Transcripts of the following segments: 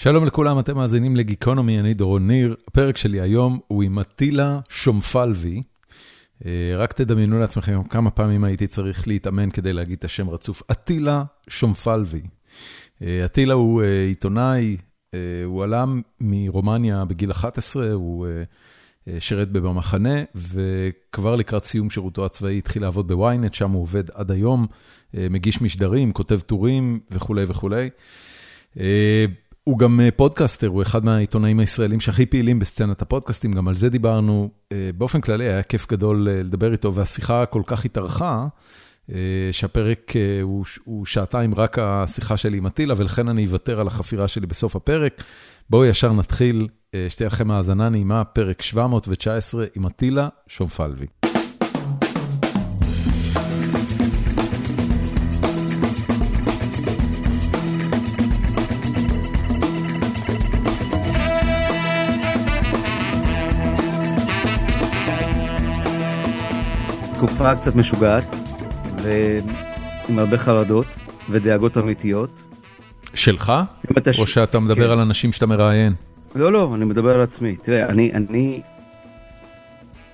שלום לכולם, אתם מאזינים לגיקונומי, אני דורון ניר. הפרק שלי היום הוא עם אטילה שומפלבי. אה, רק תדמיינו לעצמכם כמה פעמים הייתי צריך להתאמן כדי להגיד את השם רצוף. אטילה שומפלבי. אה, אטילה הוא אה, עיתונאי, הוא עלה מרומניה בגיל 11, הוא שירת במחנה, וכבר לקראת סיום שירותו הצבאי התחיל לעבוד בוויינט, שם הוא עובד עד היום, מגיש משדרים, כותב טורים וכולי וכולי. הוא גם אה, פודקאסטר, הוא אחד מהעיתונאים הישראלים שהכי פעילים בסצנת הפודקאסטים, גם על זה דיברנו. אה, באופן כללי היה כיף גדול אה, לדבר איתו, והשיחה כל כך התארכה, שהפרק הוא, הוא שעתיים רק השיחה שלי עם אטילה, ולכן אני אוותר על החפירה שלי בסוף הפרק. בואו ישר נתחיל, שתהיה לכם האזנה נעימה, פרק 719 עם אטילה שומפלבי. תקופה קצת משוגעת, ועם הרבה חרדות ודאגות אמיתיות. שלך? או שאתה מדבר כן. על אנשים שאתה מראיין? לא, לא, אני מדבר על עצמי. תראה, אני, אני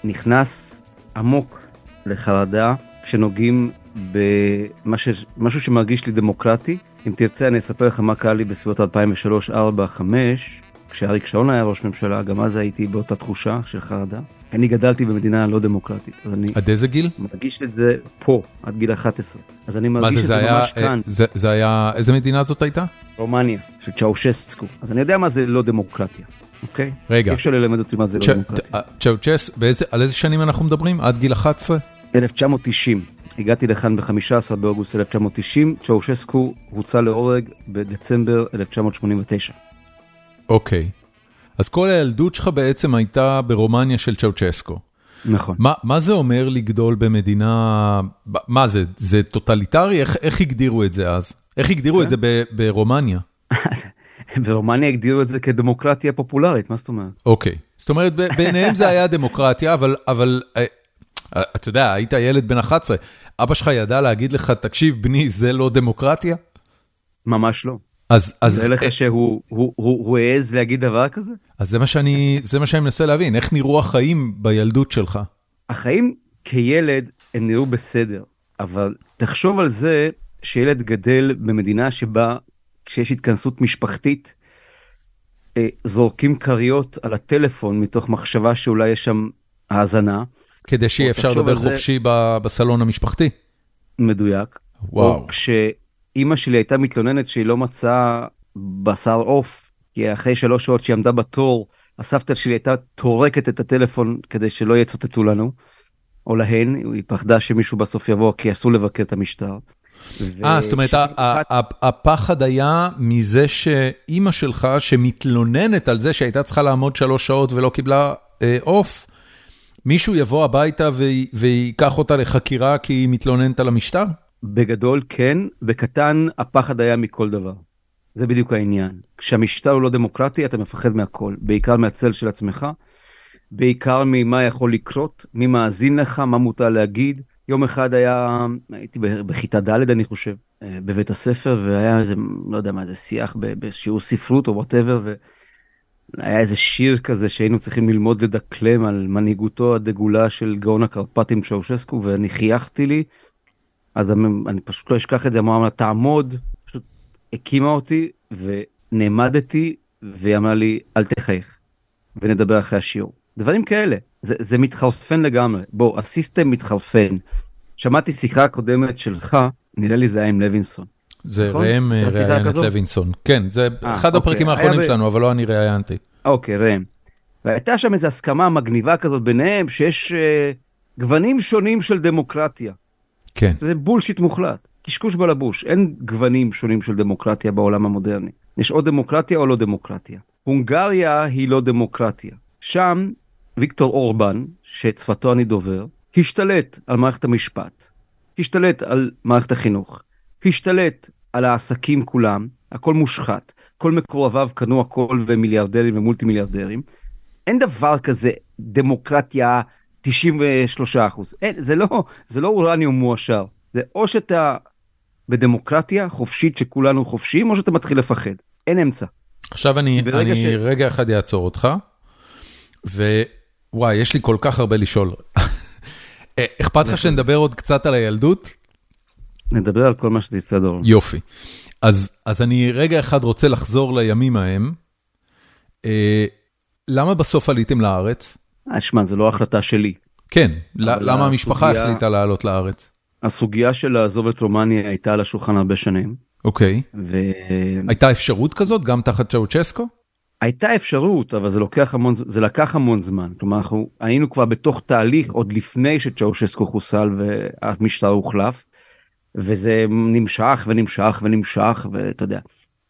נכנס עמוק לחרדה כשנוגעים במשהו שמרגיש לי דמוקרטי. אם תרצה, אני אספר לך מה קרה לי בסביבות 2003, 2004, 2005, כשאריק שרון היה ראש ממשלה, גם אז הייתי באותה תחושה של חרדה. אני גדלתי במדינה לא דמוקרטית, אז אני... עד איזה גיל? מרגיש את זה פה, עד גיל 11. אז אני מרגיש את זה, זה ממש היה, כאן. זה, זה היה, איזה מדינה זאת הייתה? רומניה, של צ'אושסקו. אז אני יודע מה זה לא דמוקרטיה, אוקיי? רגע. אי אפשר ללמד אותי מה זה לא דמוקרטיה. צ'אושס, על איזה שנים אנחנו מדברים? עד גיל 11? 1990. הגעתי לכאן ב-15 באוגוסט 1990, צ'אושסקו הוצא להורג בדצמבר 1989. אוקיי. אז כל הילדות שלך בעצם הייתה ברומניה של צ'אוצ'סקו. נכון. מה, מה זה אומר לגדול במדינה, מה זה, זה טוטליטרי? איך, איך הגדירו את זה אז? איך הגדירו את כן. זה ב, ברומניה? ברומניה הגדירו את זה כדמוקרטיה פופולרית, מה זאת אומרת? אוקיי, זאת אומרת בעיניהם זה היה דמוקרטיה, אבל, אבל אה, אתה יודע, היית ילד בן 11, אבא שלך ידע להגיד לך, תקשיב בני, זה לא דמוקרטיה? ממש לא. אז אז זה לך שהוא הוא הוא הוא העז להגיד דבר כזה אז זה מה שאני זה מה שאני מנסה להבין איך נראו החיים בילדות שלך. החיים כילד הם נראו בסדר אבל תחשוב על זה שילד גדל במדינה שבה כשיש התכנסות משפחתית אה, זורקים כריות על הטלפון מתוך מחשבה שאולי יש שם האזנה. כדי שיהיה אפשר לדבר חופשי זה... בסלון המשפחתי. מדויק. וואו. כש... אימא שלי הייתה מתלוננת שהיא לא מצאה בשר עוף, כי אחרי שלוש שעות שהיא עמדה בתור, הסבתא שלי הייתה טורקת את הטלפון כדי שלא יצוטטו לנו, או להן, היא פחדה שמישהו בסוף יבוא כי אסור לבקר את המשטר. אה, זאת אומרת, הפחד היה מזה שאימא שלך, שמתלוננת על זה שהייתה צריכה לעמוד שלוש שעות ולא קיבלה אה, עוף, מישהו יבוא הביתה ויקח אותה לחקירה כי היא מתלוננת על המשטר? בגדול כן, בקטן הפחד היה מכל דבר. זה בדיוק העניין. כשהמשטר הוא לא דמוקרטי אתה מפחד מהכל, בעיקר מהצל של עצמך, בעיקר ממה יכול לקרות, מי מאזין לך, מה מותר להגיד. יום אחד היה, הייתי בכיתה ד' אני חושב, אה, בבית הספר, והיה איזה, לא יודע מה, איזה שיח בשיעור ספרות או whatever, והיה איזה שיר כזה שהיינו צריכים ללמוד לדקלם על מנהיגותו הדגולה של גאון הקרפטים צ'אושסקו, ואני חייכתי לי. אז אני פשוט לא אשכח את זה, אמרה לה תעמוד, פשוט הקימה אותי ונעמדתי והיא אמרה לי אל תחייך ונדבר אחרי השיעור. דברים כאלה, זה, זה מתחרפן לגמרי, בוא הסיסטם מתחרפן. שמעתי שיחה קודמת שלך, נראה לי זה היה עם לוינסון. זה נכון? ראם אה, ראיין את לוינסון, כן, זה 아, אה, אחד אוקיי. הפרקים האחרונים ב... שלנו, אבל לא אני ראיינתי. אוקיי, ראם. והייתה שם איזו הסכמה מגניבה כזאת ביניהם, שיש uh, גוונים שונים של דמוקרטיה. כן. זה בולשיט מוחלט, קשקוש בלבוש, אין גוונים שונים של דמוקרטיה בעולם המודרני. יש או דמוקרטיה או לא דמוקרטיה. הונגריה היא לא דמוקרטיה. שם ויקטור אורבן, שאת שפתו אני דובר, השתלט על מערכת המשפט, השתלט על מערכת החינוך, השתלט על העסקים כולם, הכל מושחת, כל מקורביו קנו הכל ומיליארדרים ומולטי מיליארדרים. אין דבר כזה דמוקרטיה 93 אחוז. זה לא, זה לא אורניום מועשר. זה או שאתה בדמוקרטיה חופשית שכולנו חופשיים, או שאתה מתחיל לפחד. אין אמצע. עכשיו אני, אני ש... רגע אחד אעצור אותך, ווואי, יש לי כל כך הרבה לשאול. אה, אכפת לך שנדבר עוד קצת על הילדות? נדבר על כל מה שתצא דור. יופי. אז, אז אני רגע אחד רוצה לחזור לימים ההם. אה, למה בסוף עליתם לארץ? אה, שמע, זו לא החלטה שלי. כן, למה המשפחה החליטה לעלות לארץ? הסוגיה של לעזוב את רומניה הייתה על השולחן הרבה שנים. אוקיי. ו... הייתה אפשרות כזאת גם תחת צ'אוצ'סקו? הייתה אפשרות, אבל זה לוקח המון, זה לקח המון זמן. כלומר, אנחנו היינו כבר בתוך תהליך עוד לפני שצ'אוצ'סקו חוסל והמשטר הוחלף, וזה נמשך ונמשך ונמשך, ואתה יודע.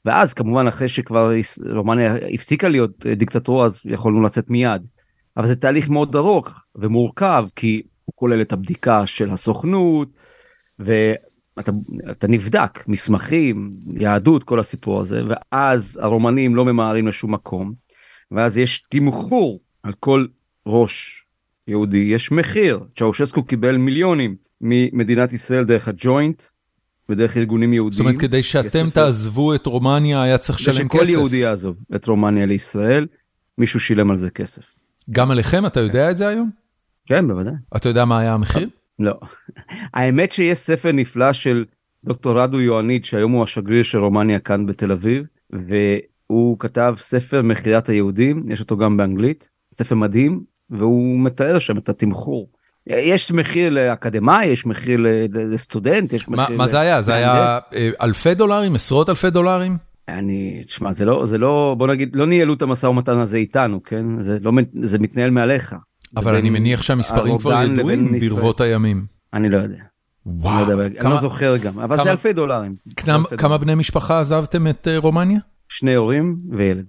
ואז כמובן אחרי שכבר רומניה הפסיקה להיות דיקטטורה אז יכולנו לצאת מיד. אבל זה תהליך מאוד ארוך ומורכב כי הוא כולל את הבדיקה של הסוכנות ואתה נבדק מסמכים יהדות כל הסיפור הזה ואז הרומנים לא ממהרים לשום מקום ואז יש תמחור על כל ראש יהודי יש מחיר צ'אושסקו קיבל מיליונים ממדינת ישראל דרך הג'וינט ודרך ארגונים יהודיים. זאת אומרת כדי שאתם תעזבו את רומניה היה צריך לשלם כסף. שכל יהודי יעזוב את רומניה לישראל מישהו שילם על זה כסף. גם עליכם אתה יודע את זה היום? כן בוודאי. אתה יודע מה היה המחיר? לא. האמת שיש ספר נפלא של דוקטור רדו יואניד שהיום הוא השגריר של רומניה כאן בתל אביב והוא כתב ספר מכירת היהודים יש אותו גם באנגלית ספר מדהים והוא מתאר שם את התמחור. יש מחיר לאקדמאי יש מחיר לסטודנט יש מחיר. מה זה היה זה היה אה, אלפי דולרים עשרות אלפי דולרים. אני, תשמע, זה לא, זה לא, בוא נגיד, לא ניהלו את המשא ומתן הזה איתנו, כן? זה לא, זה מתנהל מעליך. אבל אני מניח שהמספרים כבר ידועים ברבות הימים. אני לא יודע. וואו. לא יודע, כמה, אני לא זוכר גם, אבל כמה, זה אלפי דולרים. כמה, אלפי כמה בני משפחה עזבתם את uh, רומניה? שני הורים וילד.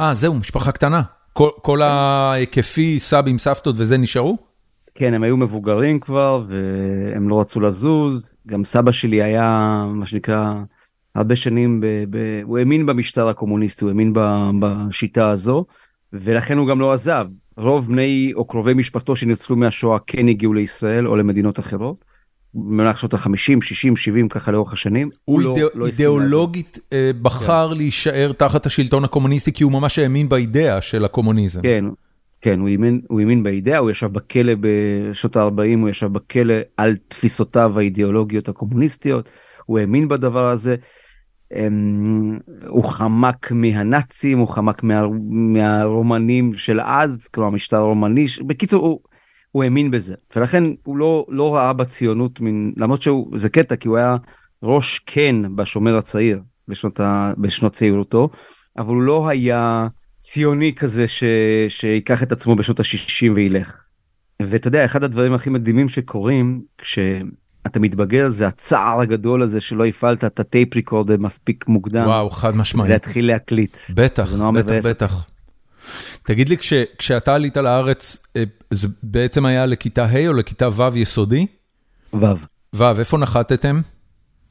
אה, זהו, משפחה קטנה. כל, כל ההיקפי סבים, סבתות וזה נשארו? כן, הם היו מבוגרים כבר, והם לא רצו לזוז. גם סבא שלי היה, מה שנקרא, הרבה שנים, ב, ב, הוא האמין במשטר הקומוניסטי, הוא האמין ב, בשיטה הזו, ולכן הוא גם לא עזב. רוב בני או קרובי משפחתו שניצלו מהשואה כן הגיעו לישראל או למדינות אחרות. במהלך שנות ה-50, 60, 70 ככה לאורך השנים. הוא לא, אידא, לא אידיאולוגית אה, בחר כן. להישאר תחת השלטון הקומוניסטי כי הוא ממש האמין באידאה של הקומוניזם. כן, כן, הוא האמין, הוא האמין באידאה, הוא ישב בכלא בשנות ה-40, הוא ישב בכלא על תפיסותיו האידיאולוגיות הקומוניסטיות, הוא האמין בדבר הזה. אמ, הוא חמק מהנאצים, הוא חמק מה, מהרומנים של אז, כלומר המשטר הרומני, בקיצור הוא, הוא האמין בזה, ולכן הוא לא, לא ראה בציונות, מן, למרות שזה קטע כי הוא היה ראש כן בשומר הצעיר בשנות, ה, בשנות צעירותו, אבל הוא לא היה ציוני כזה ש, שיקח את עצמו בשנות ה-60 וילך. ואתה יודע, אחד הדברים הכי מדהימים שקורים, כש... אתה מתבגר זה הצער הגדול הזה שלא הפעלת את הטייפ ריקורדר מספיק מוקדם. וואו חד משמעית. להתחיל להקליט. בטח, בטח, בטח. תגיד לי, כש, כשאתה עלית לארץ, אה, זה בעצם היה לכיתה ה' או לכיתה ו' יסודי? ו'. ו', איפה נחתתם?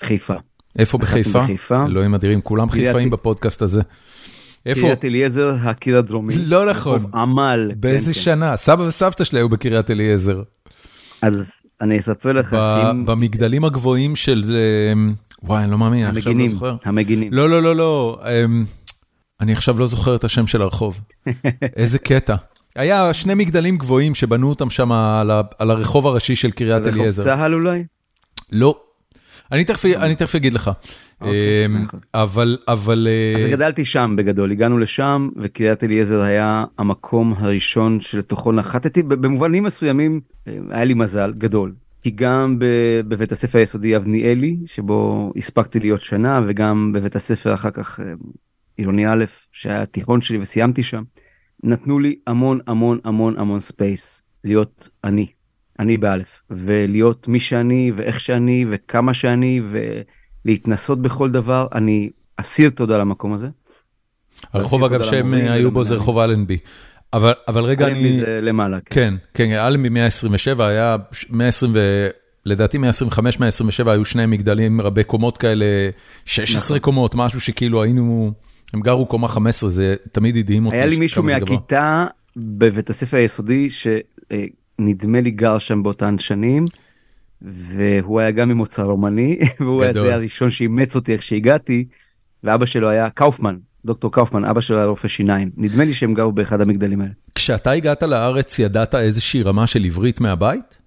חיפה. איפה בחיפה? בחיפה. אלוהים אדירים, כולם חיפאים בפודקאסט הזה. איפה? קריית אליעזר, הקיר הדרומי. לא נכון. עמל. באיזה כן, כן. שנה? כן. סבא וסבתא שלי היו בקריית אליעזר. אז אני אספר לך שאם... במגדלים הגבוהים של זה, וואי, אני לא מאמין, אני עכשיו לא זוכר. המגינים. לא, לא, לא, לא, אני עכשיו לא זוכר את השם של הרחוב. איזה קטע. היה שני מגדלים גבוהים שבנו אותם שם על, על הרחוב הראשי של קריית אליעזר. רחוב צה"ל אולי? לא. אני תכף, אני תכף אגיד לך. אוקיי, אמ, אבל, אבל... אז אה, גדלתי שם בגדול, הגענו לשם, וקריית אליעזר היה המקום הראשון שלתוכו נחתתי, במובנים מסוימים אה, היה לי מזל גדול. כי גם בבית הספר היסודי אבניאלי, שבו הספקתי להיות שנה, וגם בבית הספר אחר כך אה, עירוני א', שהיה התיכון שלי וסיימתי שם, נתנו לי המון המון המון המון space להיות אני. אני באלף, ולהיות מי שאני ואיך שאני וכמה שאני ולהתנסות בכל דבר, אני אסיר תודה למקום הזה. הרחוב אגב שהם היו בו זה רחוב אלנבי. אבל, אבל רגע אני... אלנבי זה למעלה. כן, כן, כן אלנבי 127 היה 120 ו... לדעתי 125, 127 היו שני מגדלים רבי קומות כאלה, 16 נכון. קומות, משהו שכאילו היינו, הם גרו קומה 15, זה תמיד הדהים אותי. היה לי מישהו מהכיתה בבית הספר היסודי, ש... נדמה לי גר שם באותן שנים. והוא היה גם ממוצא רומני והוא היה זה הראשון שאימץ אותי איך שהגעתי ואבא שלו היה קאופמן דוקטור קאופמן, אבא שלו היה רופא שיניים. נדמה לי שהם גרו באחד המגדלים האלה. כשאתה הגעת לארץ, ידעת איזושהי רמה של עברית מהבית?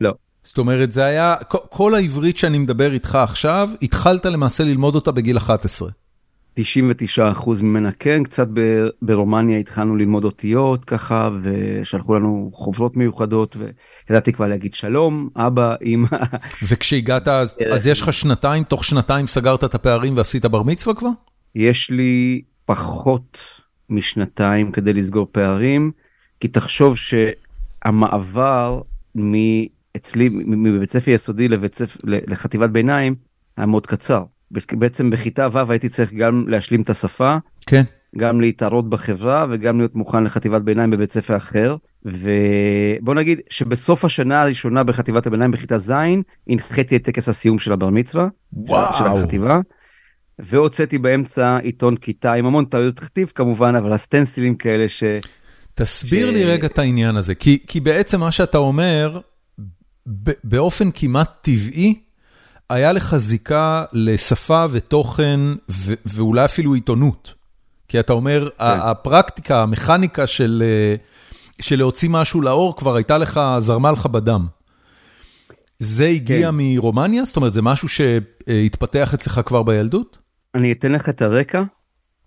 לא. זאת אומרת, זה היה, כל העברית שאני מדבר איתך עכשיו, התחלת למעשה ללמוד אותה בגיל 11. 99% ממנה כן, קצת ברומניה התחלנו ללמוד אותיות ככה, ושלחו לנו חוברות מיוחדות, וידעתי כבר להגיד שלום, אבא, אמא. וכשהגעת, אז, אז יש לך שנתיים, תוך שנתיים סגרת את הפערים ועשית בר מצווה כבר? יש לי פחות משנתיים כדי לסגור פערים, כי תחשוב שהמעבר מאצלי, מבית ספר יסודי לבית ספר, לחטיבת ביניים, היה מאוד קצר. בעצם בכיתה ו' הייתי צריך גם להשלים את השפה, כן. גם להתערות בחברה וגם להיות מוכן לחטיבת ביניים בבית ספר אחר. ובוא נגיד שבסוף השנה הראשונה בחטיבת הביניים בכיתה ז' הנחיתי את טקס הסיום של הבר מצווה, וואו. של החטיבה. והוצאתי באמצע עיתון כיתה עם המון טעויות כתיב כמובן אבל הסטנסילים כאלה ש... תסביר ש- לי רגע את העניין הזה, כי, כי בעצם מה שאתה אומר, ב- באופן כמעט טבעי, היה לך זיקה לשפה ותוכן ו- ואולי אפילו עיתונות. כי אתה אומר, כן. הפרקטיקה, המכניקה של, אה, של להוציא משהו לאור כבר הייתה לך, זרמה לך בדם. זה הגיע כן. מרומניה? זאת אומרת, זה משהו שהתפתח אצלך כבר בילדות? אני אתן לך את הרקע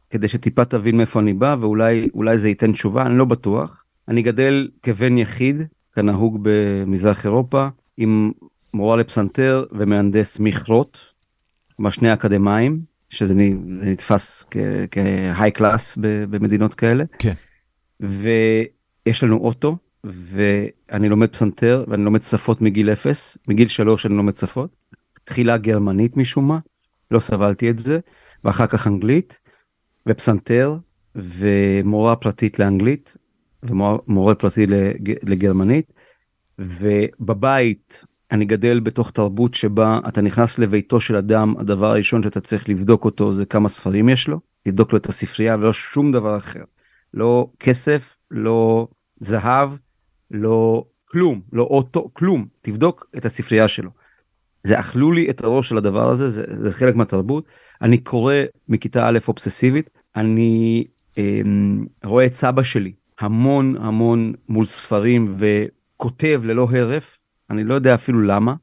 כדי שטיפה תבין מאיפה אני בא ואולי אולי זה ייתן תשובה אני לא בטוח. אני גדל כבן יחיד כנהוג במזרח אירופה עם מורה לפסנתר ומהנדס מכרות. כלומר שני אקדמאים שזה נתפס כהיי קלאס במדינות כאלה. כן. ויש לנו אוטו ואני לומד פסנתר ואני לומד שפות מגיל אפס מגיל שלוש אני לומד שפות. תחילה גרמנית משום מה לא סבלתי את זה ואחר כך אנגלית ופסנתר ומורה פרטית לאנגלית ומורה פרטי לג- לגרמנית ובבית אני גדל בתוך תרבות שבה אתה נכנס לביתו של אדם הדבר הראשון שאתה צריך לבדוק אותו זה כמה ספרים יש לו תבדוק לו את הספרייה ולא שום דבר אחר. לא כסף לא זהב לא כלום לא אוטו כלום. תבדוק את הספרייה שלו. זה אכלו לי את הראש של הדבר הזה זה, זה חלק מהתרבות. אני קורא מכיתה א' אובססיבית אני אמ, רואה את סבא שלי המון המון מול ספרים וכותב ללא הרף אני לא יודע אפילו למה.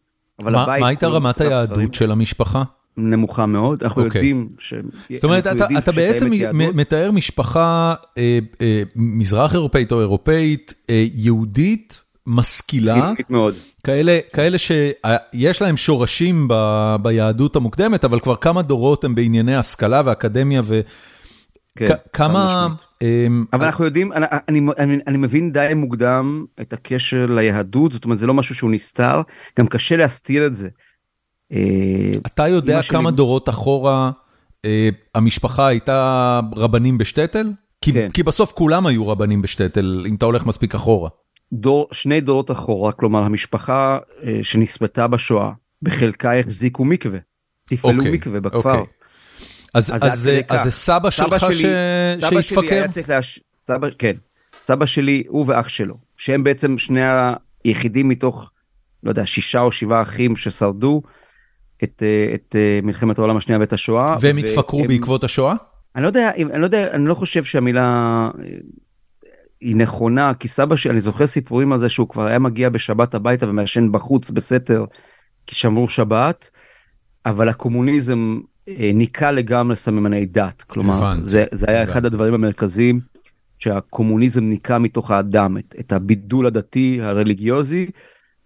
אבל מה, הבית מה הייתה כולו רמת היהדות ספרים. של המשפחה? נמוכה מאוד אנחנו אוקיי. יודעים ש... זאת אומרת, אתה, אתה שקיימת בעצם מתאר משפחה אה, אה, מזרח אירופאית או אירופאית, אה, יהודית, משכילה, מאוד. כאלה, כאלה שיש להם שורשים ב, ביהדות המוקדמת, אבל כבר כמה דורות הם בענייני השכלה ואקדמיה, כן, וכמה... חד משמעית. אבל אנחנו יודעים, אני, אני, אני, אני מבין די מוקדם את הקשר ליהדות, זאת אומרת זה לא משהו שהוא נסתר, גם קשה להסתיר את זה. אה, אתה יודע כמה דורות אחורה אה, המשפחה הייתה רבנים בשטטל? כי, כן. כי בסוף כולם היו רבנים בשטטל, אם אתה הולך מספיק אחורה. דור, שני דורות אחורה, כלומר המשפחה אה, שנספתה בשואה, בחלקה החזיקו מקווה, תפעלו אוקיי, מקווה בכפר. אז, אז אז, זה- אז. זה סבא שלך שהתפקר? סבא, כן, סבא שלי הוא ואח שלו, שהם בעצם שני היחידים מתוך, לא יודע, שישה או שבעה אחים ששרדו את, אה, את אה, מלחמת העולם השנייה ואת השואה. והם התפקרו והם- בעקבות השואה? אני לא יודע, אני לא יודע, אני לא חושב שהמילה אה, היא נכונה, כי סבא שלי, אני זוכר סיפורים על זה שהוא כבר היה מגיע בשבת הביתה ומעשן בחוץ בסתר, כי שמרו שבת, אבל הקומוניזם ניקה לגמרי סממני דת, כלומר, הבנתי, זה, זה היה אחד הבנתי. הדברים המרכזיים, שהקומוניזם ניקה מתוך האדם, את, את הבידול הדתי הרליגיוזי,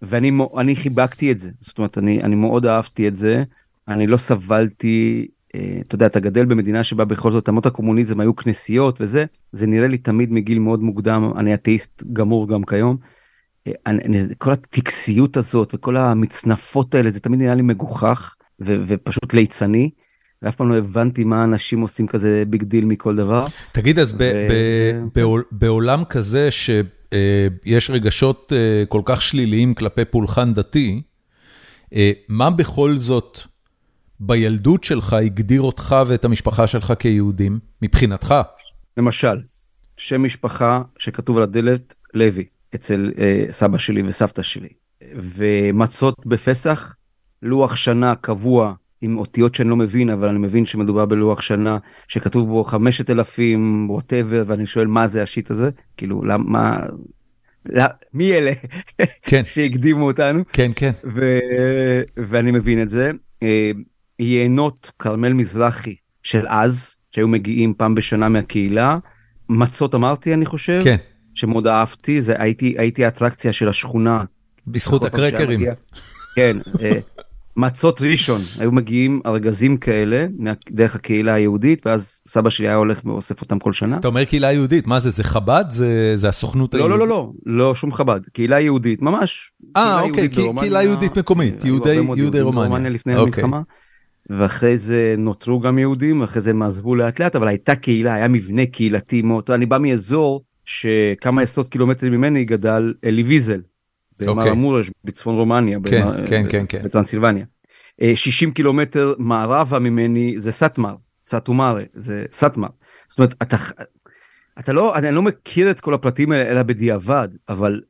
ואני אני חיבקתי את זה, זאת אומרת, אני, אני מאוד אהבתי את זה, אני לא סבלתי אה, אתה יודע, אתה גדל במדינה שבה בכל זאת אמות הקומוניזם היו כנסיות וזה, זה נראה לי תמיד מגיל מאוד מוקדם, אני אתאיסט גמור גם כיום. אה, אני, אני, כל הטקסיות הזאת וכל המצנפות האלה, זה תמיד נראה לי מגוחך ו, ופשוט ליצני, ואף פעם לא הבנתי מה אנשים עושים כזה big deal מכל דבר. תגיד, אז ב- ו- בעולם כזה שיש רגשות אה, כל כך שליליים כלפי פולחן דתי, אה, מה בכל זאת בילדות שלך הגדיר אותך ואת המשפחה שלך כיהודים, מבחינתך? למשל, שם משפחה שכתוב על הדלת לוי, אצל אה, סבא שלי וסבתא שלי, ומצות בפסח, לוח שנה קבוע עם אותיות שאני לא מבין אבל אני מבין שמדובר בלוח שנה שכתוב בו 5,000 ווטאבר ואני שואל מה זה השיט הזה? כאילו למה מי אלה כן. שהקדימו אותנו? כן כן. ו... ואני מבין את זה. אה, יינות כרמל מזרחי של אז שהיו מגיעים פעם בשנה מהקהילה. מצות אמרתי אני חושב כן. שמאוד אהבתי. זה הייתי הייתי האטרקציה של השכונה. בזכות הקרקרים. כן, אה, מצות ראשון היו מגיעים ארגזים כאלה דרך הקהילה היהודית ואז סבא שלי היה הולך ואוסף אותם כל שנה. אתה אומר קהילה יהודית, מה זה, זה חב"ד? זה, זה הסוכנות לא לא לא לא לא שום חב"ד קהילה יהודית ממש. אה, אוקיי, יהודית קה- ברומניה. קהילה יהודית מקומית, יהודי- מאוד יהודי יהודים רומניה. לפני אוקיי. המלחמה. ואחרי זה נותרו גם יהודים אחרי זה הם עזבו לאט לאט אבל הייתה קהילה היה מבנה קהילתי מאוד אני בא מאזור שכמה עשרות קילומטרים ממני גדל אלי ויזל. אוקיי. במרמורש בצפון רומניה. כן, במ- כן, כן, כן. בטרנסילבניה. אה, 60 קילומטר מערבה ממני זה סאטמר סאטומארה זה סאטמר. זאת אומרת אתה אתה לא אני לא מכיר את כל הפרטים האלה אלא בדיעבד אבל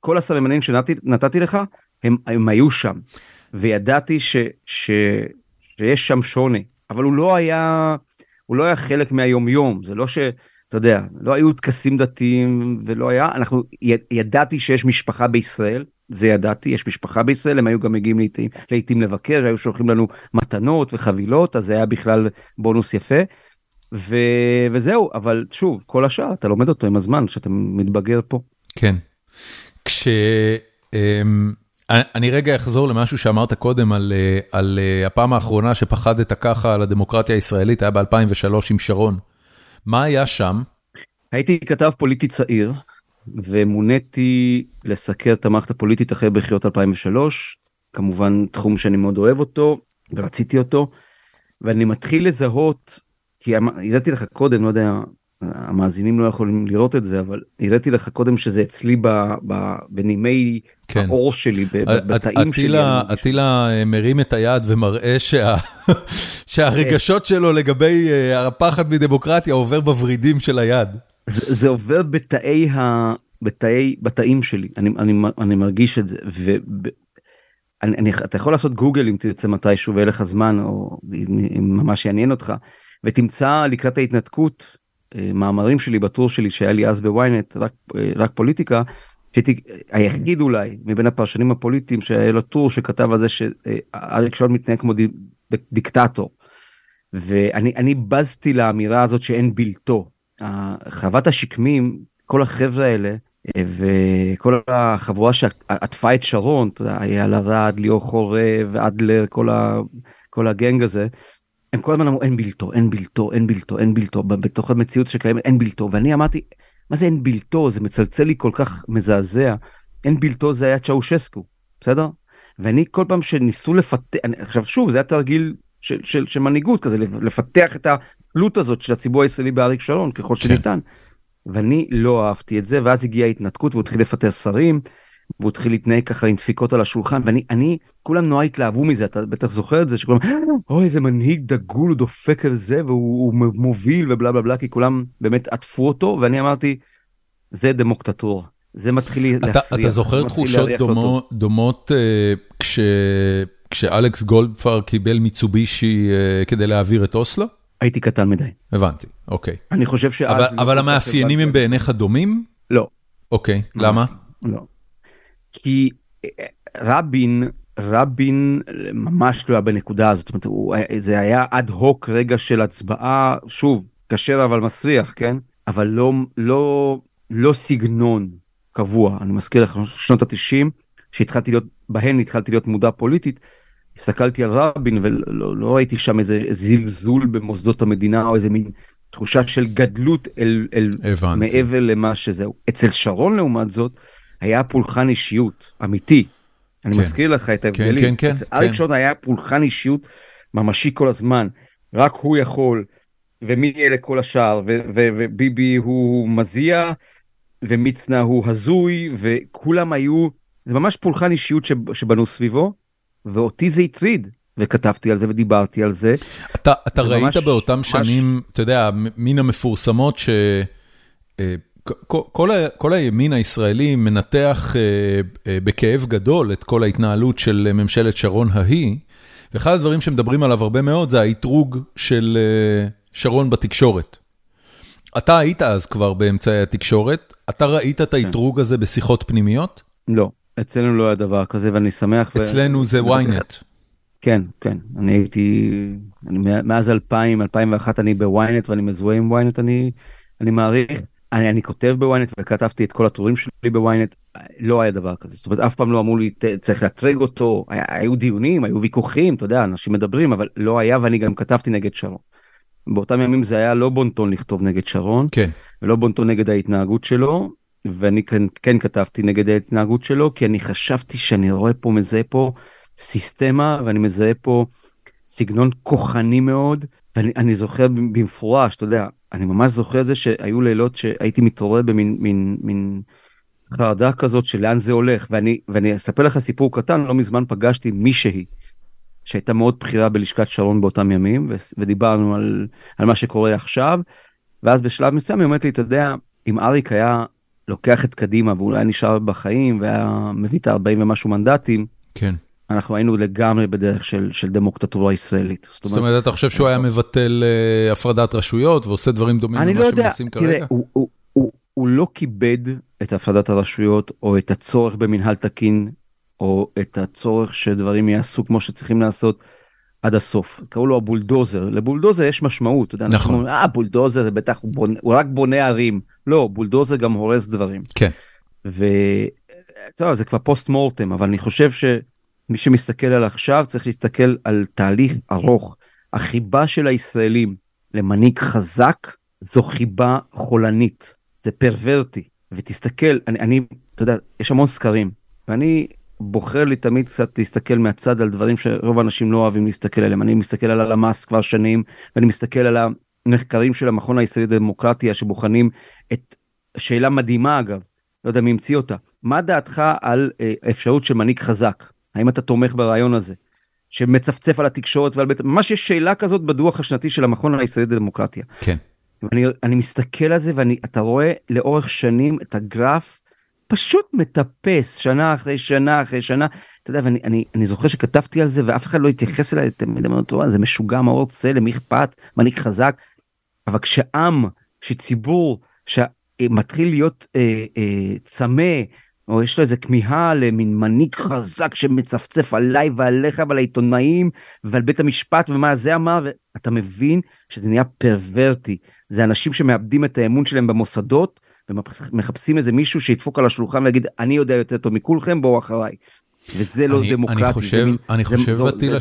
כל הסממנים שנתתי לך הם, הם היו שם וידעתי ש, ש, שיש שם שוני אבל הוא לא היה הוא לא היה חלק מהיום יום זה לא שאתה יודע לא היו טקסים דתיים ולא היה אנחנו ידעתי שיש משפחה בישראל זה ידעתי יש משפחה בישראל הם היו גם מגיעים לעיתים, לעיתים לבקר היו שולחים לנו מתנות וחבילות אז זה היה בכלל בונוס יפה. ו... וזהו אבל שוב כל השאר אתה לומד אותו עם הזמן שאתה מתבגר פה. כן. כש... אמ, אני- אני רגע אחזור למשהו שאמרת קודם על, אה, על אה, הפעם האחרונה שפחדת ככה על הדמוקרטיה הישראלית, היה ב-2003 עם שרון. מה היה שם? הייתי כתב פוליטי צעיר ומוניתי לסקר את המערכת הפוליטית אחרי בחירות 2003 כמובן תחום שאני מאוד אוהב אותו ורציתי אותו ואני מתחיל לזהות כי אמ- הראיתי לך קודם לא יודע המאזינים לא יכולים לראות את זה אבל הראיתי לך קודם שזה אצלי ב, ב, בנימי כן. העור שלי ב- בתאים שלי. אטילה, אני- אה, מרים את היד ומראה שה... שהרגשות שלו לגבי אה, הפחד מדמוקרטיה עובר בוורידים של היד. זה, זה עובר בתאי ה... בתאי בתאים שלי אני, אני, אני מרגיש את זה ואני, אני, אתה יכול לעשות גוגל אם תרצה מתישהו ויהיה לך זמן או אם ממש יעניין אותך ותמצא לקראת ההתנתקות אה, מאמרים שלי בטור שלי שהיה לי אז בוויינט רק, רק פוליטיקה שהייתי היחיד אולי מבין הפרשנים הפוליטיים שהיה לו טור שכתב על זה שאריק שרון מתנהג כמו די- דיקטטור. ואני אני בזתי לאמירה הזאת שאין בלתו. חוות השקמים כל החבר'ה האלה וכל החבורה שעטפה את שרון אייל ארד ליאור חורב אדלר כל, ה, כל הגנג הזה. הם כל הזמן אמרו אין בלתו אין בלתו אין בלתו אין בלתו. בתוך המציאות שקיימת אין בלתו. ואני אמרתי מה זה אין בלתו? זה מצלצל לי כל כך מזעזע. אין בלתו זה היה צ'אושסקו בסדר? ואני כל פעם שניסו לפתח עכשיו שוב זה היה תרגיל של, של, של מנהיגות כזה לפתח את התלות הזאת של הציבור הישראלי באריק שרון ככל שניתן. ואני לא אהבתי את זה ואז הגיעה ההתנתקות והוא התחיל לפטר שרים. והוא התחיל להתנהג ככה עם דפיקות על השולחן ואני אני כולם נורא התלהבו מזה אתה בטח זוכר את זה שכולם אוי איזה מנהיג דגול הוא דופק על זה והוא הוא מוביל ובלה בלה בלה כי כולם באמת עטפו אותו ואני אמרתי זה דמוקטטורה זה מתחיל אתה, להפריע. אתה זוכר תחושות טוב. דומות, אה, כש, כשאלכס גולדפר קיבל מיצובישי אה, כדי להעביר את אוסלו? הייתי קטן מדי הבנתי, אוקיי. אני חושב שאז אבל, לא אבל המאפיינים הם. בעיניך דומים? לא אוקיי, למה? לא. כי אה, רבין רבין ממש לא היה בנקודה הזאת זאת אומרת, הוא, זה היה אד הוק רגע של הצבעה שוב כשר אבל מסריח כן אבל לא לא לא סגנון קבוע אני מזכיר לך שנות התשעים שהתחלתי להיות בהן התחלתי להיות מודע פוליטית. הסתכלתי על רבין ולא לא ראיתי שם איזה זלזול במוסדות המדינה או איזה מין תחושה של גדלות אל, אל הבנתי. מעבר למה שזהו אצל שרון לעומת זאת היה פולחן אישיות אמיתי. אני כן. מזכיר לך את ההבדלים. כן, כן, כן. אריק שרון היה פולחן אישיות ממשי כל הזמן רק הוא יכול ומי אלה כל השאר וביבי הוא מזיע ומצנע הוא הזוי וכולם היו זה ממש פולחן אישיות שב- שבנו סביבו ואותי זה הטריד וכתבתי על זה ודיברתי על זה. אתה, אתה ראית ממש- באותם ממש- שנים, אתה יודע, מן המפורסמות ש... כל, כל, הימין הישראלי מנתח אה, אה, בכאב גדול את כל ההתנהלות של ממשלת שרון ההיא, ואחד הדברים שמדברים עליו הרבה מאוד זה האתרוג של אה, שרון בתקשורת. אתה היית אז כבר באמצעי התקשורת, אתה ראית את האתרוג הזה בשיחות פנימיות? לא, אצלנו לא היה דבר כזה ואני שמח. אצלנו זה ynet. כן, כן, אני הייתי, אני, מאז 2000, 2001 אני בוויינט ואני מזוהה עם וויינט, אני, אני מעריך. אני, אני כותב בוויינט וכתבתי את כל הטורים שלי בוויינט, לא היה דבר כזה, זאת אומרת אף פעם לא אמרו לי צריך לאתרג אותו, היה, היו דיונים, היו ויכוחים, אתה יודע, אנשים מדברים, אבל לא היה ואני גם כתבתי נגד שרון. באותם ימים זה היה לא בונטון לכתוב נגד שרון, כן. ולא בונטון נגד ההתנהגות שלו, ואני כן, כן כתבתי נגד ההתנהגות שלו, כי אני חשבתי שאני רואה פה, מזהה פה סיסטמה, ואני מזהה פה סגנון כוחני מאוד, ואני זוכר במפורש, אתה יודע, אני ממש זוכר את זה שהיו לילות שהייתי מתעורר במין מין, מין חרדה כזאת של לאן זה הולך, ואני, ואני אספר לך סיפור קטן, לא מזמן פגשתי מישהי שהייתה מאוד בכירה בלשכת שרון באותם ימים, ודיברנו על, על מה שקורה עכשיו, ואז בשלב מסוים היא אומרת לי, אתה יודע, אם אריק היה לוקח את קדימה ואולי נשאר בחיים והיה מביא את ה-40 ומשהו מנדטים, כן. אנחנו היינו לגמרי בדרך של, של דמוקטטורה ישראלית. זאת אומרת, אומרת אתה חושב שהוא היה מבטל uh, הפרדת רשויות ועושה דברים דומים למה לא עושים כרגע? תראה, הוא, הוא, הוא, הוא לא כיבד את הפרדת הרשויות או את הצורך במנהל תקין או את הצורך שדברים יעשו כמו שצריכים לעשות עד הסוף. קראו לו הבולדוזר, לבולדוזר יש משמעות, אתה יודע, נכון. אומרים, אה בולדוזר זה בטח הוא, בונה, הוא רק בונה ערים, לא, בולדוזר גם הורס דברים. כן. וזה כבר post mortem, אבל אני חושב שמי שמסתכל על עכשיו צריך להסתכל על תהליך ארוך. החיבה של הישראלים למנהיג חזק זו חיבה חולנית, זה פרוורטי. ותסתכל, אני, אני, אתה יודע, יש המון סקרים, ואני בוחר לי תמיד קצת להסתכל מהצד על דברים שרוב האנשים לא אוהבים להסתכל עליהם. אני מסתכל על הלמ"ס כבר שנים, ואני מסתכל על המחקרים של המכון הישראלי לדמוקרטיה שבוחנים את שאלה מדהימה אגב, לא יודע מי המציא אותה, מה דעתך על אה, אפשרות של מנהיג חזק? האם אתה תומך ברעיון הזה? שמצפצף על התקשורת ועל בית, ממש יש שאלה כזאת בדוח השנתי של המכון הישראלי לדמוקרטיה. כן. ואני אני מסתכל על זה ואתה רואה לאורך שנים את הגרף פשוט מטפס שנה אחרי שנה אחרי שנה. אתה יודע, ואני אני, אני זוכר שכתבתי על זה ואף אחד לא התייחס אליי, אתם יודעים, זה משוגע מאור צלם, מי אכפת, מנהיג חזק. אבל כשעם, שציבור, שמתחיל להיות אה, אה, צמא, או יש לו איזה כמיהה למין מנהיג חזק שמצפצף עליי ועליך ועל העיתונאים ועל בית המשפט ומה זה אמר, ואתה מבין שזה נהיה פרוורטי. זה אנשים שמאבדים את האמון שלהם במוסדות ומחפשים איזה מישהו שידפוק על השולחן ויגיד אני יודע יותר טוב מכולכם בואו אחריי. וזה לא אני, דמוקרטי. אני חושב, מין, אני חושב אטילה,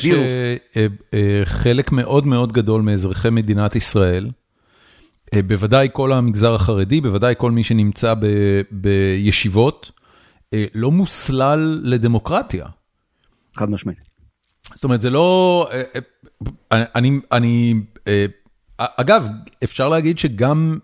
שחלק מאוד מאוד גדול מאזרחי מדינת ישראל, אה, בוודאי כל המגזר החרדי, בוודאי כל מי שנמצא ב, בישיבות, אה, לא מוסלל לדמוקרטיה. חד משמעית. זאת אומרת, זה לא... אה, אני, אני, אגב, אפשר להגיד שגם...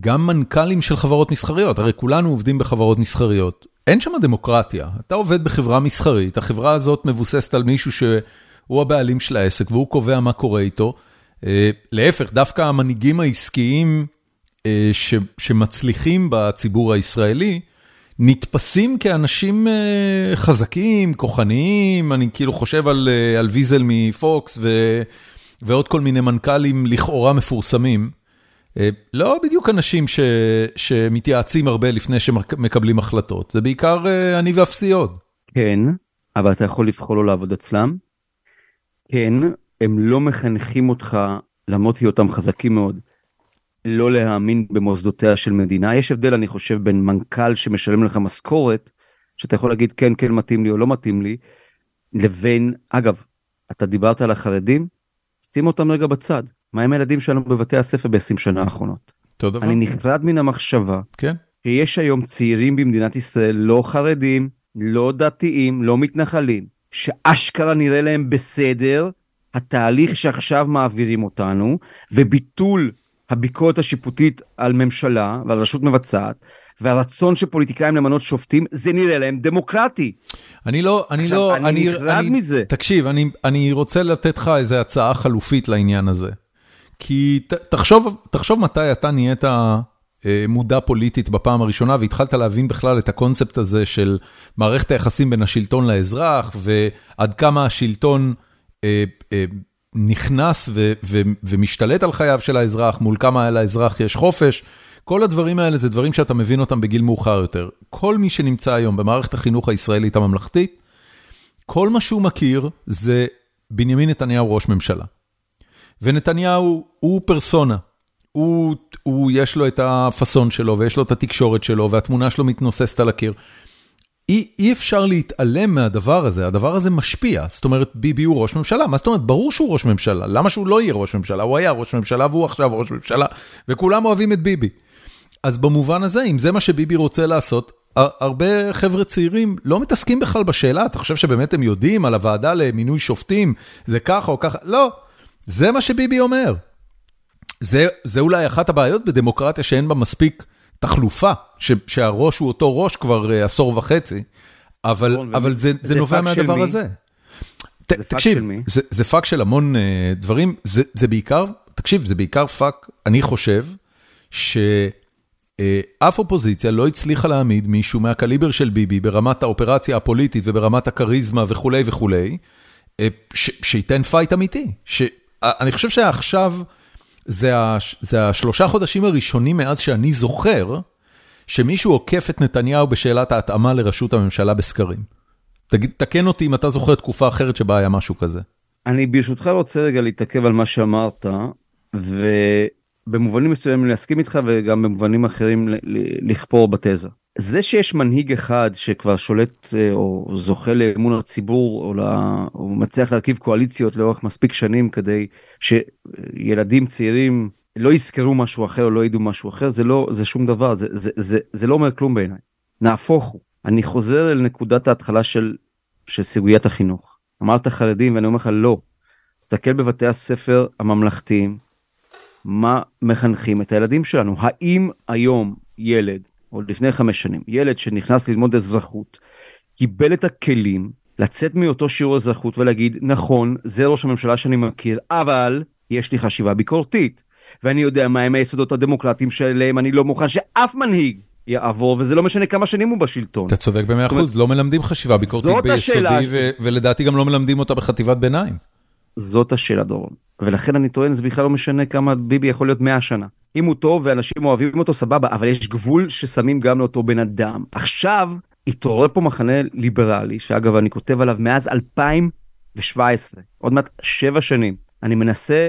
גם מנכ"לים של חברות מסחריות, הרי כולנו עובדים בחברות מסחריות, אין שם דמוקרטיה. אתה עובד בחברה מסחרית, החברה הזאת מבוססת על מישהו שהוא הבעלים של העסק והוא קובע מה קורה איתו. אה, להפך, דווקא המנהיגים העסקיים אה, שמצליחים בציבור הישראלי, נתפסים כאנשים אה, חזקים, כוחניים, אני כאילו חושב על, על ויזל מפוקס ו, ועוד כל מיני מנכ"לים לכאורה מפורסמים. אה, לא בדיוק אנשים ש, שמתייעצים הרבה לפני שמקבלים החלטות, זה בעיקר אה, אני ואפסי עוד. כן, אבל אתה יכול לבחור לא לעבוד אצלם. כן, הם לא מחנכים אותך, למרות היותם חזקים מאוד, לא להאמין במוסדותיה של מדינה. יש הבדל, אני חושב, בין מנכ"ל שמשלם לך משכורת, שאתה יכול להגיד כן, כן מתאים לי או לא מתאים לי, לבין, אגב, אתה דיברת על החרדים, שים אותם רגע בצד. מה עם הילדים שלנו בבתי הספר ב-20 שנה האחרונות? אותו דבר. אני נחרד מן המחשבה כן. שיש היום צעירים במדינת ישראל לא חרדים, לא דתיים, לא מתנחלים, שאשכרה נראה להם בסדר התהליך שעכשיו מעבירים אותנו, וביטול הביקורת השיפוטית על ממשלה ועל רשות מבצעת, והרצון של פוליטיקאים למנות שופטים, זה נראה להם דמוקרטי. אני לא, אני עכשיו, לא, אני, אני נחרד מזה. תקשיב, אני, אני רוצה לתת לך איזה הצעה חלופית לעניין הזה. כי ת, תחשוב, תחשוב מתי אתה נהיית מודע פוליטית בפעם הראשונה, והתחלת להבין בכלל את הקונספט הזה של מערכת היחסים בין השלטון לאזרח, ועד כמה השלטון נכנס ומשתלט על חייו של האזרח, מול כמה לאזרח יש חופש. כל הדברים האלה זה דברים שאתה מבין אותם בגיל מאוחר יותר. כל מי שנמצא היום במערכת החינוך הישראלית הממלכתית, כל מה שהוא מכיר זה בנימין נתניהו ראש ממשלה. ונתניהו הוא פרסונה, הוא, הוא יש לו את הפאסון שלו ויש לו את התקשורת שלו והתמונה שלו מתנוססת על הקיר. אי, אי אפשר להתעלם מהדבר הזה, הדבר הזה משפיע, זאת אומרת ביבי הוא ראש ממשלה, מה זאת אומרת? ברור שהוא ראש ממשלה, למה שהוא לא יהיה ראש ממשלה? הוא היה ראש ממשלה והוא עכשיו ראש ממשלה, וכולם אוהבים את ביבי. אז במובן הזה, אם זה מה שביבי רוצה לעשות, הרבה חבר'ה צעירים לא מתעסקים בכלל בשאלה, אתה חושב שבאמת הם יודעים על הוועדה למינוי שופטים, זה ככה או ככה, לא, זה מה שביבי אומר. זה, זה אולי אחת הבעיות בדמוקרטיה שאין בה מספיק תחלופה, ש, שהראש הוא אותו ראש כבר uh, עשור וחצי, אבל, נכון, אבל זה, זה, זה נובע מהדבר הזה. ת, תקשיב, זה, זה פאק של המון uh, דברים, זה, זה בעיקר, תקשיב, זה בעיקר פאק, אני חושב, ש... אה, אופוזיציה לא הצליחה להעמיד מישהו מהקליבר של ביבי ברמת האופרציה הפוליטית וברמת הכריזמה וכולי וכולי, שייתן fight אמיתי. אני חושב שעכשיו זה השלושה חודשים הראשונים מאז שאני זוכר, שמישהו עוקף את נתניהו בשאלת ההתאמה לראשות הממשלה בסקרים. תקן אותי אם אתה זוכר תקופה אחרת שבה היה משהו כזה. אני ברשותך רוצה רגע להתעכב על מה שאמרת, ו... במובנים מסוימים להסכים איתך וגם במובנים אחרים לכפור בתזה. זה שיש מנהיג אחד שכבר שולט אה, או זוכה לאמון הציבור או, לה, או מצליח להרכיב קואליציות לאורך מספיק שנים כדי שילדים צעירים לא יזכרו משהו אחר או לא ידעו משהו אחר זה לא זה שום דבר זה זה זה זה לא אומר כלום בעיניי. נהפוך הוא אני חוזר אל נקודת ההתחלה של של סוגיית החינוך אמרת חרדים ואני אומר לך לא. תסתכל בבתי הספר הממלכתיים מה מחנכים את הילדים שלנו. האם היום ילד, או לפני חמש שנים, ילד שנכנס ללמוד אזרחות, קיבל את הכלים לצאת מאותו שיעור אזרחות ולהגיד, נכון, זה ראש הממשלה שאני מכיר, אבל יש לי חשיבה ביקורתית. ואני יודע מהם היסודות הדמוקרטיים שלהם אני לא מוכן שאף מנהיג יעבור, וזה לא משנה כמה שנים הוא בשלטון. אתה צודק במאה אחוז, לא מלמדים חשיבה ביקורתית ביסודי, ולדעתי גם לא מלמדים אותה בחטיבת ביניים. זאת השאלה דורון. ולכן אני טוען זה בכלל לא משנה כמה ביבי יכול להיות 100 שנה. אם הוא טוב ואנשים אוהבים אותו סבבה אבל יש גבול ששמים גם לאותו בן אדם. עכשיו התעורר פה מחנה ליברלי שאגב אני כותב עליו מאז 2017 עוד מעט 7 שנים אני מנסה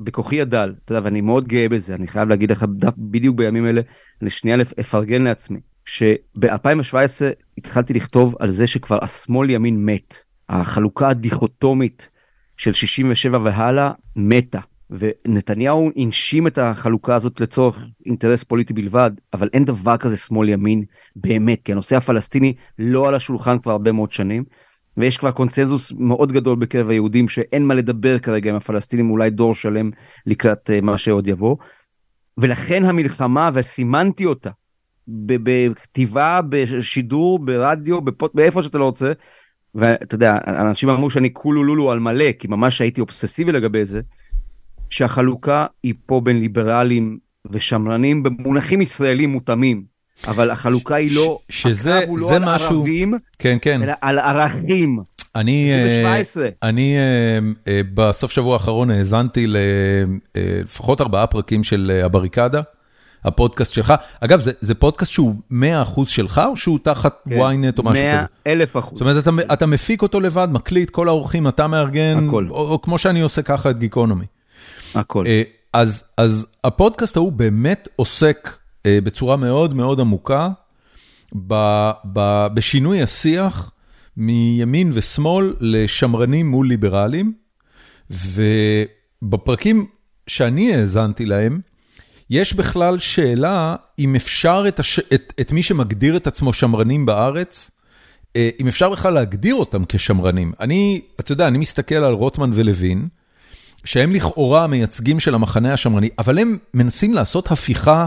בכוחי הדל אתה יודע ואני מאוד גאה בזה אני חייב להגיד לך בדיוק בימים אלה אני שנייה אפרגן לעצמי שב-2017 התחלתי לכתוב על זה שכבר השמאל ימין מת החלוקה הדיכוטומית של 67 והלאה מתה. ונתניהו הנשים את החלוקה הזאת לצורך אינטרס פוליטי בלבד, אבל אין דבר כזה שמאל ימין באמת, כי הנושא הפלסטיני לא על השולחן כבר הרבה מאוד שנים, ויש כבר קונצנזוס מאוד גדול בקרב היהודים שאין מה לדבר כרגע עם הפלסטינים, אולי דור שלם לקראת אה, מה שעוד יבוא. ולכן המלחמה, וסימנתי אותה, בכתיבה, בשידור, ברדיו, בפוט, באיפה שאתה לא רוצה, ואתה יודע, אנשים אמרו שאני כולו לולו על מלא, כי ממש הייתי אובססיבי לגבי זה, שהחלוקה היא פה בין ליברלים ושמרנים במונחים ישראלים מותאמים. אבל החלוקה היא לא, שזה, הקרב הוא לא על משהו, ערבים, כן, כן. אלא על ערכים. אני, אה, אני אה, אה, בסוף שבוע האחרון האזנתי לפחות ארבעה פרקים של הבריקדה. הפודקאסט שלך. אגב, זה זה פודקאסט שהוא 100% שלך, או שהוא תחת כן, ynet או משהו כזה? 100 אלף אחוז. זאת אומרת, אתה אתה מפיק אותו לבד, מקליט, כל האורחים, אתה מארגן, הכל. או או כמו שאני עושה ככה את גיקונומי. הכל. אה, אז אז הפודקאסט ההוא באמת עוסק אה, בצורה מאוד מאוד עמוקה ב, ב, בשינוי השיח מימין ושמאל לשמרנים מול ליברלים, ובפרקים שאני האזנתי להם, יש בכלל שאלה אם אפשר את, הש... את, את מי שמגדיר את עצמו שמרנים בארץ, אה, אם אפשר בכלל להגדיר אותם כשמרנים. אני, אתה יודע, אני מסתכל על רוטמן ולוין, שהם לכאורה המייצגים של המחנה השמרני, אבל הם מנסים לעשות הפיכה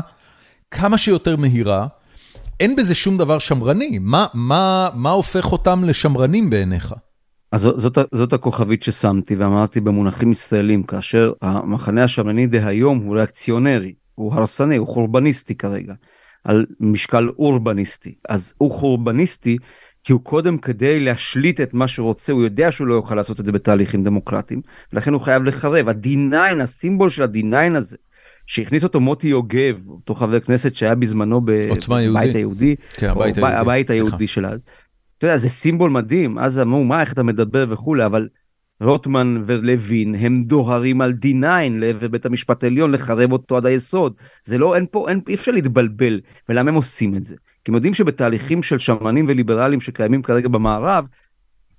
כמה שיותר מהירה. אין בזה שום דבר שמרני, מה, מה, מה הופך אותם לשמרנים בעיניך? אז זאת, זאת הכוכבית ששמתי ואמרתי במונחים ישראלים, כאשר המחנה השמרני דהיום הוא ריאקציונרי, הוא הרסני, הוא חורבניסטי כרגע, על משקל אורבניסטי. אז הוא חורבניסטי כי הוא קודם כדי להשליט את מה שהוא רוצה, הוא יודע שהוא לא יוכל לעשות את זה בתהליכים דמוקרטיים, ולכן הוא חייב לחרב. ה-D9, הסימבול של ה-D9 הזה, שהכניס אותו מוטי יוגב, אותו חבר כנסת שהיה בזמנו בבית היהודי, כן, הבית היהודי, הבית היהודי של אז. אתה יודע, זה סימבול מדהים, אז אמרו, מה, איך אתה מדבר וכולי, אבל רוטמן ולוין הם דוהרים על D9 לעבר בית המשפט העליון לחרב אותו עד היסוד. זה לא, אין פה, אין, אי אפשר להתבלבל. ולמה הם עושים את זה? כי הם יודעים שבתהליכים של שמרנים וליברלים שקיימים כרגע במערב,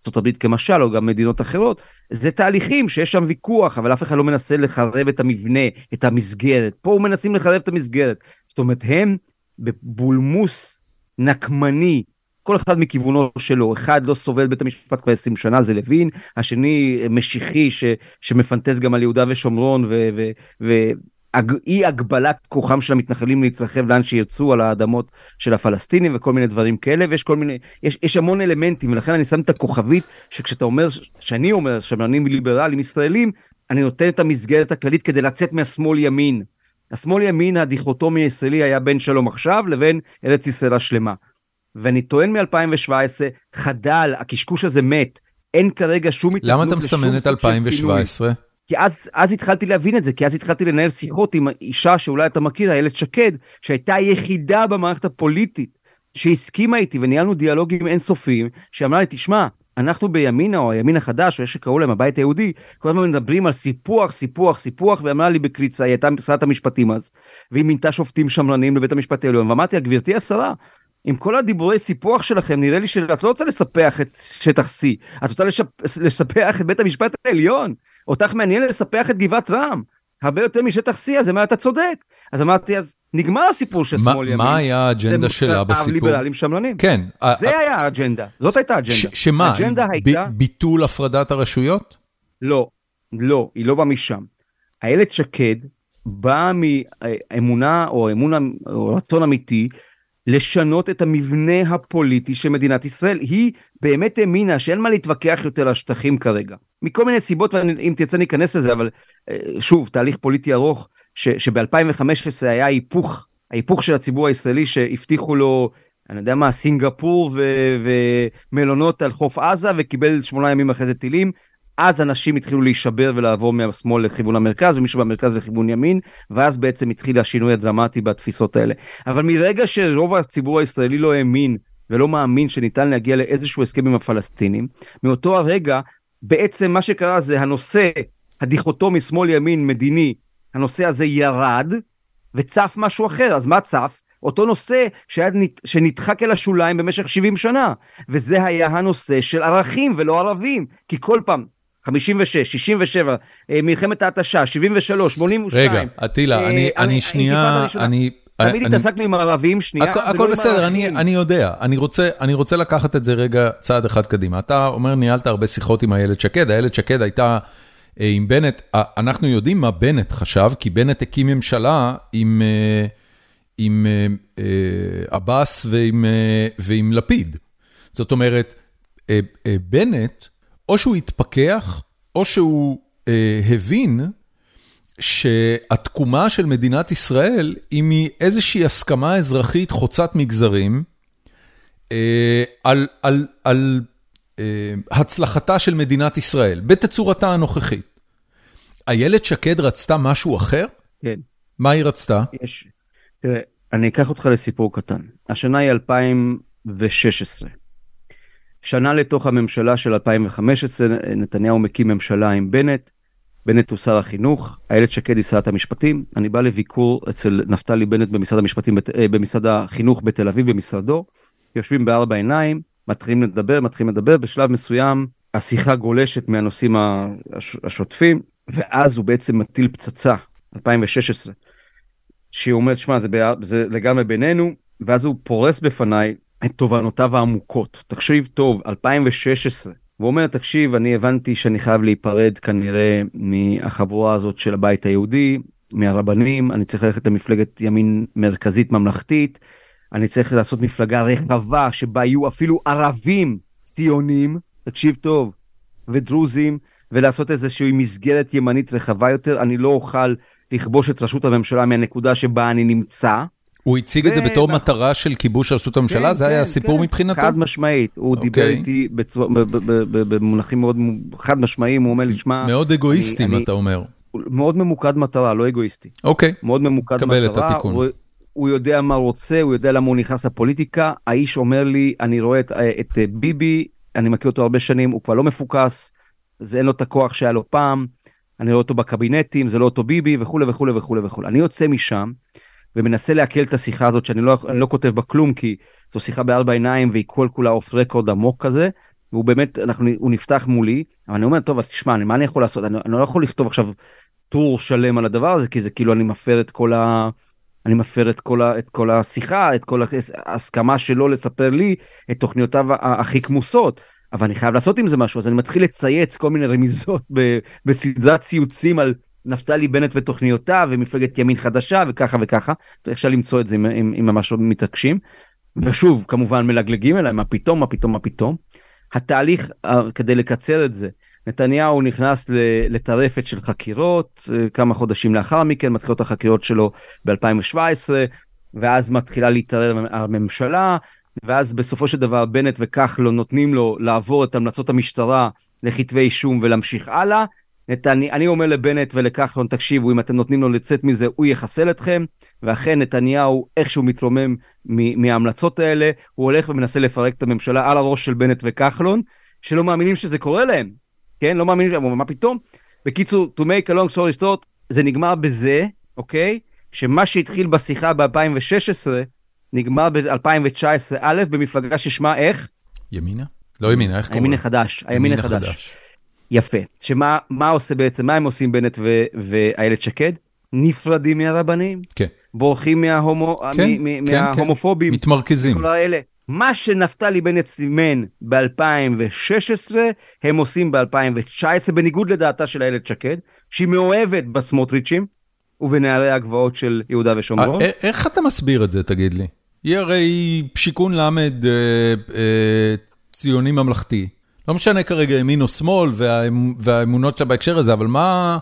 ארה"ב כמשל או גם מדינות אחרות, זה תהליכים שיש שם ויכוח אבל אף אחד לא מנסה לחרב את המבנה, את המסגרת. פה הוא מנסים לחרב את המסגרת. זאת אומרת הם בבולמוס נקמני כל אחד מכיוונו שלו, אחד לא סובל בית המשפט כבר 20 שנה זה לוין, השני משיחי ש, שמפנטז גם על יהודה ושומרון ואי הגבלת כוחם של המתנחלים להתרחב לאן שירצו על האדמות של הפלסטינים וכל מיני דברים כאלה ויש כל מיני, יש, יש המון אלמנטים ולכן אני שם את הכוכבית שכשאתה אומר, שאני אומר שמרנים ליברלים ישראלים, אני נותן את המסגרת הכללית כדי לצאת מהשמאל ימין. השמאל ימין הדיכוטומי הישראלי היה בין שלום עכשיו לבין ארץ ישראל השלמה. ואני טוען מ-2017, חדל, הקשקוש הזה מת, אין כרגע שום התנגדות למה אתה מסמן את 2017? כי אז, אז התחלתי להבין את זה, כי אז התחלתי לנהל שיחות עם אישה שאולי אתה מכיר, איילת שקד, שהייתה היחידה במערכת הפוליטית שהסכימה איתי וניהלנו דיאלוגים אינסופיים, שאמרה לי, תשמע, אנחנו בימינה או הימין החדש או איך שקראו להם הבית היהודי כל הזמן מדברים על סיפוח סיפוח סיפוח ואמרה לי בקריצה היא הייתה שרת המשפטים אז והיא מינתה שופטים שמרנים לבית המשפט העליון. ואמרתי לה גברתי השרה עם כל הדיבורי סיפוח שלכם נראה לי שאת לא רוצה לספח את שטח C, את רוצה לשפ... לספח את בית המשפט העליון, אותך מעניין לספח את גבעת רם, הרבה יותר משטח C, אז מה אתה צודק. אז אמרתי אז נגמר הסיפור של שמאל ימין. מה היה האג'נדה שלה בסיפור? ליברלים שמרנים. כן. זה היה האג'נדה, זאת הייתה האג'נדה. שמה, ביטול הפרדת הרשויות? לא, לא, היא לא באה משם. איילת שקד באה מאמונה או אמונה או רצון אמיתי לשנות את המבנה הפוליטי של מדינת ישראל. היא באמת האמינה שאין מה להתווכח יותר על שטחים כרגע. מכל מיני סיבות, ואם תרצה ניכנס לזה, אבל אה, שוב, תהליך פוליטי ארוך, שב-2015 היה היפוך, ההיפוך של הציבור הישראלי שהבטיחו לו, אני יודע מה, סינגפור ו- ומלונות על חוף עזה, וקיבל שמונה ימים אחרי זה טילים. אז אנשים התחילו להישבר ולעבור מהשמאל לכיוון המרכז ומי שבמרכז לכיוון ימין ואז בעצם התחיל השינוי הדרמטי בתפיסות האלה. אבל מרגע שרוב הציבור הישראלי לא האמין ולא מאמין שניתן להגיע לאיזשהו הסכם עם הפלסטינים, מאותו הרגע בעצם מה שקרה זה הנושא הדיכוטומי שמאל ימין מדיני, הנושא הזה ירד וצף משהו אחר, אז מה צף? אותו נושא שהיה, שנדחק אל השוליים במשך 70 שנה, וזה היה הנושא של ערכים ולא ערבים, כי כל פעם 56, 67, אה, מלחמת ההתשה, 73, 82. רגע, אטילה, אה, אני, אני שנייה, אני... תמיד התעסקנו עם ערבים, שנייה. הכל בסדר, אני, אני יודע. אני רוצה, אני רוצה לקחת את זה רגע צעד אחד קדימה. אתה אומר, ניהלת הרבה שיחות עם איילת שקד. איילת שקד הייתה אה, עם בנט, אנחנו יודעים מה בנט חשב, כי בנט הקים ממשלה עם, עם עבאס ועם, ועם לפיד. זאת אומרת, בנט, או שהוא התפכח, או שהוא אה, הבין שהתקומה של מדינת ישראל היא מאיזושהי הסכמה אזרחית חוצת מגזרים אה, על, על, על אה, הצלחתה של מדינת ישראל, בתצורתה הנוכחית. איילת שקד רצתה משהו אחר? כן. מה היא רצתה? יש. תראה, אני אקח אותך לסיפור קטן. השנה היא 2016. שנה לתוך הממשלה של 2015 נתניהו מקים ממשלה עם בנט, בנט הוא שר החינוך, איילת שקד היא שרת המשפטים, אני בא לביקור אצל נפתלי בנט במשרד המשפטים, אה, במשרד החינוך בתל אביב במשרדו, יושבים בארבע עיניים, מתחילים לדבר, מתחילים לדבר, בשלב מסוים השיחה גולשת מהנושאים השוטפים, ואז הוא בעצם מטיל פצצה, 2016, שהיא אומרת, שמע, זה, זה לגמרי בינינו, ואז הוא פורס בפניי את תובנותיו העמוקות. תקשיב טוב, 2016. והוא אומר, תקשיב, אני הבנתי שאני חייב להיפרד כנראה מהחבורה הזאת של הבית היהודי, מהרבנים, אני צריך ללכת למפלגת ימין מרכזית ממלכתית, אני צריך לעשות מפלגה רחבה שבה יהיו אפילו ערבים ציונים, תקשיב טוב, ודרוזים, ולעשות איזושהי מסגרת ימנית רחבה יותר, אני לא אוכל לכבוש את ראשות הממשלה מהנקודה שבה אני נמצא. הוא הציג את זה בתור מטרה של כיבוש ראשות הממשלה? כן, זה היה כן, הסיפור כן. מבחינתו? חד משמעית, הוא דיבר אוקיי. איתי ב- ב- במונחים מאוד חד משמעיים, הוא אומר לי, שמע, מאוד אגואיסטים, אתה אומר. מאוד ממוקד מטרה, לא אגואיסטי. אוקיי, מאוד ממוקד קבל את מטרה, התיקון. הוא, הוא יודע מה הוא רוצה, הוא יודע למה הוא נכנס לפוליטיקה, האיש אומר לי, אני רואה את, את אה, ביבי, אני מכיר אותו הרבה שנים, הוא כבר לא מפוקס, זה אין לו את הכוח שהיה לו פעם, אני רואה אותו בקבינטים, זה לא אותו ביבי וכולי וכולי וכולי וכולי. אני יוצא משם ומנסה לעכל את השיחה הזאת שאני לא, לא כותב בה כלום כי זו שיחה בארבע עיניים והיא כל כולה אוף רקורד עמוק כזה. והוא באמת, אנחנו, הוא נפתח מולי, אבל אני אומר, טוב, תשמע, אני- מה אני יכול לעשות? אני, אני לא יכול לכתוב עכשיו טור שלם על הדבר הזה, כי זה כאילו אני מפר את כל ה... אני מפר את כל, ה, את כל השיחה, את כל ההסכמה שלו לספר לי את תוכניותיו הכי כמוסות, אבל אני חייב לעשות עם זה משהו, אז אני מתחיל לצייץ כל מיני רמיזות בסדרת ציוצים על נפתלי בנט ותוכניותיו ומפלגת ימין חדשה וככה וככה, אפשר למצוא את זה אם, אם, אם ממש לא מתעקשים. ושוב, כמובן מלגלגים אליי, מה פתאום, מה פתאום, מה פתאום. התהליך, אה, כדי לקצר את זה, נתניהו נכנס לטרפת של חקירות, אה, כמה חודשים לאחר מכן מתחילות החקירות שלו ב-2017, ואז מתחילה להתערער הממשלה, ואז בסופו של דבר בנט וכחלון נותנים לו לעבור את המלצות המשטרה לכתבי אישום ולהמשיך הלאה. נתני, אני אומר לבנט ולכחלון, תקשיבו, אם אתם נותנים לו לצאת מזה, הוא יחסל אתכם, ואכן נתניהו איכשהו מתרומם מ- מההמלצות האלה, הוא הולך ומנסה לפרק את הממשלה על הראש של בנט וכחלון, שלא מאמינים שזה קורה להם, כן? לא מאמינים, אבל מה פתאום? בקיצור, to make a long story short, זה נגמר בזה, אוקיי? שמה שהתחיל בשיחה ב-2016, נגמר ב-2019, א', במפלגה ששמה איך? ימינה? לא ימינה, איך קוראים? הימין החדש, הימין החדש. יפה. שמה מה עושה בעצם, מה הם עושים בנט ואיילת שקד? נפרדים מהרבנים, כן, בורחים מההומו, כן, מ- מ- כן, מההומופובים, מתמרכזים. כל האלה. מה שנפתלי בנט סימן ב-2016, הם עושים ב-2019, בניגוד לדעתה של איילת שקד, שהיא מאוהבת בסמוטריצ'ים ובנערי הגבעות של יהודה ושומרון. אה, א- איך אתה מסביר את זה, תגיד לי? היא הרי שיכון אה, אה, ציוני ממלכתי. לא משנה כרגע ימין או שמאל והאמ- והאמונות שלה בהקשר הזה, אבל מה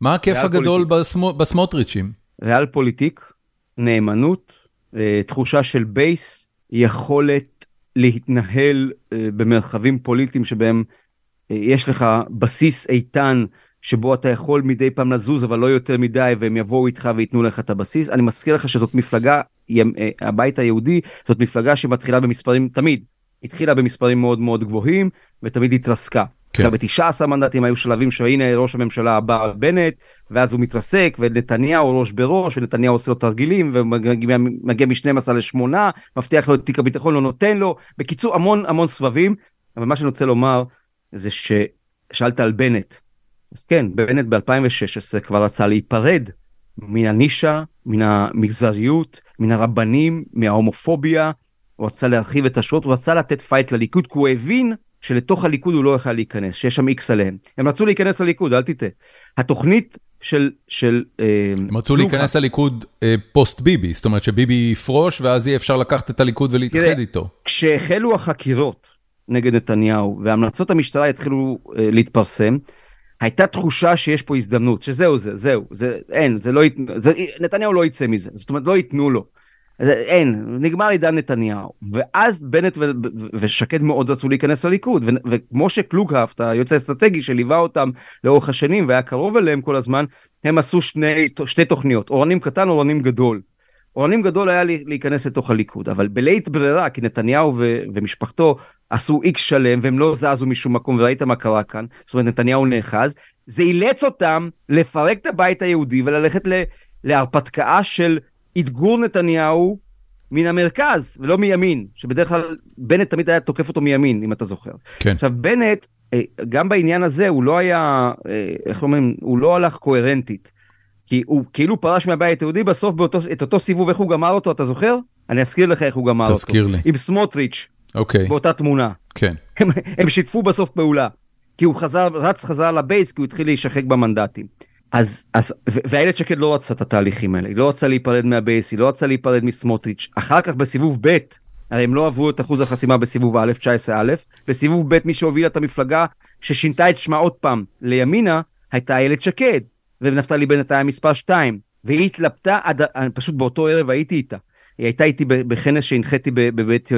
מה הכיף הגדול בסמו- בסמוטריצ'ים? ריאל פוליטיק, נאמנות, אה, תחושה של base, יכולת להתנהל אה, במרחבים פוליטיים שבהם אה, יש לך בסיס איתן שבו אתה יכול מדי פעם לזוז אבל לא יותר מדי והם יבואו איתך וייתנו לך את הבסיס. אני מזכיר לך שזאת מפלגה, הבית היהודי, זאת מפלגה שמתחילה במספרים תמיד, התחילה במספרים מאוד מאוד גבוהים ותמיד התרסקה. כן. עכשיו ב-19 מנדטים היו שלבים שהנה ראש הממשלה הבא בנט ואז הוא מתרסק ונתניהו ראש בראש ונתניהו עושה לו תרגילים ומגיע מגיע מ-12 ל-8 מבטיח לו את תיק הביטחון לא נותן לו בקיצור המון המון סבבים אבל מה שאני רוצה לומר זה ששאלת על בנט אז כן בנט ב-2016 כבר רצה להיפרד מן הנישה מן המגזריות מן הרבנים מההומופוביה הוא רצה להרחיב את ה shot הוא רצה לתת fight לליכוד כי הוא הבין שלתוך הליכוד הוא לא יכל להיכנס שיש שם איקס עליהם הם רצו להיכנס לליכוד אל תטעה התוכנית של של אה, הם רצו להיכנס לליכוד אה, פוסט ביבי, זאת אומרת שביבי יפרוש ואז יהיה אפשר לקחת את הליכוד ולהתאחד איתו. כשהחלו החקירות נגד נתניהו והמלצות המשטרה התחילו אה, להתפרסם, הייתה תחושה שיש פה הזדמנות, שזהו זה, זהו, זה אין, זה לא, ית- זה, נתניהו לא יצא מזה, זאת אומרת לא ייתנו לו. אין, נגמר עידן נתניהו. ואז בנט ו- ושקד מאוד רצו להיכנס לליכוד, ו- ומשה קלוגהפט, היועץ האסטרטגי שליווה אותם לאורך השנים והיה קרוב אליהם כל הזמן, הם עשו שני, שתי תוכניות, אורנים קטן, אורנים גדול. אורנים גדול היה להיכנס לתוך הליכוד, אבל בלית ברירה, כי נתניהו ו- ומשפחתו עשו איקס שלם והם לא זזו משום מקום וראית מה קרה כאן, זאת אומרת נתניהו נאחז, זה אילץ אותם לפרק את הבית היהודי וללכת ל- להרפתקה של אתגור נתניהו מן המרכז ולא מימין, שבדרך כלל בנט תמיד היה תוקף אותו מימין אם אתה זוכר. כן. עכשיו בנט, אה, גם בעניין הזה הוא לא היה, אה, איך אומרים, הוא לא הלך קוהרנטית. כי הוא כאילו פרש מהבית היהודי בסוף באותו, את אותו סיבוב איך הוא גמר אותו אתה זוכר? אני אזכיר לך איך הוא גמר אותו. תזכיר לי. עם סמוטריץ' אוקיי, באותה תמונה. כן. הם, הם שיתפו בסוף פעולה. כי הוא חזר, רץ חזר לבייס כי הוא התחיל להישחק במנדטים. אז, אז, ואיילת שקד לא רצתה את התהליכים האלה, היא לא רצתה להיפרד מהבייס, היא לא רצתה להיפרד מסמוטריץ'. אחר כך בסיבוב ב', הרי הם לא עברו את אחוז החסימה בסיבוב א', 19 א', בסיבוב ב' מי שהובילה את המפלגה ששינתה את שמה עוד פעם לימינה, הייתה איילת שקד. ונפתלי בנט היה מספר 2, והיא התלבטה, עד, פשוט באותו ערב הייתי איתה. היא הייתה איתי בכנס שהנחיתי בבית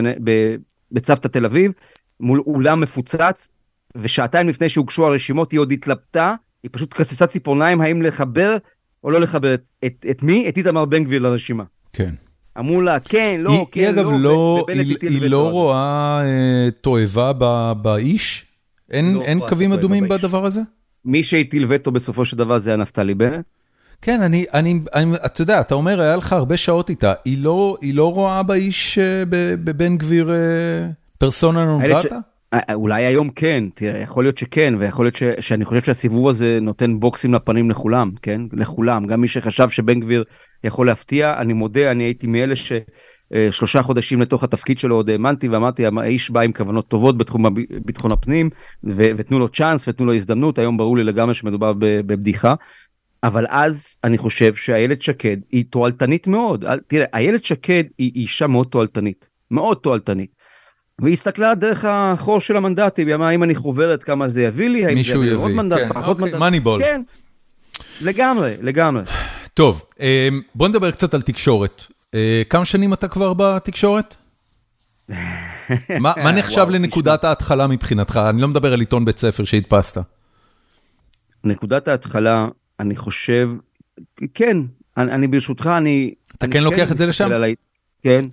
בצוותא תל אביב, מול אולם מפוצץ, ושעתיים לפני שהוגשו הרשימות היא עוד התלבטה, היא פשוט כססה ציפורניים האם לחבר או לא לחבר את, את, את מי? את איתמר בן גביר לרשימה. כן. אמרו לה, כן, לא, היא, כן, היא אגב לא, לא, היא, היא לא רואה אה, תועבה באיש? אין, לא אין קווים אדומים באיש. בדבר הזה? מי שהטיל וטו בסופו של דבר זה היה נפתלי בנט. כן, אני, אני, אני, אתה יודע, אתה אומר, היה לך הרבה שעות איתה, היא לא, היא לא רואה באיש, אה, בבן גביר, אה, פרסונה נון גרטה? אולי היום כן, תראה, יכול להיות שכן, ויכול להיות ש, שאני חושב שהסיבוב הזה נותן בוקסים לפנים לכולם, כן? לכולם, גם מי שחשב שבן גביר יכול להפתיע, אני מודה, אני הייתי מאלה ששלושה חודשים לתוך התפקיד שלו עוד האמנתי ואמרתי, האיש בא עם כוונות טובות בתחום ביטחון הפנים, ו, ותנו לו צ'אנס ותנו לו הזדמנות, היום ברור לי לגמרי שמדובר בבדיחה. אבל אז אני חושב שאיילת שקד היא תועלתנית מאוד. תראה, איילת שקד היא אישה מאוד תועלתנית, מאוד תועלתנית. והיא הסתכלה דרך החור של המנדטים, היא אמרה, אם אני חוברת כמה זה יביא לי, האם זה יביא עוד מנדט, כן, פחות אוקיי, מנדט. מאניבול. כן, לגמרי, לגמרי. טוב, אמ, בוא נדבר קצת על תקשורת. אה, כמה שנים אתה כבר בתקשורת? מה, מה נחשב לנקודת ההתחלה מבחינתך? אני לא מדבר על עיתון בית ספר שהדפסת. נקודת ההתחלה, אני חושב, כן, אני, אני ברשותך, אני... אתה אני כן לוקח את זה לשם? עלי, כן.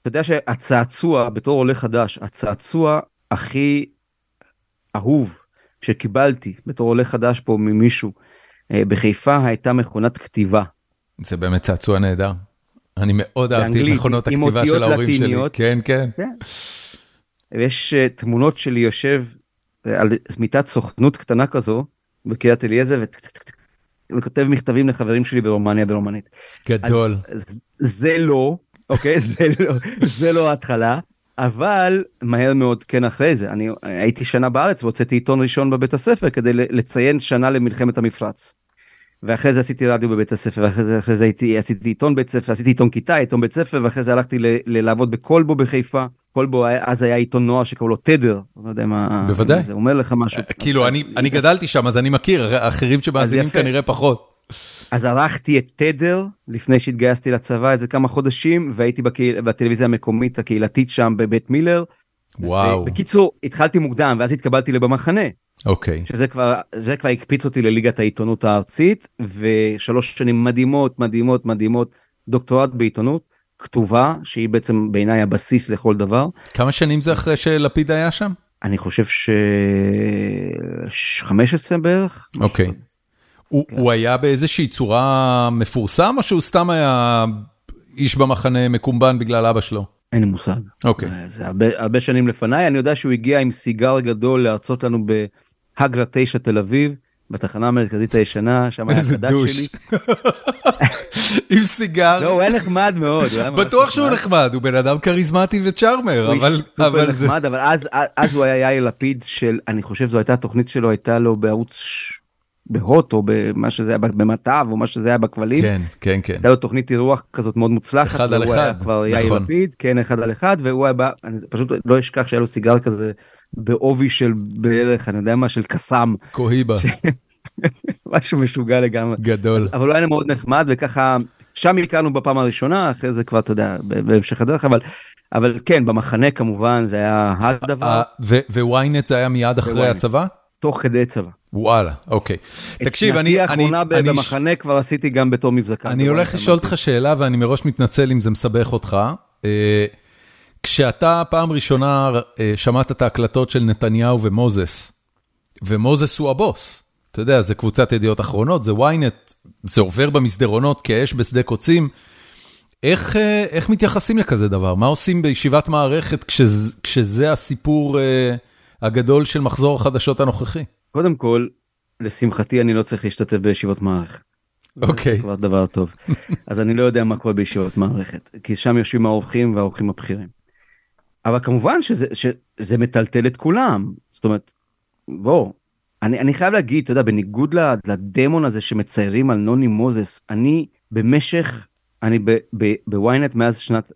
אתה יודע שהצעצוע, בתור עולה חדש, הצעצוע הכי אהוב שקיבלתי בתור עולה חדש פה ממישהו אה, בחיפה הייתה מכונת כתיבה. זה באמת צעצוע נהדר. אני מאוד אהבתי את מכונות הכתיבה של ההורים לטיניות. שלי. כן, כן. כן. ויש אה, תמונות שלי יושב אה, על מיטת סוכנות קטנה כזו בקריית אליעזר וכותב מכתבים לחברים שלי ברומניה ברומנית. גדול. אז זה לא, אוקיי? זה לא, זה לא ההתחלה, אבל מהר מאוד כן אחרי זה. אני הייתי שנה בארץ והוצאתי עיתון ראשון בבית הספר כדי לציין שנה למלחמת המפרץ. ואחרי זה עשיתי רדיו בבית הספר, ואחרי זה, אחרי זה הייתי, עשיתי עיתון בית ספר, עשיתי עיתון כיתה, עיתון בית ספר, ואחרי זה הלכתי ל, ל, לעבוד בקולבו בחיפה. קולבו אז היה עיתון נוער שקראו לו תדר, לא יודע מה, בוודאי. זה אומר לך משהו. כאילו, אני, אני גדלתי שם, אז אני מכיר, אחרים שמאזינים כנראה פחות. אז ערכתי את תדר לפני שהתגייסתי לצבא איזה כמה חודשים והייתי בקהיל, בטלוויזיה המקומית הקהילתית שם בבית מילר. וואו. בקיצור התחלתי מוקדם ואז התקבלתי לבמחנה. אוקיי. שזה כבר זה כבר הקפיץ אותי לליגת העיתונות הארצית ושלוש שנים מדהימות מדהימות מדהימות דוקטורט בעיתונות כתובה שהיא בעצם בעיניי הבסיס לכל דבר. כמה שנים זה אחרי שלפיד היה שם? אני חושב ש... 15 בערך. אוקיי. Okay. הוא, כן. הוא היה באיזושהי צורה מפורסם, או שהוא סתם היה איש במחנה מקומבן בגלל אבא שלו? אין לי מושג. אוקיי. אה, זה הרבה, הרבה שנים לפניי, אני יודע שהוא הגיע עם סיגר גדול להרצות לנו בהגרה 9 תל אביב, בתחנה המרכזית הישנה, שם היה הקדש שלי. עם סיגר. לא, הוא היה נחמד מאוד. בטוח שהוא נחמד, הוא בן אדם כריזמטי וצ'ארמר, אבל... הוא סופר נחמד, אבל אז הוא היה יאיר לפיד של, אני חושב זו הייתה התוכנית שלו, הייתה לו בערוץ בהוט או במה שזה היה במטב או מה שזה היה בכבלים. כן, כן, כן. הייתה לו תוכנית אירוח כזאת מאוד מוצלחת. אחד על אחד, כבר יאיר נכון. לפיד, כן, אחד על אחד, והוא היה בא, אני פשוט לא אשכח שהיה לו סיגר כזה בעובי של בערך, אני יודע מה, של קסאם. קוהיבה. משהו משוגע לגמרי. גדול. אבל הוא היה מאוד נחמד וככה, שם הכרנו בפעם הראשונה, אחרי זה כבר, אתה יודע, בהמשך הדרך, אבל... אבל כן, במחנה כמובן זה היה הדבר. וויינט זה היה מיד אחרי הצבא? תוך כדי צבא. וואלה, אוקיי. תקשיב, אני... את שנתי האחרונה במחנה כבר עשיתי גם בתור מבזקן. אני הולך לשאול אותך שאלה ואני מראש מתנצל אם זה מסבך אותך. אה, כשאתה פעם ראשונה אה, שמעת את ההקלטות של נתניהו ומוזס, ומוזס הוא הבוס, אתה יודע, זה קבוצת ידיעות אחרונות, זה ynet, זה עובר במסדרונות כאש בשדה קוצים. איך, אה, איך מתייחסים לכזה דבר? מה עושים בישיבת מערכת כשזה, כשזה הסיפור הגדול של מחזור החדשות הנוכחי? קודם כל, לשמחתי אני לא צריך להשתתף בישיבות מערכת. אוקיי. זה כבר דבר טוב. אז אני לא יודע מה קורה בישיבות מערכת, כי שם יושבים האורחים והאורחים הבכירים. אבל כמובן שזה, שזה מטלטל את כולם. זאת אומרת, בוא, אני, אני חייב להגיד, אתה יודע, בניגוד לדמון הזה שמציירים על נוני מוזס, אני במשך, אני בוויינט מאז שנת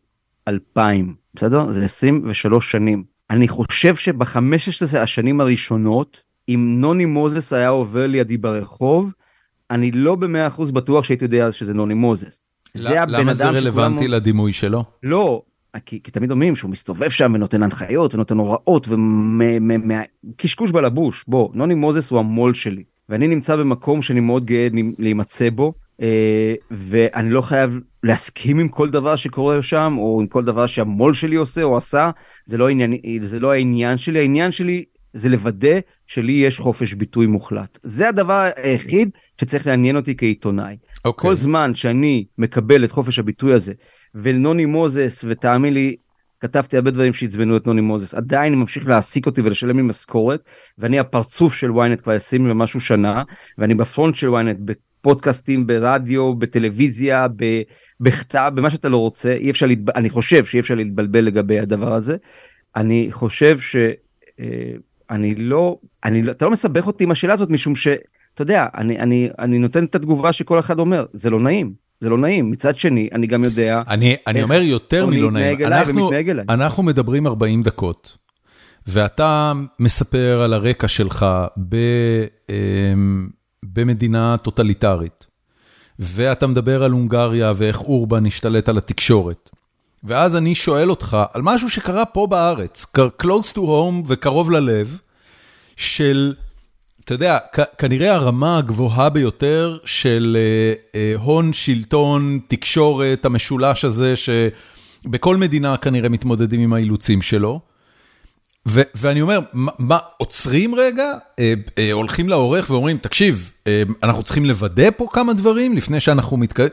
2000, בסדר? זה 23 שנים. אני חושב שב-15 השנים הראשונות, אם נוני מוזס היה עובר לידי ברחוב, אני לא במאה אחוז בטוח שהייתי יודע שזה נוני מוזס. זה למה זה רלוונטי שכולם... לדימוי שלו? לא, כי, כי תמיד אומרים שהוא מסתובב שם ונותן הנחיות ונותן הוראות וקשקוש בלבוש. בוא, נוני מוזס הוא המו"ל שלי, ואני נמצא במקום שאני מאוד גאה להימצא בו, אה, ואני לא חייב להסכים עם כל דבר שקורה שם, או עם כל דבר שהמו"ל שלי עושה או עשה, זה לא, עניין, זה לא העניין שלי, העניין שלי זה לוודא שלי יש חופש ביטוי מוחלט. זה הדבר היחיד שצריך לעניין אותי כעיתונאי. Okay. אוקיי. כל זמן שאני מקבל את חופש הביטוי הזה, ונוני מוזס, ותאמין לי, כתבתי הרבה דברים שעצבנו את נוני מוזס, עדיין ממשיך להעסיק אותי ולשלם לי משכורת, ואני הפרצוף של ynet כבר 20 ומשהו שנה, ואני בפרונט של ynet בפודקאסטים, ברדיו, בטלוויזיה, בכתב, במה שאתה לא רוצה, אי אפשר, להתב... אני חושב שאי אפשר להתבלבל לגבי הדבר הזה. אני חושב ש... אה, אני לא, אני, לא, אתה לא מסבך אותי עם השאלה הזאת משום שאתה יודע, אני, אני, אני נותן את התגובה שכל אחד אומר, זה לא נעים, זה לא נעים. מצד שני, אני גם יודע... אני, אני אומר יותר מלא נעים. אנחנו, אנחנו מדברים 40 דקות, ואתה מספר על הרקע שלך ב, אמ, במדינה טוטליטרית, ואתה מדבר על הונגריה ואיך אורבן השתלט על התקשורת. ואז אני שואל אותך על משהו שקרה פה בארץ, close to home וקרוב ללב, של, אתה יודע, כנראה הרמה הגבוהה ביותר של uh, uh, הון, שלטון, תקשורת, המשולש הזה, שבכל מדינה כנראה מתמודדים עם האילוצים שלו. ואני אומר, מה, מה, עוצרים רגע, אה, אה, הולכים לעורך ואומרים, תקשיב, אה, אנחנו צריכים לוודא פה כמה דברים לפני שאנחנו מתקדמים,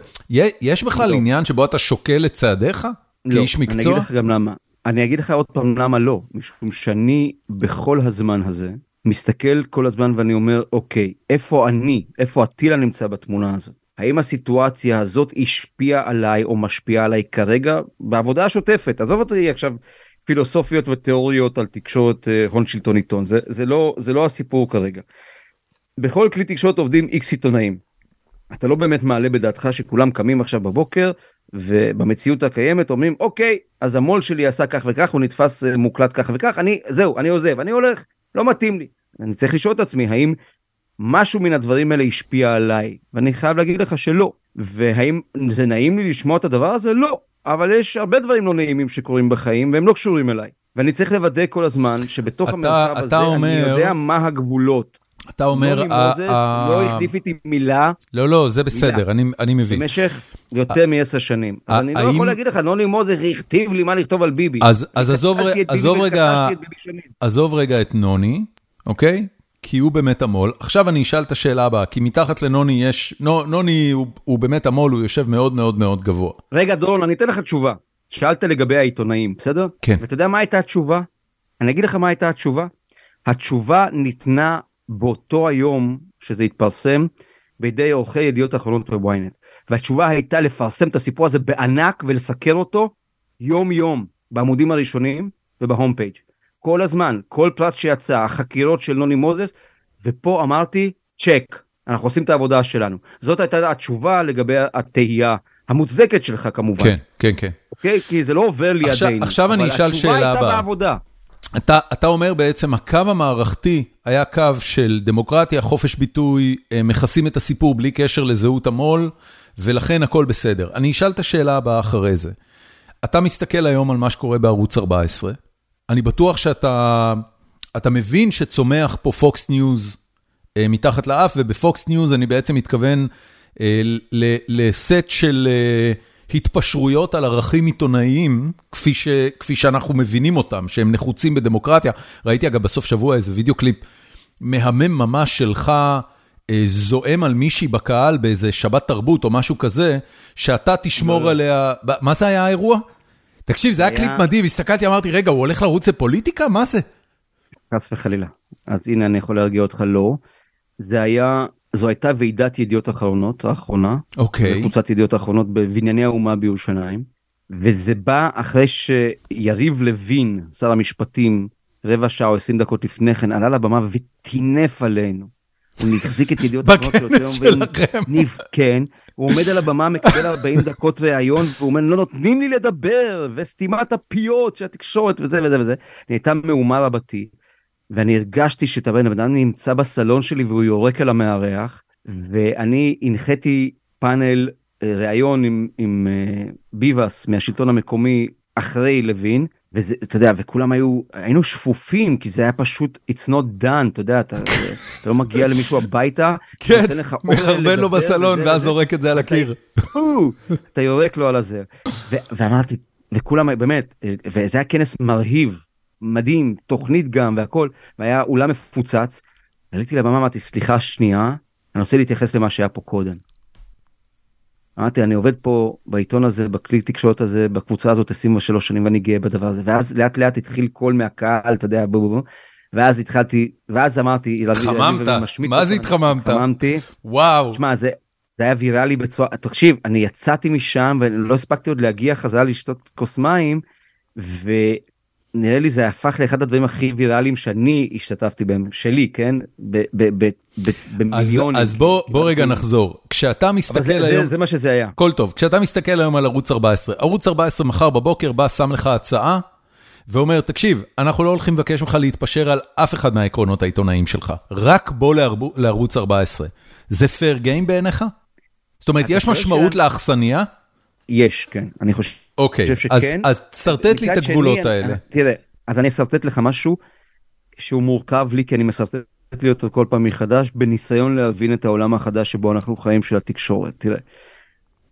יש בכלל לא. עניין שבו אתה שוקל את צעדיך? לא, כאיש מקצוע? אני אגיד לך גם למה. אני אגיד לך עוד פעם למה לא, משום שאני בכל הזמן הזה מסתכל כל הזמן ואני אומר, אוקיי, איפה אני, איפה אטילה נמצא בתמונה הזאת? האם הסיטואציה הזאת השפיעה עליי או משפיעה עליי כרגע בעבודה השוטפת? עזוב אותי עכשיו פילוסופיות ותיאוריות על תקשורת אה, הון שלטון עיתון, זה, זה, לא, זה לא הסיפור כרגע. בכל כלי תקשורת עובדים איקס עיתונאים. אתה לא באמת מעלה בדעתך שכולם קמים עכשיו בבוקר ובמציאות הקיימת אומרים אוקיי אז המו"ל שלי עשה כך וכך הוא נתפס אה, מוקלט כך וכך אני זהו אני עוזב אני הולך לא מתאים לי. אני צריך לשאול את עצמי האם משהו מן הדברים האלה השפיע עליי? ואני חייב להגיד לך שלא. והאם זה נעים לי לשמוע את הדבר הזה? לא אבל יש הרבה דברים לא נעימים שקורים בחיים והם לא קשורים אליי ואני צריך לוודא כל הזמן שבתוך אתה, המרחב אתה הזה אומר... אני יודע מה הגבולות אתה אומר... נוני מוזס לא החליף איתי מילה. לא, לא, זה בסדר, אני מבין. במשך יותר מעשר שנים. אז אני לא יכול להגיד לך, נוני מוזס הכתיב לי מה לכתוב על ביבי. אז עזוב רגע את נוני, אוקיי? כי הוא באמת המו"ל. עכשיו אני אשאל את השאלה הבאה, כי מתחת לנוני יש... נוני הוא באמת המו"ל, הוא יושב מאוד מאוד מאוד גבוה. רגע, דורון, אני אתן לך תשובה. שאלת לגבי העיתונאים, בסדר? כן. ואתה יודע מה הייתה התשובה? אני אגיד לך מה הייתה התשובה. התשובה ניתנה באותו היום שזה התפרסם בידי עורכי ידיעות אחרונות וויינט. והתשובה הייתה לפרסם את הסיפור הזה בענק ולסקר אותו יום יום בעמודים הראשונים ובהום פייג'. כל הזמן, כל פרט שיצא, החקירות של נוני מוזס, ופה אמרתי צ'ק, אנחנו עושים את העבודה שלנו. זאת הייתה התשובה לגבי התהייה המוצדקת שלך כמובן. כן, כן, כן. אוקיי? כי זה לא עובר לידינו. עכשיו, עכשיו אני אשאל שאלה הבאה. אבל התשובה הייתה בעבודה. אתה, אתה אומר בעצם הקו המערכתי היה קו של דמוקרטיה, חופש ביטוי, מכסים את הסיפור בלי קשר לזהות המו"ל, ולכן הכל בסדר. אני אשאל את השאלה הבאה אחרי זה. אתה מסתכל היום על מה שקורה בערוץ 14, אני בטוח שאתה אתה מבין שצומח פה Fox News אה, מתחת לאף, וב Fox News אני בעצם מתכוון אה, לסט של... אה, התפשרויות על ערכים עיתונאיים, כפי, ש, כפי שאנחנו מבינים אותם, שהם נחוצים בדמוקרטיה. ראיתי אגב בסוף שבוע איזה וידאו קליפ מהמם ממש שלך, אה, זועם על מישהי בקהל באיזה שבת תרבות או משהו כזה, שאתה תשמור לא. עליה, מה זה היה האירוע? תקשיב, זה היה קליפ מדהים, הסתכלתי, אמרתי, רגע, הוא הולך לרוץ לפוליטיקה? מה זה? חס וחלילה. אז הנה, אני יכול להרגיע אותך, לא. זה היה זו הייתה ועידת ידיעות אחרונות האחרונה. אוקיי. קבוצת ידיעות אחרונות בבנייני האומה בירושלים. וזה בא אחרי שיריב לוין, שר המשפטים, רבע שעה או עשרים דקות לפני כן, עלה לבמה וטינף עלינו. הוא החזיק את ידיעות אחרונות בכנס שלכם. כן, הוא עומד על הבמה, מקבל 40 דקות ראיון, והוא אומר, לא נותנים לי לדבר, וסתימת הפיות של התקשורת וזה וזה וזה. נהייתה מהומה רבתי. ואני הרגשתי שאת הבן אדם נמצא בסלון שלי והוא יורק על המארח, ואני הנחיתי פאנל אה, ראיון עם, עם uh, ביבס מהשלטון המקומי אחרי לוין, וזה, אתה יודע, וכולם היו, היינו שפופים, כי זה היה פשוט, it's not done, אתה יודע, אתה, אתה לא מגיע למישהו הביתה, כן, מחרבן לו בסלון ואז זורק את זה על הקיר. אתה יורק לו על הזה. ואמרתי, וכולם, באמת, וזה היה כנס מרהיב, מדהים, תוכנית גם והכל, והיה אולם מפוצץ. עליתי לבמה, אמרתי, סליחה שנייה, אני רוצה להתייחס למה שהיה פה קודם. אמרתי, אני עובד פה בעיתון הזה, בכלי תקשורת הזה, בקבוצה הזאת 23 שנים ואני גאה בדבר הזה. ואז לאט לאט התחיל קול מהקהל, אתה יודע, בוא בוא בוא. ואז התחלתי, ואז אמרתי, התחממת, מה זה התחממת? התחממתי. וואו. תשמע, זה, זה היה ויראלי בצורה, תקשיב, אני יצאתי משם ולא הספקתי עוד להגיע חזרה לשתות כוס מים, ו... נראה לי זה הפך לאחד הדברים הכי ויראליים שאני השתתפתי בהם, שלי, כן? במיליונים. אז, בוא, רגע נחזור. כשאתה מסתכל היום... זה, מה שזה היה. כל טוב. כשאתה מסתכל היום על ערוץ 14, ערוץ 14 מחר בבוקר בא, שם לך הצעה, ואומר, תקשיב, אנחנו לא הולכים לבקש ממך להתפשר על אף אחד מהעקרונות העיתונאיים שלך, רק בוא לערוץ 14. זה פייר גיים בעיניך? זאת אומרת, יש משמעות. לאכסניה? יש, כן. אני חושב... אוקיי, אז, אז תשרטט לי את הגבולות האלה. תראה, אז אני אשרטט לך משהו שהוא מורכב לי, כי אני משרטט לי אותו כל פעם מחדש, בניסיון להבין את העולם החדש שבו אנחנו חיים של התקשורת. תראה,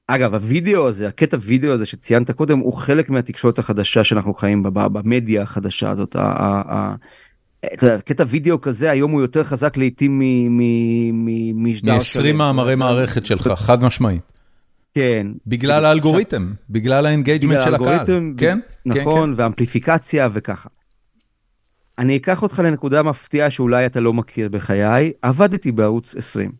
אגב, הווידאו הזה, הקטע וידאו הזה שציינת קודם, הוא חלק מהתקשורת החדשה שאנחנו חיים בה, במדיה החדשה הזאת. קטע וידאו כזה היום הוא יותר חזק לעיתים משדר מ-20 מאמרי מערכת שלך, חד משמעית. כן. בגלל האלגוריתם, בגלל ה engagement של הקהל. כן? כן? נכון, ואמפליפיקציה וככה. אני אקח אותך לנקודה מפתיעה שאולי אתה לא מכיר בחיי, עבדתי בערוץ 20.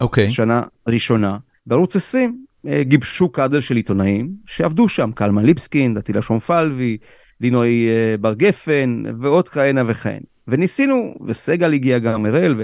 אוקיי. שנה ראשונה. בערוץ 20 אה, גיבשו קאדר של עיתונאים שעבדו שם, קלמן ליבסקינד, אטילה שומפלבי, לינוי אה, בר גפן ועוד כהנה וכהנה. וניסינו, וסגל הגיע גם, אראל,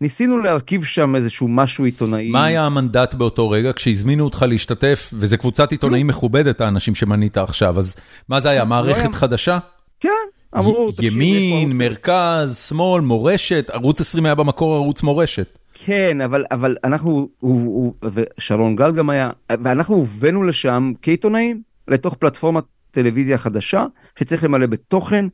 ניסינו להרכיב שם איזשהו משהו עיתונאי. מה היה המנדט באותו רגע כשהזמינו אותך להשתתף, וזה קבוצת עיתונאים מכובדת האנשים שמנית עכשיו, אז מה זה היה, לא מערכת חדשה? כן, אמרו, ימין, מרכז, שמאל, מורשת, ערוץ 20 היה במקור ערוץ מורשת. כן, אבל, אבל אנחנו, הוא, הוא, ושרון גל גם היה, ואנחנו הובאנו לשם כעיתונאים, לתוך פלטפורמת טלוויזיה חדשה, שצריך למלא בתוכן.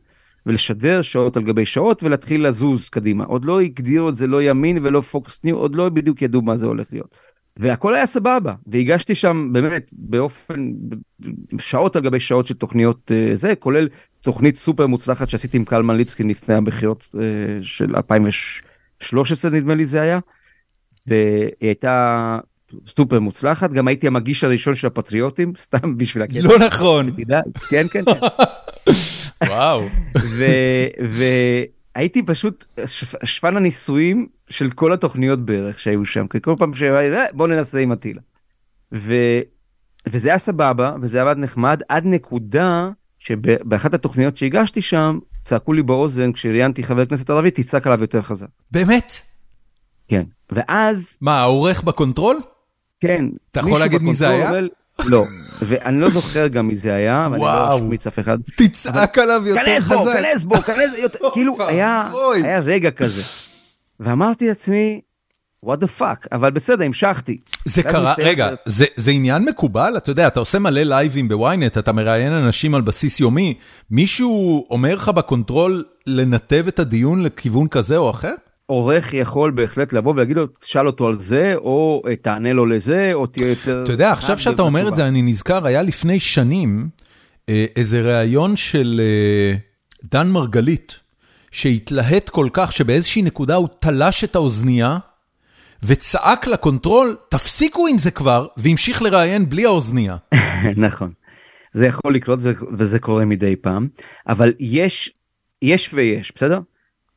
ולשדר שעות על גבי שעות ולהתחיל לזוז קדימה. עוד לא הגדירו את זה לא ימין ולא פוקס ניו, עוד לא בדיוק ידעו מה זה הולך להיות. והכל היה סבבה, והגשתי שם באמת באופן, שעות על גבי שעות של תוכניות uh, זה, כולל תוכנית סופר מוצלחת שעשיתי עם קלמן ליבסקין לפני הבחירות uh, של 2013 נדמה לי זה היה. והיא הייתה סופר מוצלחת, גם הייתי המגיש הראשון של הפטריוטים, סתם בשביל הקטע. לא נכון. כן, כן, כן. וואו. והייתי פשוט שפן הניסויים של כל התוכניות בערך שהיו שם, כי כל פעם שהייתי, אה, בוא ננסה עם אטילה. וזה היה סבבה, וזה עבד נחמד, עד נקודה שבאחת התוכניות שהגשתי שם, צעקו לי באוזן כשראיינתי חבר כנסת ערבי, תצעק עליו יותר חזק. באמת? כן, ואז... מה, העורך ב control? כן. אתה יכול להגיד מי זה היה? לא, ואני לא זוכר גם מי זה היה, ואני לא אשמיץ אף אחד. תצעק עליו יותר חזק. כנס בו, כנס בו, כנס, כאילו היה רגע כזה. ואמרתי לעצמי, what the fuck, אבל בסדר, המשכתי. זה קרה, רגע, זה, זה עניין מקובל? אתה יודע, אתה עושה מלא לייבים ב-ynet, אתה מראיין אנשים על בסיס יומי, מישהו אומר לך ב control לנתב את הדיון לכיוון כזה או אחר? עורך יכול בהחלט לבוא ולהגיד לו, תשאל אותו על זה, או אה, תענה לו לזה, או תהיה יותר... אתה יודע, עכשיו שאתה אומר את זה, אני נזכר, היה לפני שנים אה, איזה ראיון של אה, דן מרגלית, שהתלהט כל כך שבאיזושהי נקודה הוא תלש את האוזנייה, וצעק לקונטרול, תפסיקו עם זה כבר, והמשיך לראיין בלי האוזנייה. נכון. זה יכול לקרות וזה קורה מדי פעם, אבל יש, יש ויש, בסדר?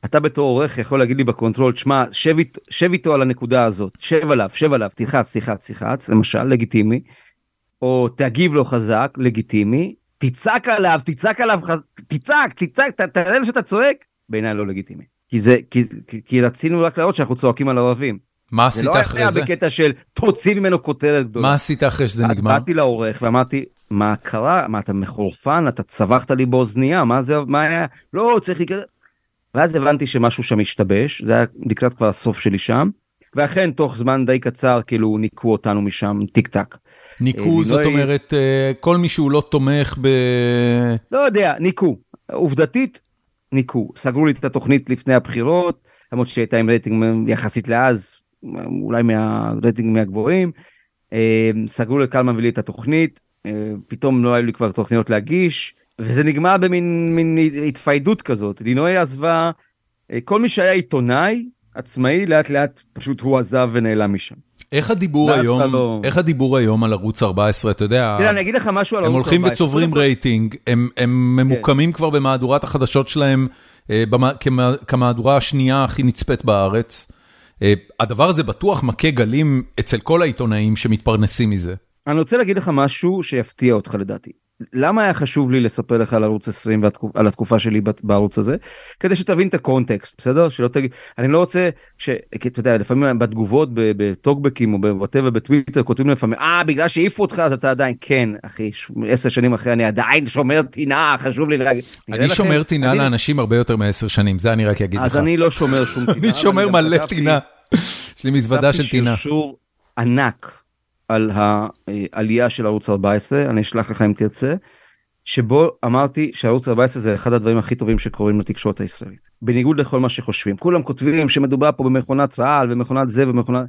אתה בתור עורך יכול להגיד לי ב control, שמע, שב, שב איתו על הנקודה הזאת, שב עליו, שב עליו, תלחץ, תלחץ, תלחץ, למשל, לגיטימי, או תגיב לו חזק, לגיטימי, תצעק עליו, תצעק עליו. תצעק, תצעק, תראה לו שאתה צועק, בעיניי לא לגיטימי. כי זה, כי, כי, כי רצינו רק להראות שאנחנו צועקים על ערבים. מה עשית אחרי זה? זה לא היה בקטע של תוציא ממנו כותרת גדולה. מה עשית אחרי שזה נגמר? אז באתי לעורך ואמרתי, מה קרה? מה אתה מחורפן? אתה צווחת לי באוזנייה? מה זה, מה היה? לא, צריך להיכנס. ואז הבנתי שמשהו שם השתבש, זה היה לקראת כבר הסוף שלי שם. ואכן תוך זמן די קצר כאילו ניקו אותנו משם טיק טק. ניקו, זאת לינוי- אומרת, אה, כל מי שהוא לא תומך ב... לא יודע, ניקו. עובדתית, ניקו. סגרו לי את התוכנית לפני הבחירות, למרות שהייתה עם רייטינג יחסית לאז, אולי מהרייטינג מהגבוהים. אה, סגרו לקלמן ולי את התוכנית, אה, פתאום לא היו לי כבר תוכניות להגיש, וזה נגמר במין מין התפיידות כזאת. לינוי עזבה, אה, כל מי שהיה עיתונאי עצמאי, לאט לאט פשוט הוא עזב ונעלם משם. איך הדיבור היום, לא- איך הדיבור היום על ערוץ 14, אתה יודע, תראה, אני אגיד לך משהו על הם ערוץ הולכים 14. וצוברים רייטינג, הם, הם ממוקמים כבר במהדורת החדשות שלהם, כמהדורה השנייה הכי נצפית בארץ. אה, הדבר הזה בטוח מכה גלים אצל כל העיתונאים שמתפרנסים מזה. אני רוצה להגיד לך משהו שיפתיע אותך לדעתי. למה היה חשוב לי לספר לך על ערוץ 20 ועל התקופה שלי בערוץ הזה? כדי שתבין את הקונטקסט, בסדר? שלא תגיד, אני לא רוצה, ש... כי אתה יודע, לפעמים בתגובות בטוקבקים או ב whatever בטוויטר כותבים לפעמים, אה, בגלל שהעיפו אותך אז אתה עדיין, כן, אחי, עשר שנים אחרי אני עדיין שומר טינה, חשוב לי להגיד. אני? שומר טינה אני- לאנשים הרבה יותר מעשר שנים, זה אני רק אגיד לך. אז אני לא שומר שום טינה. אני שומר מלא טינה. יש לי מזוודה של טינה. ענק על העלייה של ערוץ 14 אני אשלח לך אם תרצה שבו אמרתי שערוץ 14 זה אחד הדברים הכי טובים שקורים לתקשורת הישראלית. בניגוד לכל מה שחושבים. כולם כותבים שמדובר פה במכונת רעל ומכונת זה ומכונת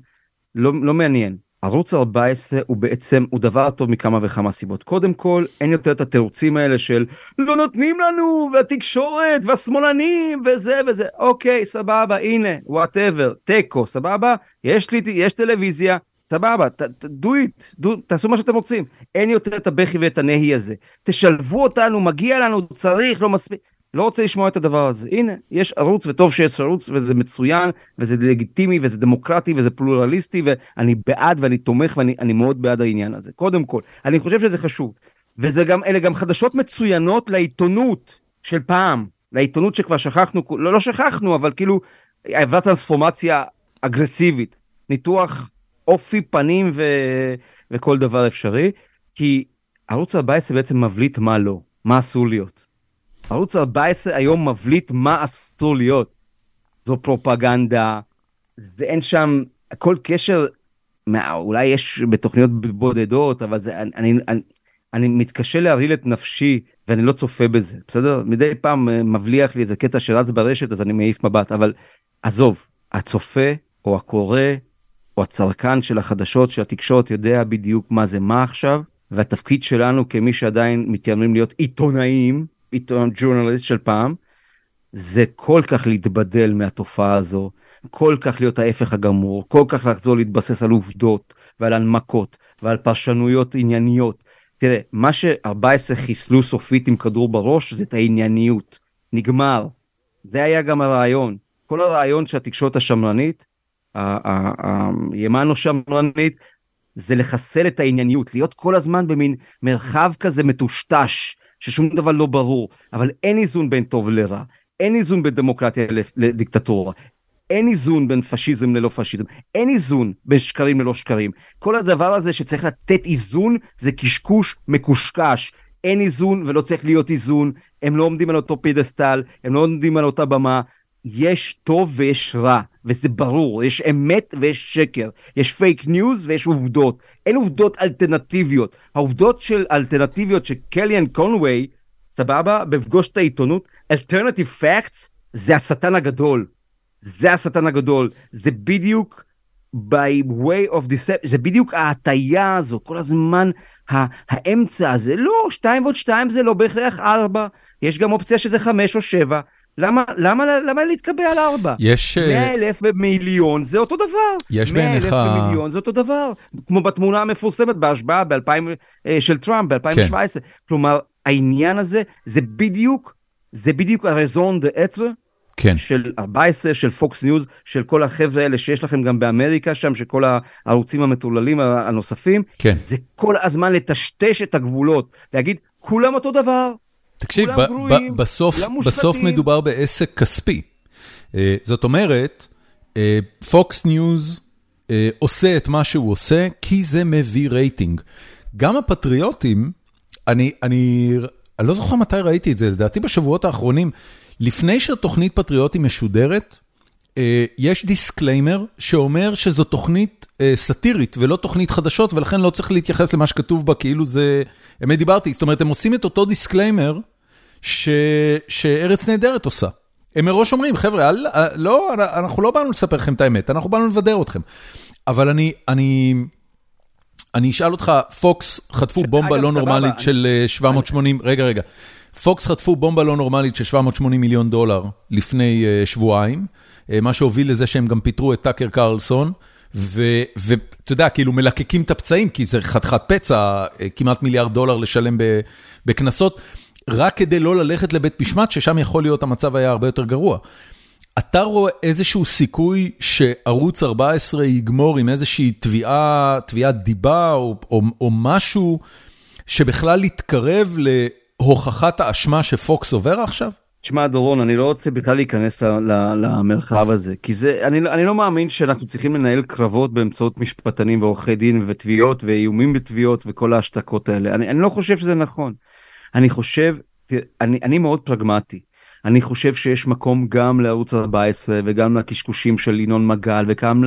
לא, לא מעניין. ערוץ 14 הוא בעצם הוא דבר טוב מכמה וכמה סיבות. קודם כל אין יותר את התירוצים האלה של לא נותנים לנו והתקשורת והשמאלנים וזה וזה. אוקיי סבבה הנה whatever תיקו סבבה? יש לי יש טלוויזיה סבבה do it do, תעשו מה שאתם רוצים. אין יותר את הבכי ואת הנהי הזה. תשלבו אותנו מגיע לנו צריך לא מספיק. לא רוצה לשמוע את הדבר הזה. הנה יש ערוץ וטוב שיש ערוץ וזה מצוין וזה לגיטימי וזה דמוקרטי וזה פלורליסטי ואני בעד ואני תומך ואני אני מאוד בעד העניין הזה. קודם כל אני חושב שזה חשוב. וזה גם אלה גם חדשות מצוינות לעיתונות של פעם. לעיתונות שכבר שכחנו לא לא שכחנו אבל כאילו עברה טרנספורמציה אגרסיבית. ניתוח אופי פנים ו... וכל דבר אפשרי כי ערוץ 14 בעצם מבליט מה לא מה אסור להיות. ערוץ 14 היום מבליט מה אסור להיות. זו פרופגנדה זה אין שם כל קשר אולי יש בתוכניות בודדות אבל זה אני, אני, אני, אני מתקשה להרעיל את נפשי ואני לא צופה בזה בסדר מדי פעם אה, מבליח לי איזה קטע שרץ ברשת אז אני מעיף מבט אבל עזוב הצופה או הקורא או הצרכן של החדשות של התקשורת יודע בדיוק מה זה מה עכשיו והתפקיד שלנו כמי שעדיין מתיימרים להיות עיתונאים עיתון ג'ורנליסט של פעם זה כל כך להתבדל מהתופעה הזו כל כך להיות ההפך הגמור כל כך לחזור להתבסס על עובדות ועל הנמקות ועל פרשנויות ענייניות. תראה מה ש-14 חיסלו סופית עם כדור בראש זה את הענייניות נגמר. זה היה גם הרעיון כל הרעיון שהתקשורת השמרנית הימנו שמרנית זה לחסל את הענייניות להיות כל הזמן במין מרחב כזה מטושטש ששום דבר לא ברור. אבל אין איזון בין טוב לרע אין איזון בין דמוקרטיה לדיקטטורה אין איזון בין פשיזם ללא פשיזם אין איזון בין שקרים ללא שקרים. כל הדבר הזה שצריך לתת איזון זה קשקוש מקושקש. אין איזון ולא צריך להיות איזון. הם לא עומדים על אותו פדסטל הם לא עומדים על אותה במה יש טוב ויש רע וזה ברור יש אמת ויש שקר. יש fake news ויש עובדות. אין עובדות אלטרנטיביות. העובדות של אלטרנטיביות של קליאן קונווי סבבה? בפגוש את העיתונות alternative facts זה השטן הגדול. זה השטן הגדול. זה בדיוק by way of deception זה בדיוק ההטייה הזו כל הזמן האמצע הזה. לא שתיים ועוד שתיים זה לא בהכרח ארבע. יש גם אופציה שזה חמש או שבע למה למה למה להתקבע על ארבע? יש... 100 אלף ומיליון זה אותו דבר. יש 100 בעיניך... אלף ומיליון זה אותו דבר. כמו בתמונה המפורסמת בהשבעה ב-2000 של טראמפ ב-2017. כן. כלומר העניין הזה זה בדיוק זה בדיוק ה raison d'être. כן. של 14 של Fox News של כל החבר'ה האלה שיש לכם גם באמריקה שם של כל הערוצים המטורללים הנוספים כן. זה כל הזמן לטשטש את הגבולות להגיד כולם אותו דבר. תקשיב, ב- ב- בסוף, בסוף מדובר בעסק כספי. Uh, זאת אומרת, Fox uh, News uh, עושה את מה שהוא עושה כי זה מביא רייטינג. גם הפטריוטים, אני, אני, אני לא זוכר מתי ראיתי את זה, לדעתי בשבועות האחרונים, לפני שהתוכנית פטריוטים משודרת, יש disclaimer שאומר שזו תוכנית סאטירית ולא תוכנית חדשות, ולכן לא צריך להתייחס למה שכתוב בה כאילו זה אמת דיברתי. זאת אומרת, הם עושים את אותו disclaimer שארץ נהדרת עושה. הם מראש אומרים, חבר'ה, לא, אנחנו לא באנו לספר לכם את האמת, אנחנו באנו לבדר אתכם. אבל אני, אני, אני אשאל אותך, פוקס חטפו בומבה לא נורמלית של 780, רגע, רגע. פוקס חטפו בומבה לא נורמלית של 780 מיליון דולר לפני שבועיים, מה שהוביל לזה שהם גם פיטרו את טאקר קרלסון, ואתה יודע, כאילו מלקקים את הפצעים, כי זה חתיכת פצע, כמעט מיליארד דולר לשלם בקנסות. רק כדי לא ללכת לבית משמט, ששם יכול להיות המצב היה הרבה יותר גרוע. אתה רואה איזשהו סיכוי שערוץ 14 יגמור עם איזושהי תביעה, תביעת דיבה או, או, או משהו שבכלל יתקרב להוכחת האשמה שפוקס עובר עכשיו? תשמע דורון אני לא רוצה בכלל להיכנס למרחב הזה כי זה אני, אני לא מאמין שאנחנו צריכים לנהל קרבות באמצעות משפטנים ועורכי דין ותביעות ואיומים בתביעות וכל ההשתקות האלה אני, אני לא חושב שזה נכון. אני חושב, אני, אני מאוד פרגמטי. אני חושב שיש מקום גם לערוץ 14 וגם לקשקושים של ינון מגל וגם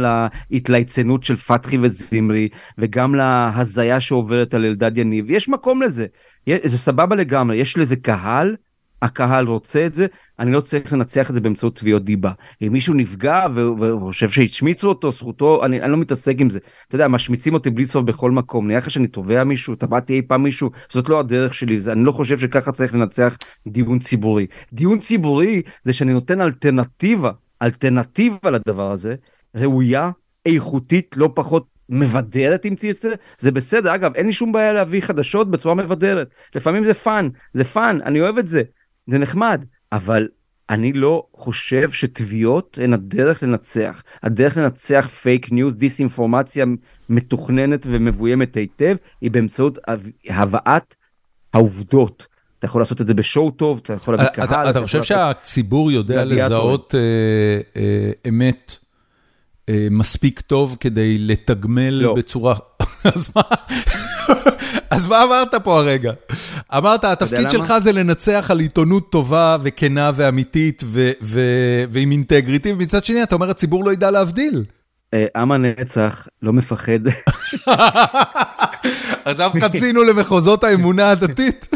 להתלייצנות של פתחי וזמרי וגם להזיה שעוברת על אלדד יניב יש מקום לזה זה סבבה לגמרי יש לזה קהל הקהל רוצה את זה, אני לא צריך לנצח את זה באמצעות תביעות דיבה. אם מישהו נפגע וחושב שהשמיצו אותו, זכותו, אני, אני לא מתעסק עם זה. אתה יודע, משמיצים אותי בלי סוף בכל מקום. נראה לך שאני תובע מישהו, תבעתי אי פעם מישהו, זאת לא הדרך שלי, זה, אני לא חושב שככה צריך לנצח דיון ציבורי. דיון ציבורי זה שאני נותן אלטרנטיבה, אלטרנטיבה לדבר הזה, ראויה, איכותית, לא פחות מבדרת אם תרצה, זה בסדר, אגב אין לי שום בעיה להביא חדשות בצורה מבדרת, לפעמים זה fun, זה fun, אני אוהב את זה, זה נחמד, אבל אני לא חושב שתביעות הן הדרך לנצח. הדרך לנצח fake news, דיסאינפורמציה מתוכננת ומבוימת היטב, היא באמצעות הבאת העובדות. אתה יכול לעשות את זה ב show טוב, אתה יכול להביא קהל. אתה חושב שהציבור יודע לזהות אה, אה, אמת אה, מספיק טוב כדי לתגמל לא. בצורה... אז מה? אז מה אמרת פה הרגע? אמרת, התפקיד שלך זה לנצח על עיתונות טובה וכנה ואמיתית ועם אינטגריטי, ומצד שני אתה אומר, הציבור לא ידע להבדיל. אה, עם הנצח לא מפחד. עכשיו חצינו למחוזות האמונה הדתית.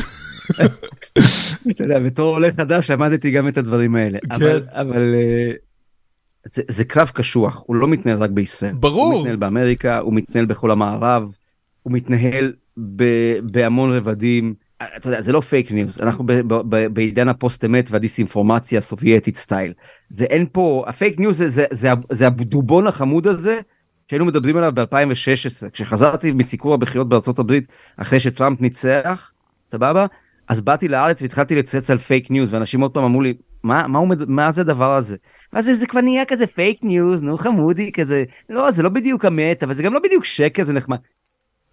אתה יודע, בתור עולה חדש למדתי גם את הדברים האלה. כן. אבל אה, זה קרב קשוח, הוא לא מתנהל רק בישראל. ברור. הוא מתנהל באמריקה, הוא מתנהל בכל המערב, הוא מתנהל בהמון רבדים. אתה יודע, זה לא fake news, אנחנו בעידן הפוסט אמת והדיסאינפורמציה הסובייטית style. זה אין פה, ה fake news זה, זה, זה, זה הדובון החמוד הזה שהיינו מדברים עליו ב-2016, כשחזרתי מסיקור הבחירות בארצות הברית אחרי שטראמפ ניצח, סבבה? אז באתי לארץ והתחלתי לצייץ על fake news ואנשים עוד פעם אמרו לי מה, מה, עומד, מה זה הדבר הזה? ואז זה כבר נהיה כזה fake news נו חמודי כזה לא זה לא בדיוק אמת אבל זה גם לא בדיוק שקר זה נחמד.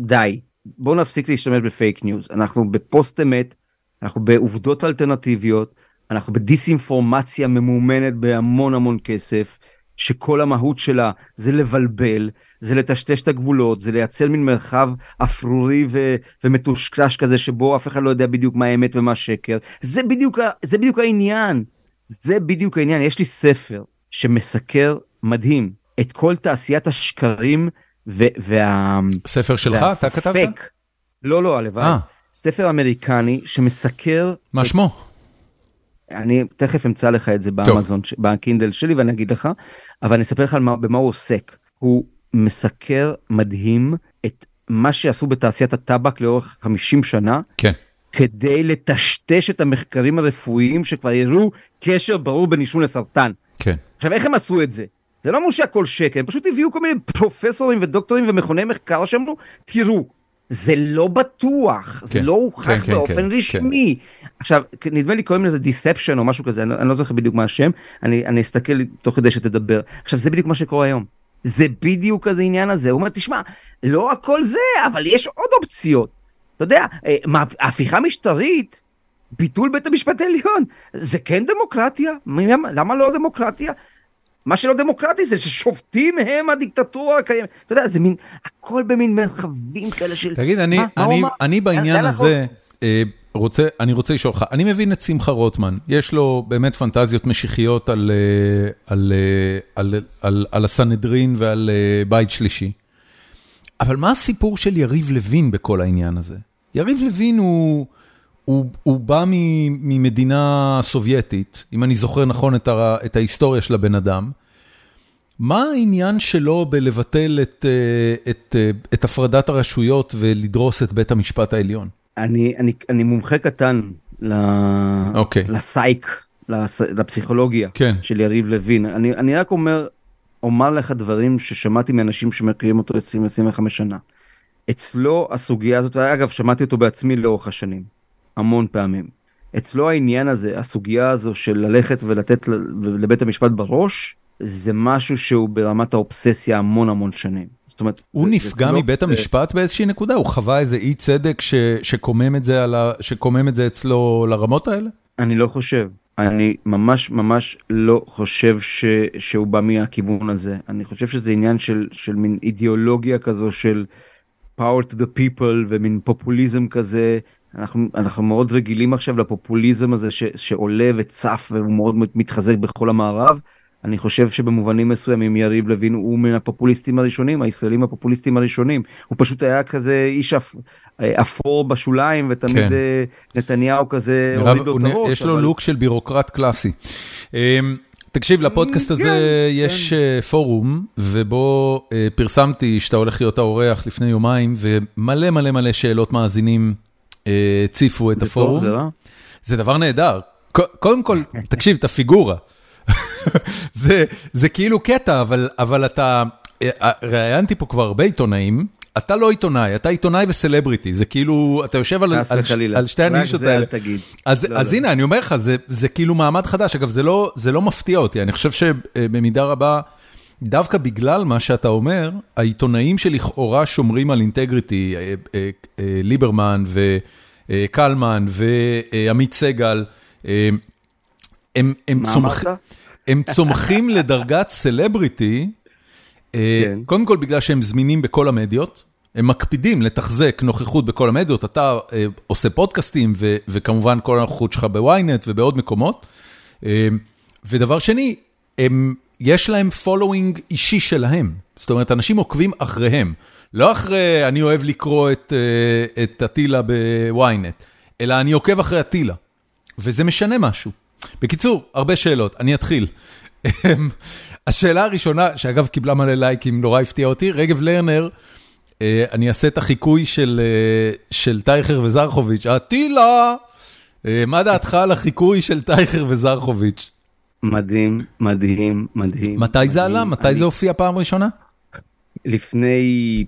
די בואו נפסיק להשתמש ב fake news אנחנו בפוסט אמת אנחנו בעובדות אלטרנטיביות אנחנו בדיסאינפורמציה ממומנת בהמון המון כסף שכל המהות שלה זה לבלבל זה לטשטש את הגבולות זה לייצר מין מרחב אפרורי ו- ומטושטש כזה שבו אף אחד לא יודע בדיוק מה האמת ומה שקר זה בדיוק זה בדיוק העניין זה בדיוק העניין יש לי ספר שמסקר מדהים את כל תעשיית השקרים וה... ספר שלך? אתה כתבת? לא, לא, הלוואי. אה. ספר אמריקני שמסקר... מה שמו? אני תכף אמצא לך את זה באמזון, בקינדל שלי ואני אגיד לך, אבל אני אספר לך מה, במה הוא עוסק. הוא מסקר מדהים את מה שעשו בתעשיית הטבק לאורך 50 שנה. כן. כדי לטשטש את המחקרים הרפואיים שכבר הראו קשר ברור בין עישון לסרטן. כן. עכשיו איך הם עשו את זה? זה לא אמרו שהכל שקר, הם פשוט הביאו כל מיני פרופסורים ודוקטורים ומכוני מחקר שאמרו, תראו, זה לא בטוח, כן, זה לא הוכח כן, כן, באופן כן, רשמי. כן. עכשיו, נדמה לי קוראים לזה דיספשן או משהו כזה, אני, אני לא זוכר בדיוק מה השם, אני, אני אסתכל תוך כדי שתדבר. עכשיו, זה בדיוק מה שקורה היום. זה בדיוק כזה עניין הזה, הוא אומר, תשמע, לא הכל זה, אבל יש עוד אופציות. אתה יודע, אה, הפיכה משטרית, ביטול בית המשפט העליון, זה כן דמוקרטיה? למה לא דמוקרטיה? מה שלא דמוקרטי זה ששופטים הם הדיקטטורה הקיימת. אתה יודע, זה מין, הכל במין מרחבים כאלה של... תגיד, אני, מה, אני, מה אני בעניין הזה, אה, רוצה, אני רוצה לשאול אותך, אני מבין את שמחה רוטמן, יש לו באמת פנטזיות משיחיות על, אה, על, אה, על, על, על הסנהדרין ועל בית שלישי. אבל מה הסיפור של יריב לוין בכל העניין הזה? יריב לוין הוא, הוא, הוא בא ממדינה סובייטית, אם אני זוכר נכון את, ה, את ההיסטוריה של הבן אדם. מה העניין שלו בלבטל את, את, את הפרדת הרשויות ולדרוס את בית המשפט העליון? אני, אני, אני מומחה קטן ל... okay. אוקיי. לסייק, לפס... לפסיכולוגיה כן. של יריב לוין. אני, אני רק אומר, אומר לך דברים ששמעתי מאנשים שמכירים אותו 20-25 שנה. אצלו הסוגיה הזאת, אגב שמעתי אותו בעצמי לאורך השנים, המון פעמים. אצלו העניין הזה, הסוגיה הזו של ללכת ולתת לבית המשפט בראש, זה משהו שהוא ברמת האובססיה המון המון שנים. זאת אומרת, הוא זה, נפגע זה לא מבית לא... המשפט באיזושהי נקודה? הוא חווה איזה אי צדק ש, שקומם, את זה ה, שקומם את זה אצלו לרמות האלה? אני לא חושב. אני ממש ממש לא חושב ש, שהוא בא מהכיוון הזה. אני חושב שזה עניין של, של מין אידיאולוגיה כזו של power to the people ומין פופוליזם כזה. אנחנו, אנחנו מאוד רגילים עכשיו לפופוליזם הזה ש, שעולה וצף והוא מאוד מתחזק בכל המערב. אני חושב שבמובנים מסוימים יריב לוין הוא מן הפופוליסטים הראשונים, הישראלים הפופוליסטים הראשונים. הוא פשוט היה כזה איש אפ, אפור בשוליים ותמיד כן. אה, נתניהו כזה הוריד לו את הראש. יש לו אבל... לוק של בירוקרט קלאסי. תקשיב, לפודקאסט הזה כן, יש כן. אה, פורום, ובו אה, פרסמתי שאתה הולך להיות האורח לפני יומיים, ומלא מלא מלא שאלות מאזינים הציפו את הפורום. זה דבר נהדר. קודם כל, תקשיב, את הפיגורה. זה, זה כאילו קטע, אבל, אבל אתה, אה, ראיינתי פה כבר הרבה עיתונאים, אתה לא עיתונאי, אתה עיתונאי וסלבריטי, זה כאילו, אתה יושב על, על, על שתי הנישות האלה. אז, לא, אז לא. הנה, אני אומר לך, זה, זה כאילו מעמד חדש. אגב, זה לא, זה לא מפתיע אותי, אני חושב שבמידה רבה, דווקא בגלל מה שאתה אומר, העיתונאים שלכאורה שומרים על אינטגריטי, אה, אה, ליברמן וקלמן ועמית סגל, הם, הם, צומח, הם צומחים לדרגת celebrity, אה, כן. קודם כל בגלל שהם זמינים בכל המדיות, הם מקפידים לתחזק נוכחות בכל המדיות, אתה אה, עושה פודקאסטים ו, וכמובן כל הנוכחות שלך ב-ynet ובעוד מקומות. אה, ודבר שני, הם, יש להם following אישי שלהם, זאת אומרת, אנשים עוקבים אחריהם, לא אחרי אני אוהב לקרוא את, את אטילה בוויינט, אלא אני עוקב אחרי אטילה, וזה משנה משהו. בקיצור, הרבה שאלות, אני אתחיל. השאלה הראשונה, שאגב קיבלה מלא לייקים, נורא הפתיע אותי, רגב לרנר, אה, אני אעשה את החיקוי של אה, של טייכר וזרחוביץ', אטילה, אה, מה דעתך על החיקוי של טייכר וזרחוביץ'? מדהים, מדהים, מדהים. מתי מדהים. זה עלה? מתי אני... זה הופיע פעם ראשונה? לפני,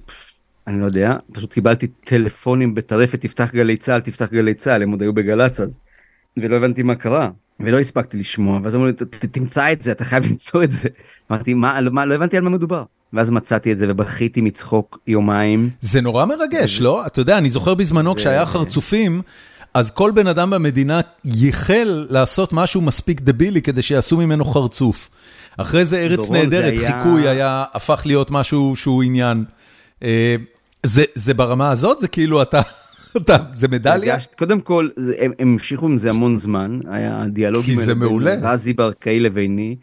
אני לא יודע, פשוט קיבלתי טלפונים בטרפת, תפתח גלי צה"ל, תפתח גלי צה"ל, הם עוד היו בגל"צ אז, ולא הבנתי מה קרה. ולא הספקתי לשמוע ואז אמרו לי תמצא את זה אתה חייב למצוא את זה. אמרתי מה, מה לא הבנתי על מה מדובר. ואז מצאתי את זה ובכיתי מצחוק יומיים. זה נורא מרגש לא? אתה יודע אני זוכר בזמנו כשהיה חרצופים. אז כל בן אדם במדינה ייחל לעשות משהו מספיק דבילי כדי שיעשו ממנו חרצוף. אחרי זה ארץ נהדרת, היה... חיקוי היה, הפך להיות משהו שהוא עניין. אה, זה, זה ברמה הזאת? זה כאילו אתה זה מדליה? קודם כל, הם המשיכו עם זה המון זמן, היה דיאלוגים כי זה מעולה. רזי ברקאי לביני.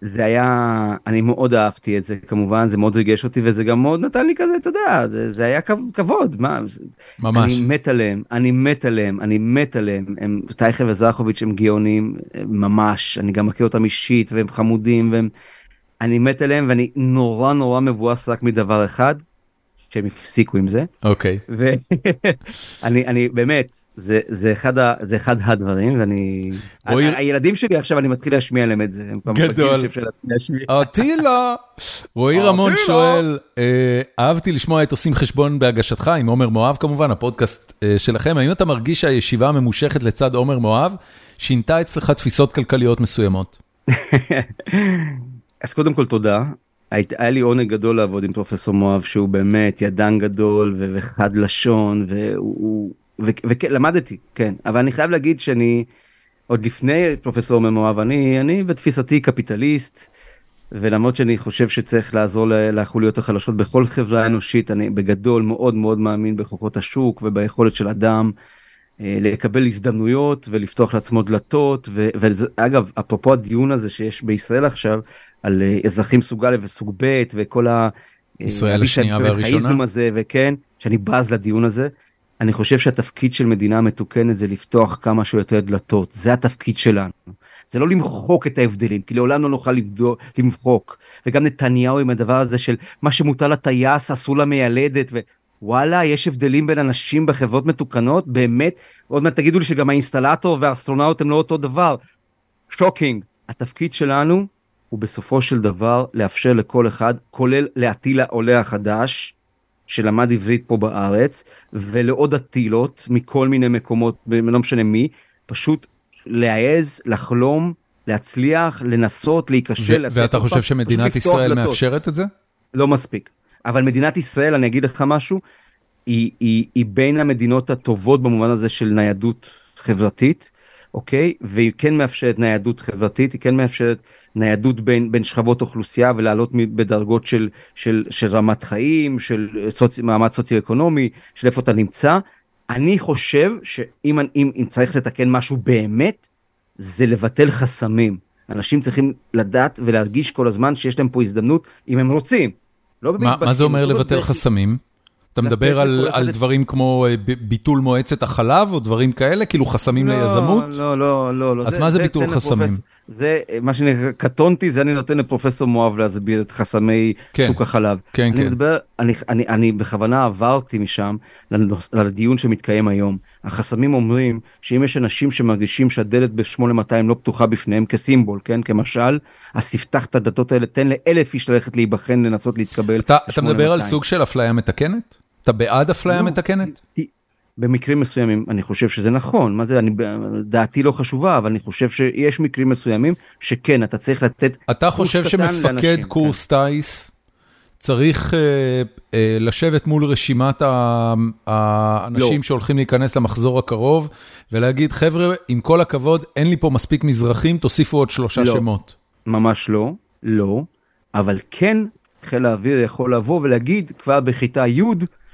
זה היה, אני מאוד אהבתי את זה כמובן, זה מאוד ריגש אותי וזה גם מאוד נתן לי כזה, אתה יודע, זה, זה היה כבוד, מה, ממש. אני מת עליהם, אני מת עליהם, אני מת עליהם, הם, טייכר וזרחוביץ' הם גאונים, ממש, אני גם מכיר אותם אישית והם חמודים והם, אני מת עליהם ואני נורא נורא מבואס רק מדבר אחד, שהם הפסיקו עם זה. אוקיי. ואני אני באמת זה זה אחד ה, זה אחד הדברים ואני רואי... הילדים שלי עכשיו אני מתחיל להשמיע להם את זה. גדול. אטילה. רועי רמון שואל אה, אהבתי לשמוע את עושים חשבון בהגשתך עם עומר מואב כמובן הפודקאסט אה, שלכם האם אתה מרגיש שהישיבה הממושכת לצד עומר מואב שינתה אצלך תפיסות כלכליות מסוימות. אז קודם כל תודה היה לי עונג גדול לעבוד עם פרופסור מואב שהוא באמת ידען גדול וחד לשון ולמדתי כן. אבל אני חייב להגיד שאני עוד לפני פרופסור מואב אני אני בתפיסתי קפיטליסט ולמרות שאני חושב שצריך לעזור לחוליות החלשות בכל חברה אנושית אני בגדול מאוד מאוד מאמין בכוחות השוק וביכולת של אדם לקבל הזדמנויות ולפתוח לעצמו דלתות ואגב אפרופו הדיון הזה שיש בישראל עכשיו על אה, אזרחים סוג א' וסוג ב' וכל ה... ישראל השנייה והראשונה. הזה וכן שאני בז לדיון הזה. אני חושב שהתפקיד של מדינה מתוקנת זה לפתוח כמה שיותר דלתות זה התפקיד שלנו. זה לא למחוק את ההבדלים כי לעולם לא נוכל לבדוק, למחוק וגם נתניהו עם הדבר הזה של מה שמותר לטייס אסור למיילדת ווואלה יש הבדלים בין אנשים בחברות מתוקנות באמת עוד מעט תגידו לי שגם האינסטלטור והאסטרונאוט הם לא אותו דבר. shocking התפקיד שלנו הוא בסופו של דבר לאפשר לכל אחד כולל לאטילה העולה החדש שלמד עברית פה בארץ ולעוד אטילות מכל מיני מקומות לא משנה מי פשוט להעז לחלום להצליח לנסות להיכשל. ואתה חושב שמדינת ישראל מאפשרת את זה? לא מספיק. אבל מדינת ישראל, אני אגיד לך משהו, היא, היא, היא בין המדינות הטובות במובן הזה של ניידות חברתית, אוקיי? והיא כן מאפשרת ניידות חברתית, היא כן מאפשרת ניידות בין, בין שכבות אוכלוסייה ולעלות בדרגות של, של, של רמת חיים, של סוצ... מעמד סוציו-אקונומי, של איפה אתה נמצא. אני חושב שאם אם, אם צריך לתקן משהו באמת, זה לבטל חסמים. אנשים צריכים לדעת ולהרגיש כל הזמן שיש להם פה הזדמנות אם הם רוצים. לא מה, מה זה אומר לא לבטל חסמים? אתה מדבר על, על דברים כמו אה, ביטול מועצת החלב או דברים כאלה? כאילו חסמים לא, ליזמות? לא, לא, לא. לא. אז זה, מה זה, זה ביטול חסמים? לפרופס, זה מה שנקרא, קטונתי, זה אני נותן לפרופסור מואב להסביר את חסמי כן, שוק החלב. כן, אני כן. מדבר, אני, אני, אני בכוונה עברתי משם לדיון שמתקיים היום. החסמים אומרים שאם יש אנשים שמרגישים שהדלת ב-8200 לא פתוחה בפניהם כסימבול, כן, כמשל, אז תפתח את הדלתות האלה, תן לאלף איש ללכת להיבחן, לנסות להתקבל. אתה, אתה מדבר על סוג של אפליה מתקנת? אתה בעד אפליה לא, מתקנת? במקרים מסוימים אני חושב שזה נכון מה זה אני דעתי לא חשובה אבל אני חושב שיש מקרים מסוימים שכן אתה צריך לתת אתה חושב שמפקד קורס כן. טיס צריך אה, אה, לשבת מול רשימת האנשים לא. שהולכים להיכנס למחזור הקרוב ולהגיד חבר'ה עם כל הכבוד אין לי פה מספיק מזרחים תוסיפו עוד שלושה לא, שמות. ממש לא לא אבל כן חיל האוויר יכול לבוא ולהגיד כבר בכיתה י'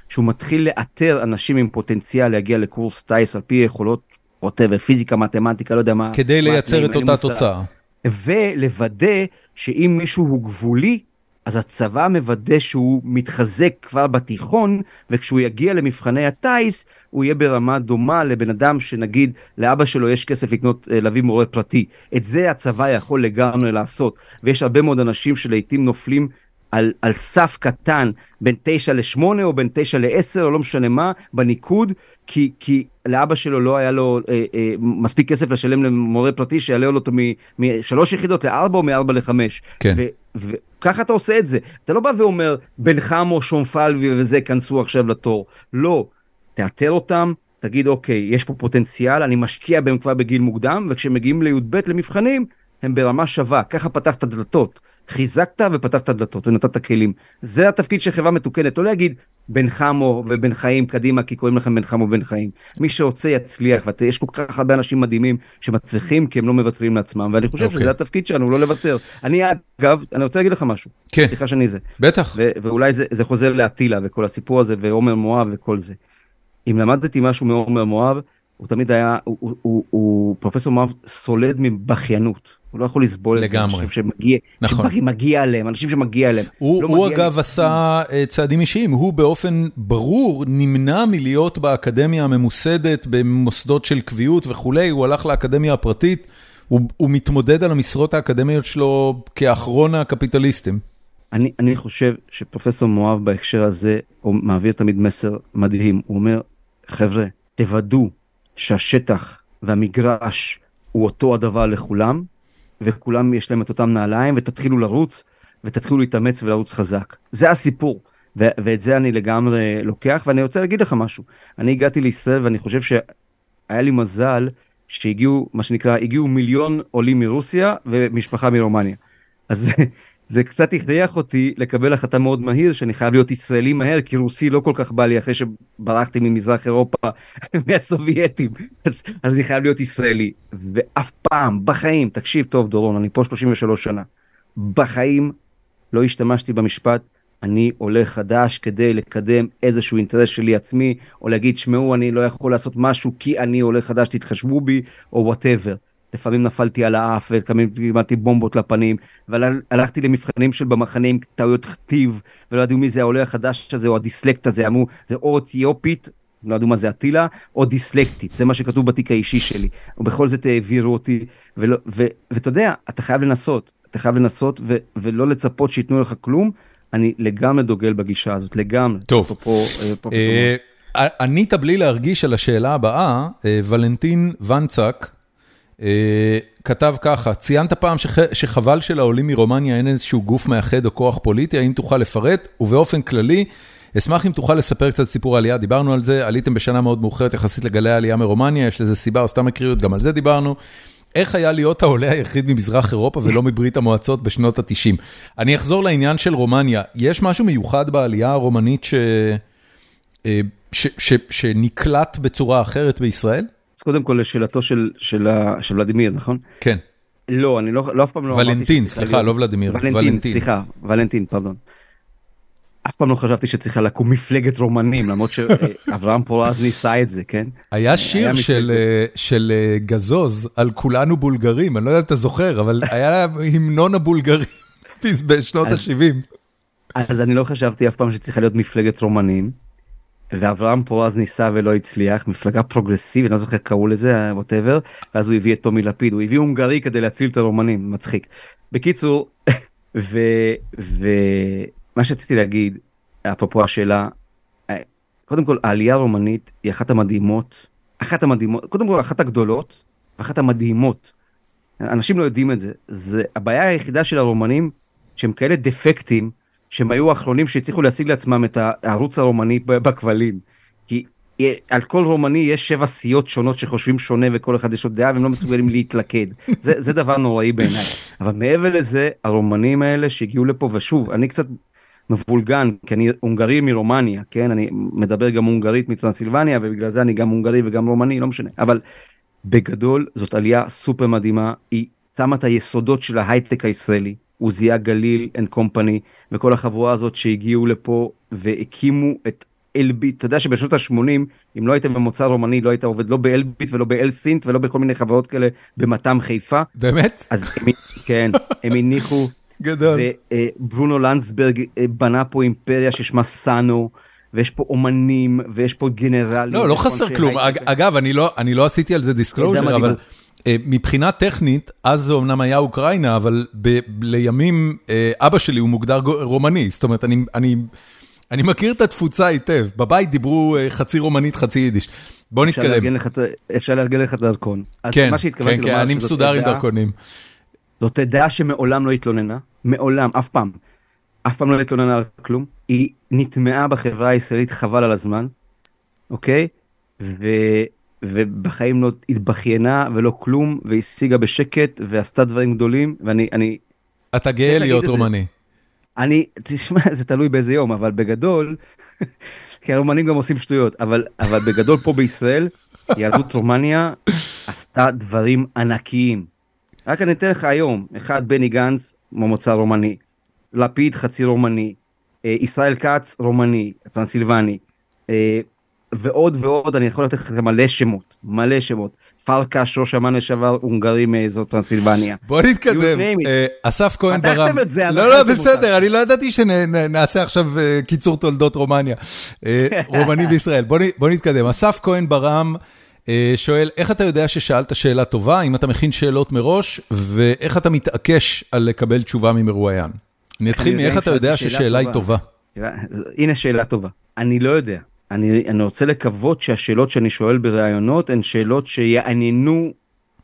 שהוא מתחיל לאתר אנשים עם פוטנציאל להגיע לקורס טיס על פי יכולות, ווטאבר, פיזיקה, מתמטיקה, לא יודע מה. כדי לייצר את אותה תוצאה. ולוודא שאם מישהו הוא גבולי, אז הצבא מוודא שהוא מתחזק כבר בתיכון, וכשהוא יגיע למבחני הטיס, הוא יהיה ברמה דומה לבן אדם שנגיד לאבא שלו יש כסף לקנות, אה, להביא מורה פרטי. את זה הצבא יכול לגמרי לעשות, ויש הרבה מאוד אנשים שלעיתים נופלים על, על סף קטן בין 9 ל-8 או בין 9 ל-10 או לא משנה מה בניקוד כי, כי לאבא שלו לא היה לו אה, אה, מספיק כסף לשלם למורה פרטי שיעלה אותו משלוש יחידות לארבע או מארבע לחמש. כן. וככה אתה עושה את זה אתה לא בא ואומר בן חמו שומפלבי וזה כנסו עכשיו לתור לא תאתר אותם תגיד אוקיי יש פה פוטנציאל אני משקיע בהם כבר בגיל מוקדם וכשמגיעים לי"ב למבחנים הם ברמה שווה ככה פתחת דלתות. חיזקת ופתחת דלתות ונתת כלים. זה התפקיד של חברה מתוקנת, לא להגיד בן חמו ובן חיים קדימה כי קוראים לכם בן חמו ובן חיים. מי שרוצה יצליח ויש כל כך הרבה אנשים מדהימים שמצליחים כי הם לא מוותרים לעצמם ואני חושב okay. שזה אוקיי. התפקיד שלנו לא לוותר. אני אגב, אני רוצה להגיד לך משהו. כן. סליחה שאני זה. בטח. ואולי זה, זה חוזר לאטילה וכל הסיפור הזה ועומר מואב וכל זה. אם למדתי משהו מעומר מואב, הוא תמיד היה, הוא, הוא, הוא, הוא פרופסור מואב סולד מבכיינות. הוא לא יכול לסבול את זה, אנשים שמגיע, נכון. שמגיע עליהם, אנשים שמגיע עליהם. הוא, לא הוא אגב עשה אה, צעדים אישיים, הוא באופן ברור נמנע מלהיות באקדמיה הממוסדת, במוסדות של קביעות וכולי, הוא הלך לאקדמיה הפרטית, הוא, הוא מתמודד על המשרות האקדמיות שלו כאחרון הקפיטליסטים. אני, אני חושב שפרופסור מואב בהקשר הזה, הוא מעביר תמיד מסר מדהים, הוא אומר, חבר'ה, תוודאו שהשטח והמגרש הוא אותו הדבר לכולם, וכולם יש להם את אותם נעליים ותתחילו לרוץ ותתחילו להתאמץ ולרוץ חזק. זה הסיפור. ו- ואת זה אני לגמרי לוקח ואני רוצה להגיד לך משהו. אני הגעתי לישראל ואני חושב שהיה לי מזל שהגיעו מה שנקרא הגיעו מיליון עולים מרוסיה ומשפחה מרומניה. אז זה קצת הכריח אותי לקבל החלטה מאוד מהיר שאני חייב להיות ישראלי מהר כי רוסי לא כל כך בא לי אחרי שברחתי ממזרח אירופה מהסובייטים. אז, אז אני חייב להיות ישראלי. ואף פעם בחיים תקשיב טוב דורון אני פה 33 שנה. בחיים לא השתמשתי במשפט אני עולה חדש כדי לקדם איזשהו אינטרס שלי עצמי, או להגיד, שמעו, אני לא יכול לעשות משהו כי אני עולה חדש, תתחשבו בי, או whatever. לפעמים נפלתי על האף ולפעמים קיבלתי בומבות לפנים והלכתי למבחנים של במחנה עם טעויות כתיב ולא ידעו מי זה העולה החדש הזה או הדיסלקט הזה אמרו זה או אטילה לא ידעו מה זה אטילה או דיסלקטית זה מה שכתוב בתיק האישי שלי ובכל זאת העבירו אותי ואתה יודע אתה חייב לנסות אתה חייב לנסות ו, ולא לצפות שייתנו לך כלום אני לגמרי דוגל בגישה הזאת לגמרי. טוב. אפרופו, אה, ענית בלי להרגיש על השאלה הבאה אה, ולנטין ונצק. אה, כתב ככה, ציינת פעם שחבל שלעולים מרומניה אין איזשהו גוף מאחד או כוח פוליטי, האם תוכל לפרט? ובאופן כללי, אשמח אם תוכל לספר קצת סיפור העלייה, דיברנו על זה, עליתם בשנה מאוד מאוחרת יחסית לגלי העלייה מרומניה, יש לזה סיבה או סתם מקריות, גם על זה דיברנו. איך היה להיות העולה היחיד ממזרח אירופה ולא מברית המועצות בשנות ה-90? אני אחזור לעניין של רומניה, יש משהו מיוחד בעלייה הרומנית ש... אה, ש... ש... שנקלט בצורה אחרת בישראל? אז קודם כל לשאלתו של, של, של ולדימיר, נכון? כן. לא, אני לא, לא אף פעם לא ולנטין, סליחה, לא ולדימיר. ולנטין, ולנטין, סליחה, ולנטין, פרדון. אף פעם לא חשבתי שצריכה לקום מפלגת רומנים, למרות שאברהם פורז ניסה את זה, כן? היה שיר היה של, אה, של אה, גזוז על כולנו בולגרים, אני לא יודע אם אתה זוכר, אבל היה המנון הבולגרים בשנות ה-70. אז אני לא חשבתי אף פעם שצריכה להיות מפלגת רומנים. ואברהם פורז ניסה ולא הצליח, מפלגה פרוגרסיבית, לא זוכר קראו לזה, ווטאבר, ואז הוא הביא את טומי לפיד, הוא הביא הונגרי כדי להציל את הרומנים, מצחיק. בקיצור, ומה שרציתי להגיד, אפרופו השאלה, קודם כל העלייה הרומנית היא אחת המדהימות, אחת המדהימות, קודם כל אחת הגדולות, אחת המדהימות. אנשים לא יודעים את זה, זה הבעיה היחידה של הרומנים שהם כאלה דפקטים שהם היו האחרונים שהצליחו להשיג לעצמם את הערוץ הרומני בכבלים. כי על כל רומני יש שבע סיעות שונות שחושבים שונה וכל אחד יש לו דעה והם לא מסוגלים להתלכד. זה, זה דבר נוראי בעיניי. אבל מעבר לזה, הרומנים האלה שהגיעו לפה, ושוב, אני קצת מבולגן, כי אני הונגרי מרומניה, כן? אני מדבר גם הונגרית מטרנסילבניה, ובגלל זה אני גם הונגרי וגם רומני, לא משנה. אבל בגדול זאת עלייה סופר מדהימה, היא שמה את היסודות של ההייטק הישראלי. עוזיה גליל and company וכל החבורה הזאת שהגיעו לפה והקימו את אלביט, אתה יודע שבשנות ה-80 אם לא היית ממוצא רומני לא היית עובד לא באלביט ולא באלסינט ולא בכל מיני חברות כאלה במתם חיפה. באמת? אז הם, כן, הם הניחו. גדול. וברונו לנדסברג אה, בנה פה אימפריה ששמה סאנו. ויש פה אומנים ויש פה גנרלים. לא, לא חסר כלום. אגב, אני לא, אני לא עשיתי על זה disclosure, אבל מבחינה טכנית, אז זה אמנם היה אוקראינה, אבל לימים אה, אבא שלי הוא מוגדר רומני, זאת אומרת, אני, אני, אני מכיר את התפוצה היטב, בבית דיברו אה, חצי רומנית, חצי יידיש. בוא נתקדם. אפשר לארגן לך דרכון. כן, כן, כן, אני מסודר עם דרכונים. זאת עדה שמעולם לא התלוננה, מעולם, אף פעם. אף פעם לא התלוננה על כלום, היא נטמעה בחברה הישראלית חבל על הזמן, אוקיי? ובחיים לא התבכיינה ולא כלום והשיגה בשקט ועשתה דברים גדולים ואני אני. אתה גאה להיות רומני. אני תשמע זה תלוי באיזה יום אבל בגדול כי הרומנים גם עושים שטויות אבל אבל בגדול פה בישראל יהדות רומניה עשתה דברים ענקיים. רק אני אתן לך היום אחד בני גנץ ממוצא רומני לפיד חצי רומני אה, ישראל כץ רומני טרנסילבני אה, ועוד ועוד אני יכול לתת לך מלא שמות מלא שמות פרקש ראש אמ"ן לשעבר הונגרי מאזור טרנסילבניה. בוא נתקדם אסף כהן ברם. לא לא בסדר אני לא ידעתי שנעשה עכשיו קיצור תולדות רומניה אה, רומני בישראל בוא נתקדם אסף כהן ברם. שואל, איך אתה יודע ששאלת שאלה טובה, אם אתה מכין שאלות מראש, ואיך אתה מתעקש על לקבל תשובה ממרואיין? אני אתחיל מאיך אתה יודע ששאלה היא טובה. הנה שאלה טובה. אני לא יודע. אני, אני רוצה לקוות שהשאלות שאני שואל בראיונות הן שאלות שיעניינו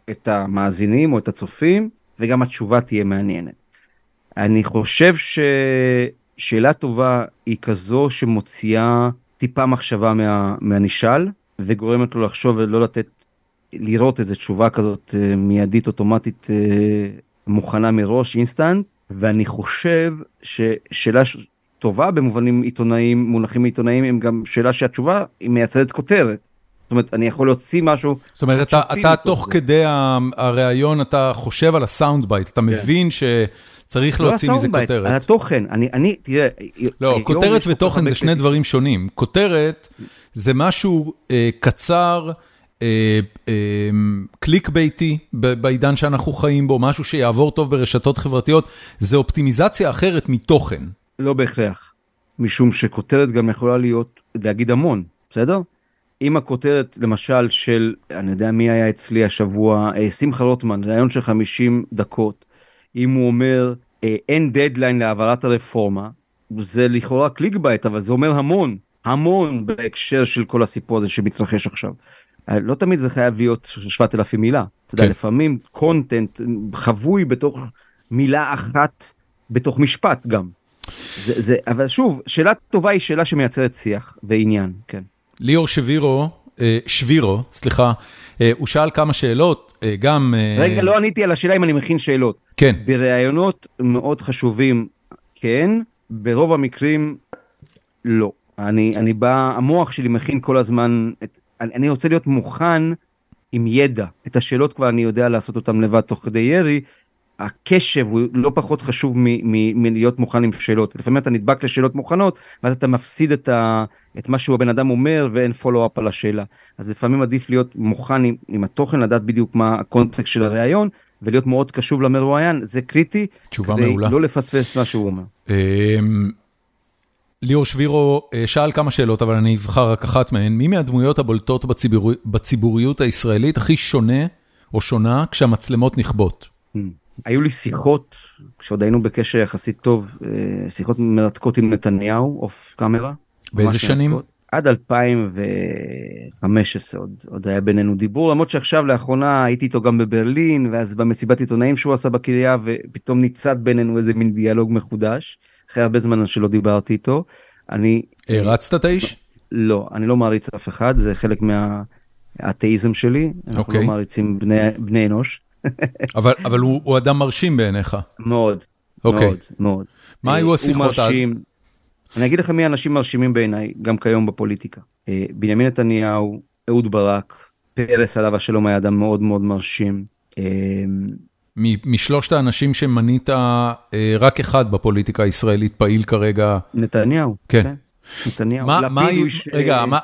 את המאזינים או את הצופים וגם התשובה תהיה מעניינת. אני חושב ששאלה טובה היא כזו שמוציאה טיפה מחשבה מה, מהנשאל וגורמת לו לחשוב ולא לתת, לראות איזה תשובה כזאת אה, מיידית אוטומטית אה, מוכנה מראש אינסטנט ואני חושב ששאלה טובה במובנים עיתונאיים, מונחים עיתונאיים, הם גם שאלה שהתשובה היא מייצרת כותרת. זאת אומרת, אני יכול להוציא משהו... זאת אומרת, אתה, אתה תוך זה. כדי הראיון, אתה חושב על ה sound bite, אתה כן. מבין שצריך לא להוציא מזה כותרת. על התוכן, אני, אני, תראה... לא, כותרת ותוכן זה שני דברים שונים. כותרת זה משהו אה, קצר, אה, אה, קליק ביתי בעידן שאנחנו חיים בו, משהו שיעבור טוב ברשתות חברתיות, זה אופטימיזציה אחרת מתוכן. לא בהכרח, משום שכותרת גם יכולה להיות, להגיד המון, בסדר? אם הכותרת למשל של, אני יודע מי היה אצלי השבוע, אה, שמחה רוטמן, ריאיון של 50 דקות, אם הוא אומר אה, אין דדליין להעברת הרפורמה, זה לכאורה clickbait, אבל זה אומר המון, המון בהקשר של כל הסיפור הזה שמתרחש עכשיו. אה, לא תמיד זה חייב להיות 7,000 מילה, אתה יודע, כן. לפעמים קונטנט חבוי בתוך מילה אחת, בתוך משפט גם. זה, זה, אבל שוב, שאלה טובה היא שאלה שמייצרת שיח ועניין, כן. ליאור שבירו, אה, שבירו, סליחה, אה, הוא שאל כמה שאלות, אה, גם... רגע, לא עניתי על השאלה אם אני מכין שאלות. כן. בראיונות מאוד חשובים, כן, ברוב המקרים, לא. אני, אני בא, המוח שלי מכין כל הזמן, את, אני, אני רוצה להיות מוכן עם ידע. את השאלות כבר אני יודע לעשות אותן לבד תוך כדי ירי, הקשב הוא לא פחות חשוב מלהיות מוכן עם שאלות. לפעמים אתה נדבק לשאלות מוכנות, ואז אתה מפסיד את, ה, את מה שהוא הבן אדם אומר ואין פולו-אפ על השאלה. אז לפעמים עדיף להיות מוכן עם, עם התוכן, לדעת בדיוק מה הקונטקסט של הראיון, ולהיות מאוד קשוב למרואיין, זה קריטי. תשובה מעולה. לא לפספס מה שהוא אומר. אמ, ליאור שבירו אה, שאל כמה שאלות, אבל אני אבחר רק אחת מהן. מי מהדמויות הבולטות בציבור, בציבוריות הישראלית הכי שונה או שונה כשהמצלמות נכבות? Hmm. היו לי שיחות, כשעוד היינו בקשר יחסית טוב, אה, שיחות מרתקות עם נתניהו, אוף קאמרה. באיזה שנים? מרתקות. עד 2015 עוד, עוד היה בינינו דיבור, למרות שעכשיו לאחרונה הייתי איתו גם בברלין, ואז במסיבת עיתונאים שהוא עשה בקריה, ופתאום ניצד בינינו איזה מין דיאלוג מחודש, אחרי הרבה זמן שלא דיברתי איתו. אני... הרצת את האיש? לא, אני לא מעריץ אף אחד, זה חלק מהאתאיזם שלי, אנחנו okay. לא אוקיי. מעריצים בני, בני אנוש. אבל, אבל הוא, הוא אדם מרשים בעיניך. מאוד, okay. אוקיי. מאוד, מאוד. מה היו השיחות מרשים, אז? אני אגיד לך מי האנשים מרשימים בעיניי, גם כיום בפוליטיקה. אה, בנימין נתניהו, אהוד ברק, פרס עליו השלום היה אדם מאוד מאוד מרשים. אה, משלושת האנשים שמנית, אה, רק אחד בפוליטיקה הישראלית פעיל כרגע. נתניהו. כן. נתניהו, מה, לפיד הוא איש רגע, מה,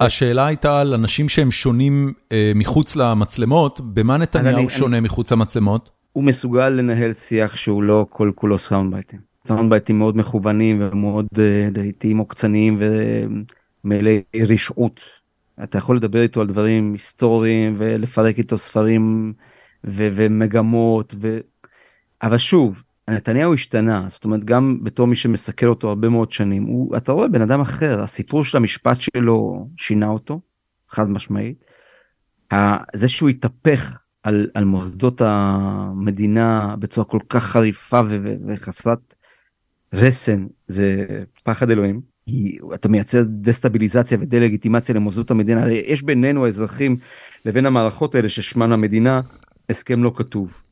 השאלה הייתה על אנשים שהם שונים אה, מחוץ למצלמות, במה נתניהו אני, שונה אני, מחוץ למצלמות? הוא מסוגל לנהל שיח שהוא לא כל כולו סאונד בייטים. סאונד בייטים מאוד מכוונים ומאוד אה, לעיתים עוקצניים ומלאי רשעות. אתה יכול לדבר איתו על דברים היסטוריים ולפרק איתו ספרים ו- ומגמות, ו... אבל שוב, נתניהו השתנה, זאת אומרת גם בתור מי שמסקר אותו הרבה מאוד שנים, הוא, אתה רואה בן אדם אחר, הסיפור של המשפט שלו שינה אותו, חד משמעית. זה שהוא התהפך על, על מוסדות המדינה בצורה כל כך חריפה ו- וחסרת רסן, זה פחד אלוהים. אתה מייצר דסטביליזציה ודה-לגיטימציה למוסדות המדינה, יש בינינו האזרחים לבין המערכות האלה ששמן המדינה הסכם לא כתוב.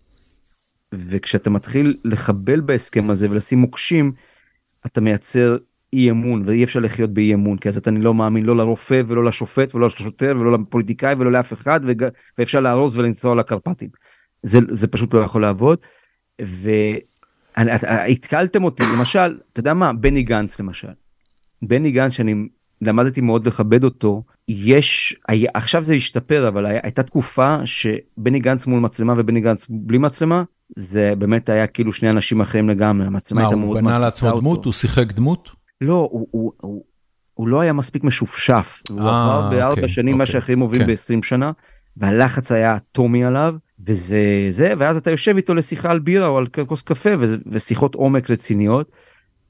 וכשאתה מתחיל לחבל בהסכם הזה ולשים מוקשים, אתה מייצר אי אמון ואי אפשר לחיות באי אמון כי אז אתה לא מאמין לא לרופא ולא לשופט ולא לשוטר ולא לפוליטיקאי ולא לאף אחד וג... ואפשר לארוז ולנסוע לקרפטים. זה, זה פשוט לא יכול לעבוד. והתקלתם אותי למשל אתה יודע מה בני גנץ למשל. בני גנץ שאני למדתי מאוד לכבד אותו יש היה, עכשיו זה השתפר אבל היה, הייתה תקופה שבני גנץ מול מצלמה ובני גנץ בלי מצלמה זה באמת היה כאילו שני אנשים אחרים לגמרי, המצלמה הייתה מאוד מפצה אותו. מה, הוא בנה לעצמו דמות? הוא שיחק דמות? לא, הוא, הוא, הוא, הוא לא היה מספיק משופשף. הוא אה, עבר בארבע אוקיי, שנים אוקיי, מה שאחרים עוברים כן. ב-20 שנה, והלחץ היה אטומי עליו, וזה זה, ואז אתה יושב איתו לשיחה על בירה או על כוס קפה, ושיחות עומק רציניות.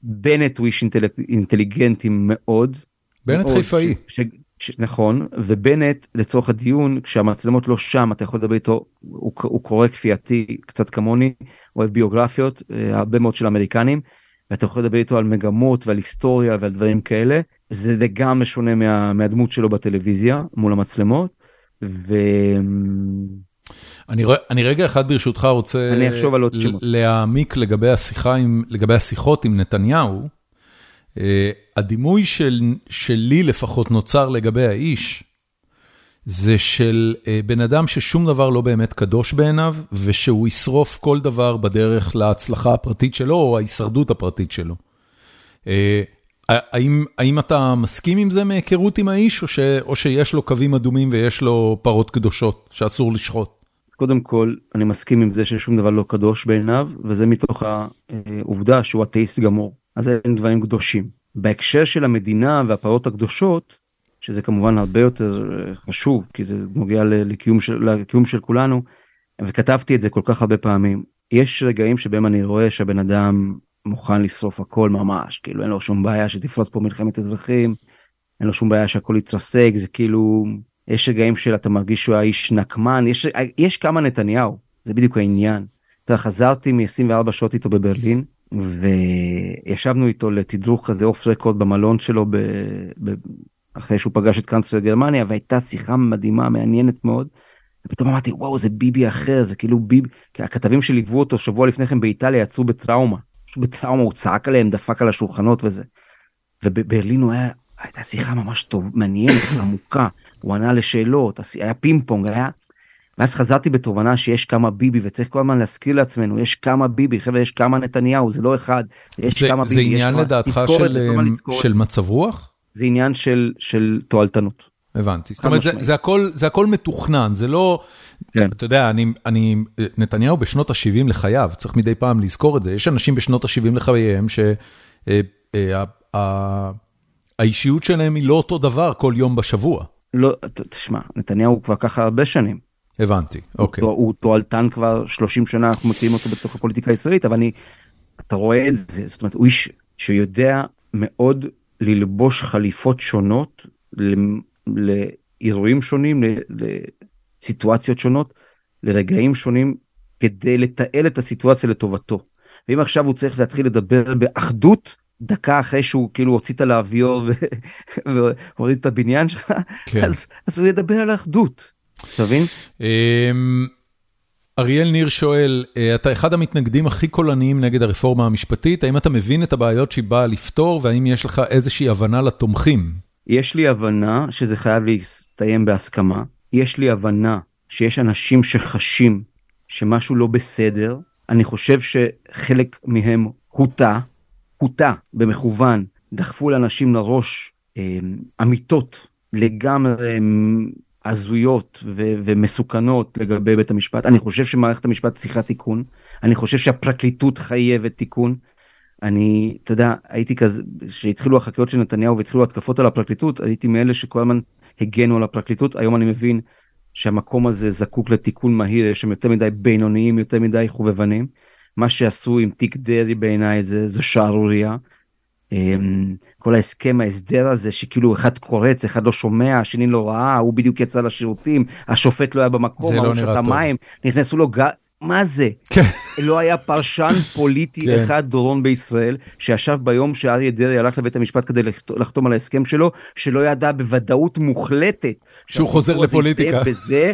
בנט הוא איש אינטליג, אינטליגנטי מאוד. בנט חיפאי. ש, נכון, ובנט לצורך הדיון, כשהמצלמות לא שם, אתה יכול לדבר איתו, הוא, הוא קורא כפייתי קצת כמוני, אוהב ביוגרפיות, אה, הרבה מאוד של אמריקנים, ואתה יכול לדבר איתו על מגמות ועל היסטוריה ועל דברים כאלה. זה לגמרי שונה מה, מהדמות שלו בטלוויזיה מול המצלמות. ו... אני, אני רגע אחד ברשותך רוצה אני אחשוב על עוד שמות. להעמיק לגבי השיחה עם, לגבי השיחות עם נתניהו. Uh, הדימוי של, שלי לפחות נוצר לגבי האיש, זה של בן אדם ששום דבר לא באמת קדוש בעיניו, ושהוא ישרוף כל דבר בדרך להצלחה הפרטית שלו, או ההישרדות הפרטית שלו. האם, האם אתה מסכים עם זה מהיכרות עם האיש, או, ש, או שיש לו קווים אדומים ויש לו פרות קדושות שאסור לשחוט? קודם כל, אני מסכים עם זה ששום דבר לא קדוש בעיניו, וזה מתוך העובדה שהוא אתאיסט גמור. אז אין דברים קדושים. בהקשר של המדינה והפרות הקדושות, שזה כמובן הרבה יותר חשוב, כי זה נוגע לקיום של, לקיום של כולנו, וכתבתי את זה כל כך הרבה פעמים. יש רגעים שבהם אני רואה שהבן אדם מוכן לשרוף הכל ממש, כאילו אין לו שום בעיה שתפרוץ פה מלחמת אזרחים, אין לו שום בעיה שהכל יתרסק, זה כאילו, יש רגעים של אתה מרגיש שהוא האיש נקמן, יש, יש כמה נתניהו, זה בדיוק העניין. אתה חזרתי מ-24 שעות איתו בברלין, וישבנו איתו לתדרוך כזה אוף רקורד במלון שלו ב, ב, אחרי שהוא פגש את קאנצלר גרמניה והייתה שיחה מדהימה מעניינת מאוד. ופתאום אמרתי וואו זה ביבי אחר זה כאילו ביבי הכתבים שליוו אותו שבוע לפני כן באיטליה יצאו בטראומה פשוט בטראומה, הוא צעק עליהם, דפק על השולחנות וזה. ובברלין הוא היה, הייתה שיחה ממש טוב, מעניינת, עמוקה, הוא ענה לשאלות, היה פינג פונג, היה... ואז חזרתי בתובנה שיש כמה ביבי וצריך כל הזמן להזכיר לעצמנו יש כמה ביבי חבר'ה יש כמה נתניהו זה לא אחד יש זה, כמה זה ביבי. עניין לדעתך של, של מצב רוח? זה עניין של, של תועלתנות. הבנתי, זאת אומרת זה, זה, הכל, זה הכל מתוכנן, זה לא, כן. אתה יודע, אני, אני, נתניהו בשנות ה-70 לחייו, צריך מדי פעם לזכור את זה, יש אנשים בשנות ה-70 לחייהם שהאישיות אה, אה, שלהם היא לא אותו דבר כל יום בשבוע. לא, תשמע, נתניהו כבר ככה הרבה שנים. הבנתי, אוקיי. הוא, הוא תועלתן כבר 30 שנה, אנחנו מכירים אותו בתוך הפוליטיקה הישראלית, אבל אני, אתה רואה את זה, זאת אומרת, הוא איש שיודע מאוד ללבוש חליפות שונות לאירועים שונים, לסיטואציות שונות, לרגעים שונים, כדי לתעל את הסיטואציה לטובתו. ואם עכשיו הוא צריך להתחיל לדבר באחדות, דקה אחרי שהוא כאילו הוציא את הלאוויור והוריד את הבניין שלך, כן. אז, אז הוא ידבר על אחדות, אתה מבין? אמ, אריאל ניר שואל, אה, אתה אחד המתנגדים הכי קולניים נגד הרפורמה המשפטית, האם אתה מבין את הבעיות שהיא באה לפתור והאם יש לך איזושהי הבנה לתומכים? יש לי הבנה שזה חייב להסתיים בהסכמה, יש לי הבנה שיש אנשים שחשים שמשהו לא בסדר, אני חושב שחלק מהם הוטה, הוטה במכוון, דחפו לאנשים לראש אה, אמיתות לגמרי אה, הזויות ו- ומסוכנות לגבי בית המשפט. אני חושב שמערכת המשפט צריכה תיקון, אני חושב שהפרקליטות חייבת תיקון. אני, אתה יודע, הייתי כזה, כשהתחילו החקירות של נתניהו והתחילו התקפות על הפרקליטות, הייתי מאלה שכל הזמן הגנו על הפרקליטות, היום אני מבין שהמקום הזה זקוק לתיקון מהיר, יש שם יותר מדי בינוניים, יותר מדי חובבנים. מה שעשו עם תיק דרעי בעיניי זה, זה שערורייה. אמ, כל ההסכם ההסדר הזה שכאילו אחד קורץ אחד לא שומע השני לא ראה הוא בדיוק יצא לשירותים השופט לא היה במקום לא שתה מים נכנסו לו גל מה זה? כן. לא היה פרשן פוליטי כן. אחד דורון בישראל שישב ביום שאריה דרעי הלך לבית המשפט כדי לחתום על ההסכם שלו שלא ידע בוודאות מוחלטת שהוא חוזר לפוליטיקה בזה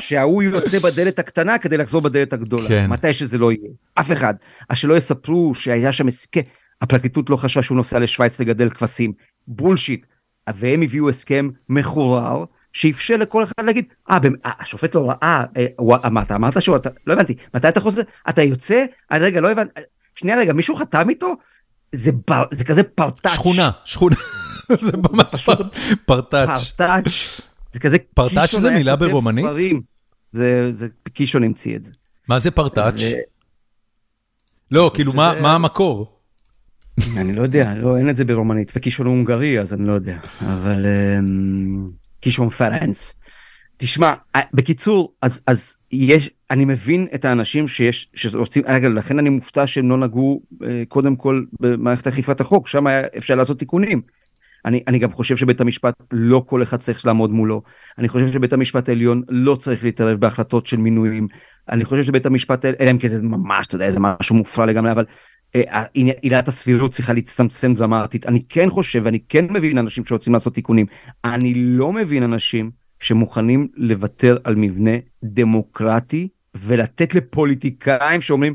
שההוא יוצא בדלת הקטנה כדי לחזור בדלת הגדולה כן. מתי שזה לא יהיה אף אחד אז שלא יספרו שהיה שם הסכם הפרקליטות לא חשבה שהוא נוסע לשוויץ לגדל כבשים בולשיט והם הביאו הסכם מחורר שאפשר לכל אחד להגיד, אה, אה השופט לא ראה, אה, מה אתה אמרת שהוא, אתה, לא הבנתי, מתי אתה חוזר, אתה יוצא, אה, רגע, לא הבנתי, שנייה רגע, מישהו חתם איתו? זה, בר, זה כזה פרטאץ'. שכונה, שכונה, זה ממש פרטאץ'. פרטאץ', זה כזה פרטאץ' זה מילה ברומנית? זה, זה קישון המציא את זה. מה זה פרטאץ'? לא, כאילו, מה המקור? אני לא יודע, לא, אין את זה ברומנית, וקישון הונגרי, אז אני לא יודע, אבל... אמ, קישון פרנס. תשמע, אה, בקיצור, אז, אז יש, אני מבין את האנשים שיש, שרוצים, רגע, לכן אני מופתע שהם לא נגעו אה, קודם כל במערכת אכיפת החוק, שם היה אפשר לעשות תיקונים. אני, אני גם חושב שבית המשפט לא כל אחד צריך לעמוד מולו, אני חושב שבית המשפט העליון לא צריך להתערב בהחלטות של מינויים, אני חושב שבית המשפט, אלא אם כן זה ממש, אתה יודע, זה משהו מופרע לגמרי, אבל עילת הסבירות צריכה להצטמצם דרמטית. אני כן חושב, ואני כן מבין אנשים שרוצים לעשות תיקונים, אני לא מבין אנשים שמוכנים לוותר על מבנה דמוקרטי ולתת לפוליטיקאים שאומרים,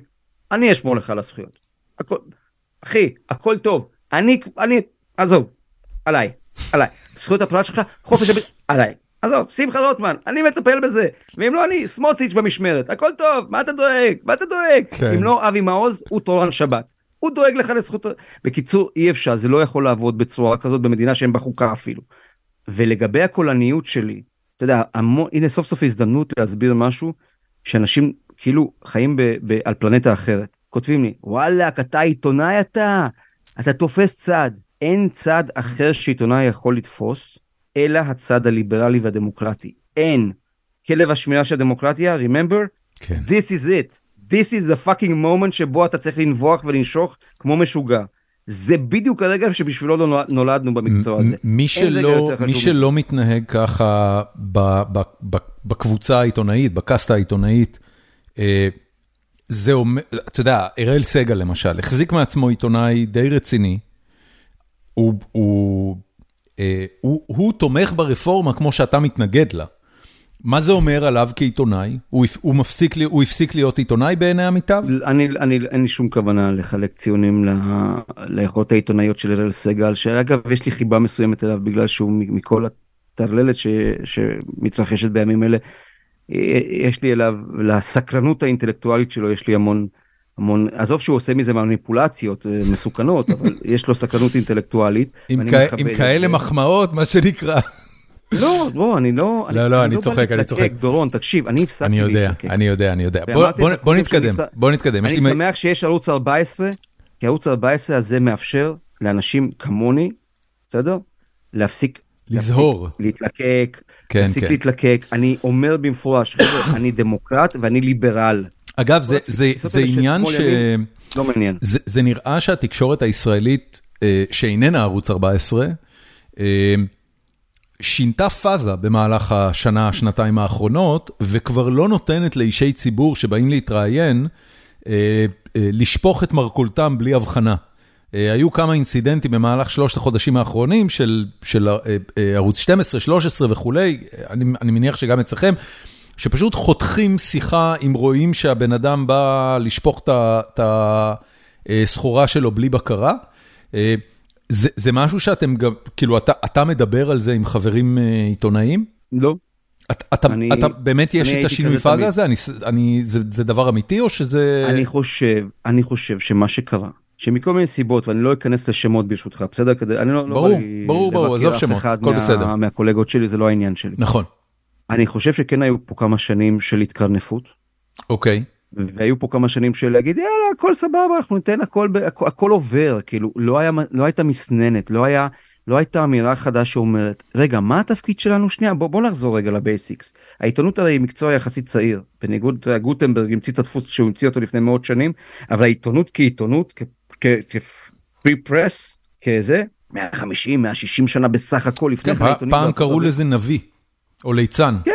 אני אשמור לך על הזכויות. הכל, אחי, הכל טוב, אני, אני, עזוב, עליי, עליי. זכויות הפרט שלך, חופש הביטוי, עליי. עזוב, שמחה רוטמן, אני מטפל בזה, ואם לא אני, סמוטריץ' במשמרת, הכל טוב, מה אתה דואג? מה אתה דואג? כן. אם לא אבי מעוז, הוא תורן שבת. הוא דואג לך לזכות... בקיצור, אי אפשר, זה לא יכול לעבוד בצורה כזאת במדינה שאין בה חוקה אפילו. ולגבי הקולניות שלי, אתה יודע, המון, הנה סוף סוף הזדמנות להסביר משהו שאנשים כאילו חיים ב, ב, על פלנטה אחרת. כותבים לי, וואלאק, אתה עיתונאי אתה, אתה תופס צד. אין צד אחר שעיתונאי יכול לתפוס, אלא הצד הליברלי והדמוקרטי. אין. כלב השמירה של הדמוקרטיה, remember? כן. This is it. This is the fucking moment שבו אתה צריך לנבוח ולנשוך כמו משוגע. זה בדיוק הרגע שבשבילו לא נולד- נולדנו במקצוע הזה. מי שלא, מי שלא מתנהג ככה ב, ב, ב, בקבוצה העיתונאית, בקאסטה העיתונאית, אה, זה אומר, אתה יודע, אראל סגל למשל, החזיק מעצמו עיתונאי די רציני, הוא, הוא, הוא, הוא תומך ברפורמה כמו שאתה מתנגד לה. מה זה אומר עליו כעיתונאי? הוא, הוא, מפסיק, הוא הפסיק להיות עיתונאי בעיני עמיתיו? אני, אני, אין לי שום כוונה לחלק ציונים ליכולות העיתונאיות של אראל סגל, שאגב יש לי חיבה מסוימת אליו בגלל שהוא מכל הטרללת שמתרחשת בימים אלה, אה, יש לי אליו, לסקרנות האינטלקטואלית שלו יש לי המון, המון, עזוב שהוא עושה מזה מניפולציות אה, מסוכנות, אבל יש לו סקרנות אינטלקטואלית. עם, כ... עם כאלה. מחמאות, מה שנקרא. לא, לא, אני לא, לא, לא, אני צוחק, אני צוחק. דורון, תקשיב, אני הפסקתי אני יודע. אני יודע, אני יודע. בוא, בוא, בוא נתקדם, בוא נתקדם. אני. שמח שיש ערוץ 14, כי ערוץ 14 הזה מאפשר לאנשים כמוני, בסדר? להפסיק לזהור. להתלקק, כן, להפסיק כן. להתלקק. אני אומר במפורש, חבר'ה, אני דמוקרט ואני ליברל. אגב, זה, זה, זה של עניין ש... ימין. לא מעניין. זה, זה נראה שהתקשורת הישראלית, אה, שאיננה ערוץ 14, אה, שינתה פאזה במהלך השנה, שנתיים האחרונות, וכבר לא נותנת לאישי ציבור שבאים להתראיין, אה, אה, לשפוך את מרכולתם בלי הבחנה. אה, היו כמה אינסידנטים במהלך שלושת החודשים האחרונים של, של אה, אה, ערוץ 12, 13 וכולי, אני, אני מניח שגם אצלכם, שפשוט חותכים שיחה אם רואים שהבן אדם בא לשפוך את הסחורה שלו בלי בקרה. אה, זה, זה משהו שאתם גם, כאילו, אתה, אתה מדבר על זה עם חברים אה, עיתונאים? לא. אתה, אתה, אני- אתה באמת יש את השינוי פאזה. הזה? אני, אני, זה, זה דבר אמיתי או שזה... אני חושב, אני חושב שמה שקרה, שמכל מיני סיבות, ואני לא אכנס לשמות ברשותך, בסדר? אני לא, ברור, לא ברור, ברור, לבקר עזוב שמות, הכל מה- בסדר. מהקולגות שלי, זה לא העניין שלי. נכון, אני חושב שכן היו פה כמה שנים של התקרנפות. אוקיי. והיו פה כמה שנים של להגיד יאללה הכל סבבה אנחנו ניתן הכל הכל, הכל עובר. כאילו לא היה לא הייתה מסננת לא היה לא הייתה אמירה חדה שאומרת רגע מה התפקיד שלנו שנייה? בוא בוא נחזור רגע לבייסיקס העיתונות הרי היא מקצוע יחסית צעיר. בניגוד גוטנברג המציא את הדפוס שהוא המציא אותו לפני מאות שנים אבל העיתונות כעיתונות כפרי פרס כזה 150 160 שנה בסך הכל לפני כן, פעם קראו לזה נביא, או ליצן. כן,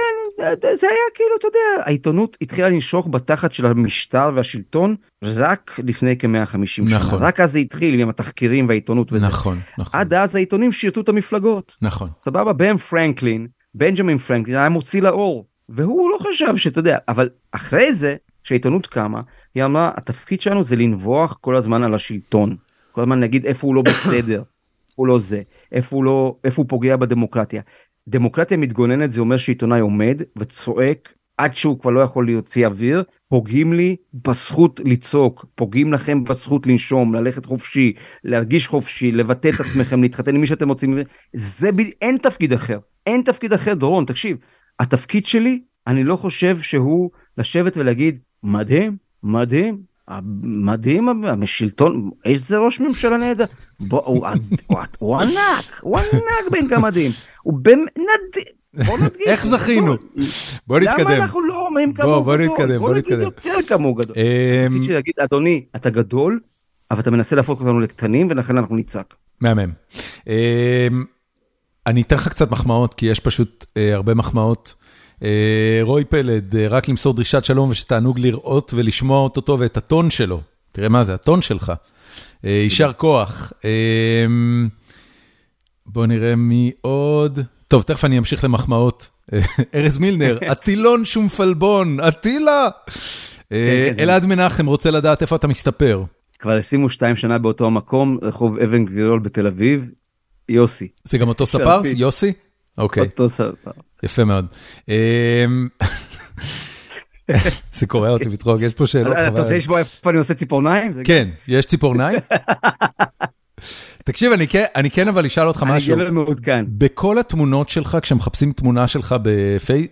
זה- היה כאילו, אתה יודע, העיתונות התחילה לנשוך בתחת של המשטר והשלטון רק לפני כ-150 שנה. נכון. רק אז זה התחיל עם התחקירים והעיתונות וזה. נכון, נכון, עד אז העיתונים שירתו את המפלגות. נכון. סבבה, בן פרנקלין, בנג'מין פרנקלין היה מוציא לאור, והוא לא חשב שאתה יודע, אבל אחרי זה, כשהעיתונות קמה, היא אמרה, התפקיד שלנו זה לנבוח כל הזמן על השלטון. כל הזמן להגיד איפה הוא לא בסדר, הוא לא זה, איפה הוא לא, איפה הוא פוגע בדמוקרטיה. דמוקרטיה מתגוננת זה אומר שעיתונאי עומד וצועק עד שהוא כבר לא יכול להוציא אוויר, פוגעים לי בזכות לצעוק, פוגעים לכם בזכות לנשום, ללכת חופשי, להרגיש חופשי, לבטא את עצמכם, להתחתן עם מי שאתם רוצים, זה ב... אין תפקיד אחר, אין תפקיד אחר, דורון, תקשיב, התפקיד שלי, אני לא חושב שהוא לשבת ולהגיד, מדהים, מדהים, מדהים השלטון, איזה ראש ממשלה נהדר, בוא, הוא, הוא, הוא ענק, הוא ענק בן גמדים, הוא באמת. בוא. איך זכינו? בוא נתקדם. למה אנחנו לא אומרים בוא, כמוהו בוא גדול? נתקדם, בוא בוא נגיד נתקדם. יותר כמוהו גדול. אמ, להגיד, אדוני, אתה גדול, אבל אתה מנסה להפוך אותנו לקטנים, ולכן אנחנו נצעק. מהמם. אמ, אני אתן לך קצת מחמאות, כי יש פשוט אה, הרבה מחמאות. אה, רוי פלד, אה, רק למסור דרישת שלום ושתענוג לראות ולשמוע אותו טוב ואת הטון שלו. תראה מה זה, הטון שלך. אה, יישר כוח. אמ, בוא נראה מי עוד. טוב, תכף אני אמשיך למחמאות. ארז מילנר, אטילון שומפלבון, אטילה! כן, כן, אלעד מנחם רוצה לדעת איפה אתה מסתפר. כבר 22 שנה באותו המקום, רחוב אבן גבירול בתל אביב, יוסי. זה גם אותו ספרס, פיץ. יוסי? אוקיי, אותו סרטן. יפה מאוד. אמ, זה קורע אותי בצחוק, יש פה שאלות. אתה. רוצה לשמוע איפה אני עושה ציפורניים? כן, יש ציפורניים? תקשיב, אני כן- אני כן אבל אשאל אותך אני משהו. גבר מעודכן. בכל התמונות שלך, כשמחפשים תמונה שלך בפי-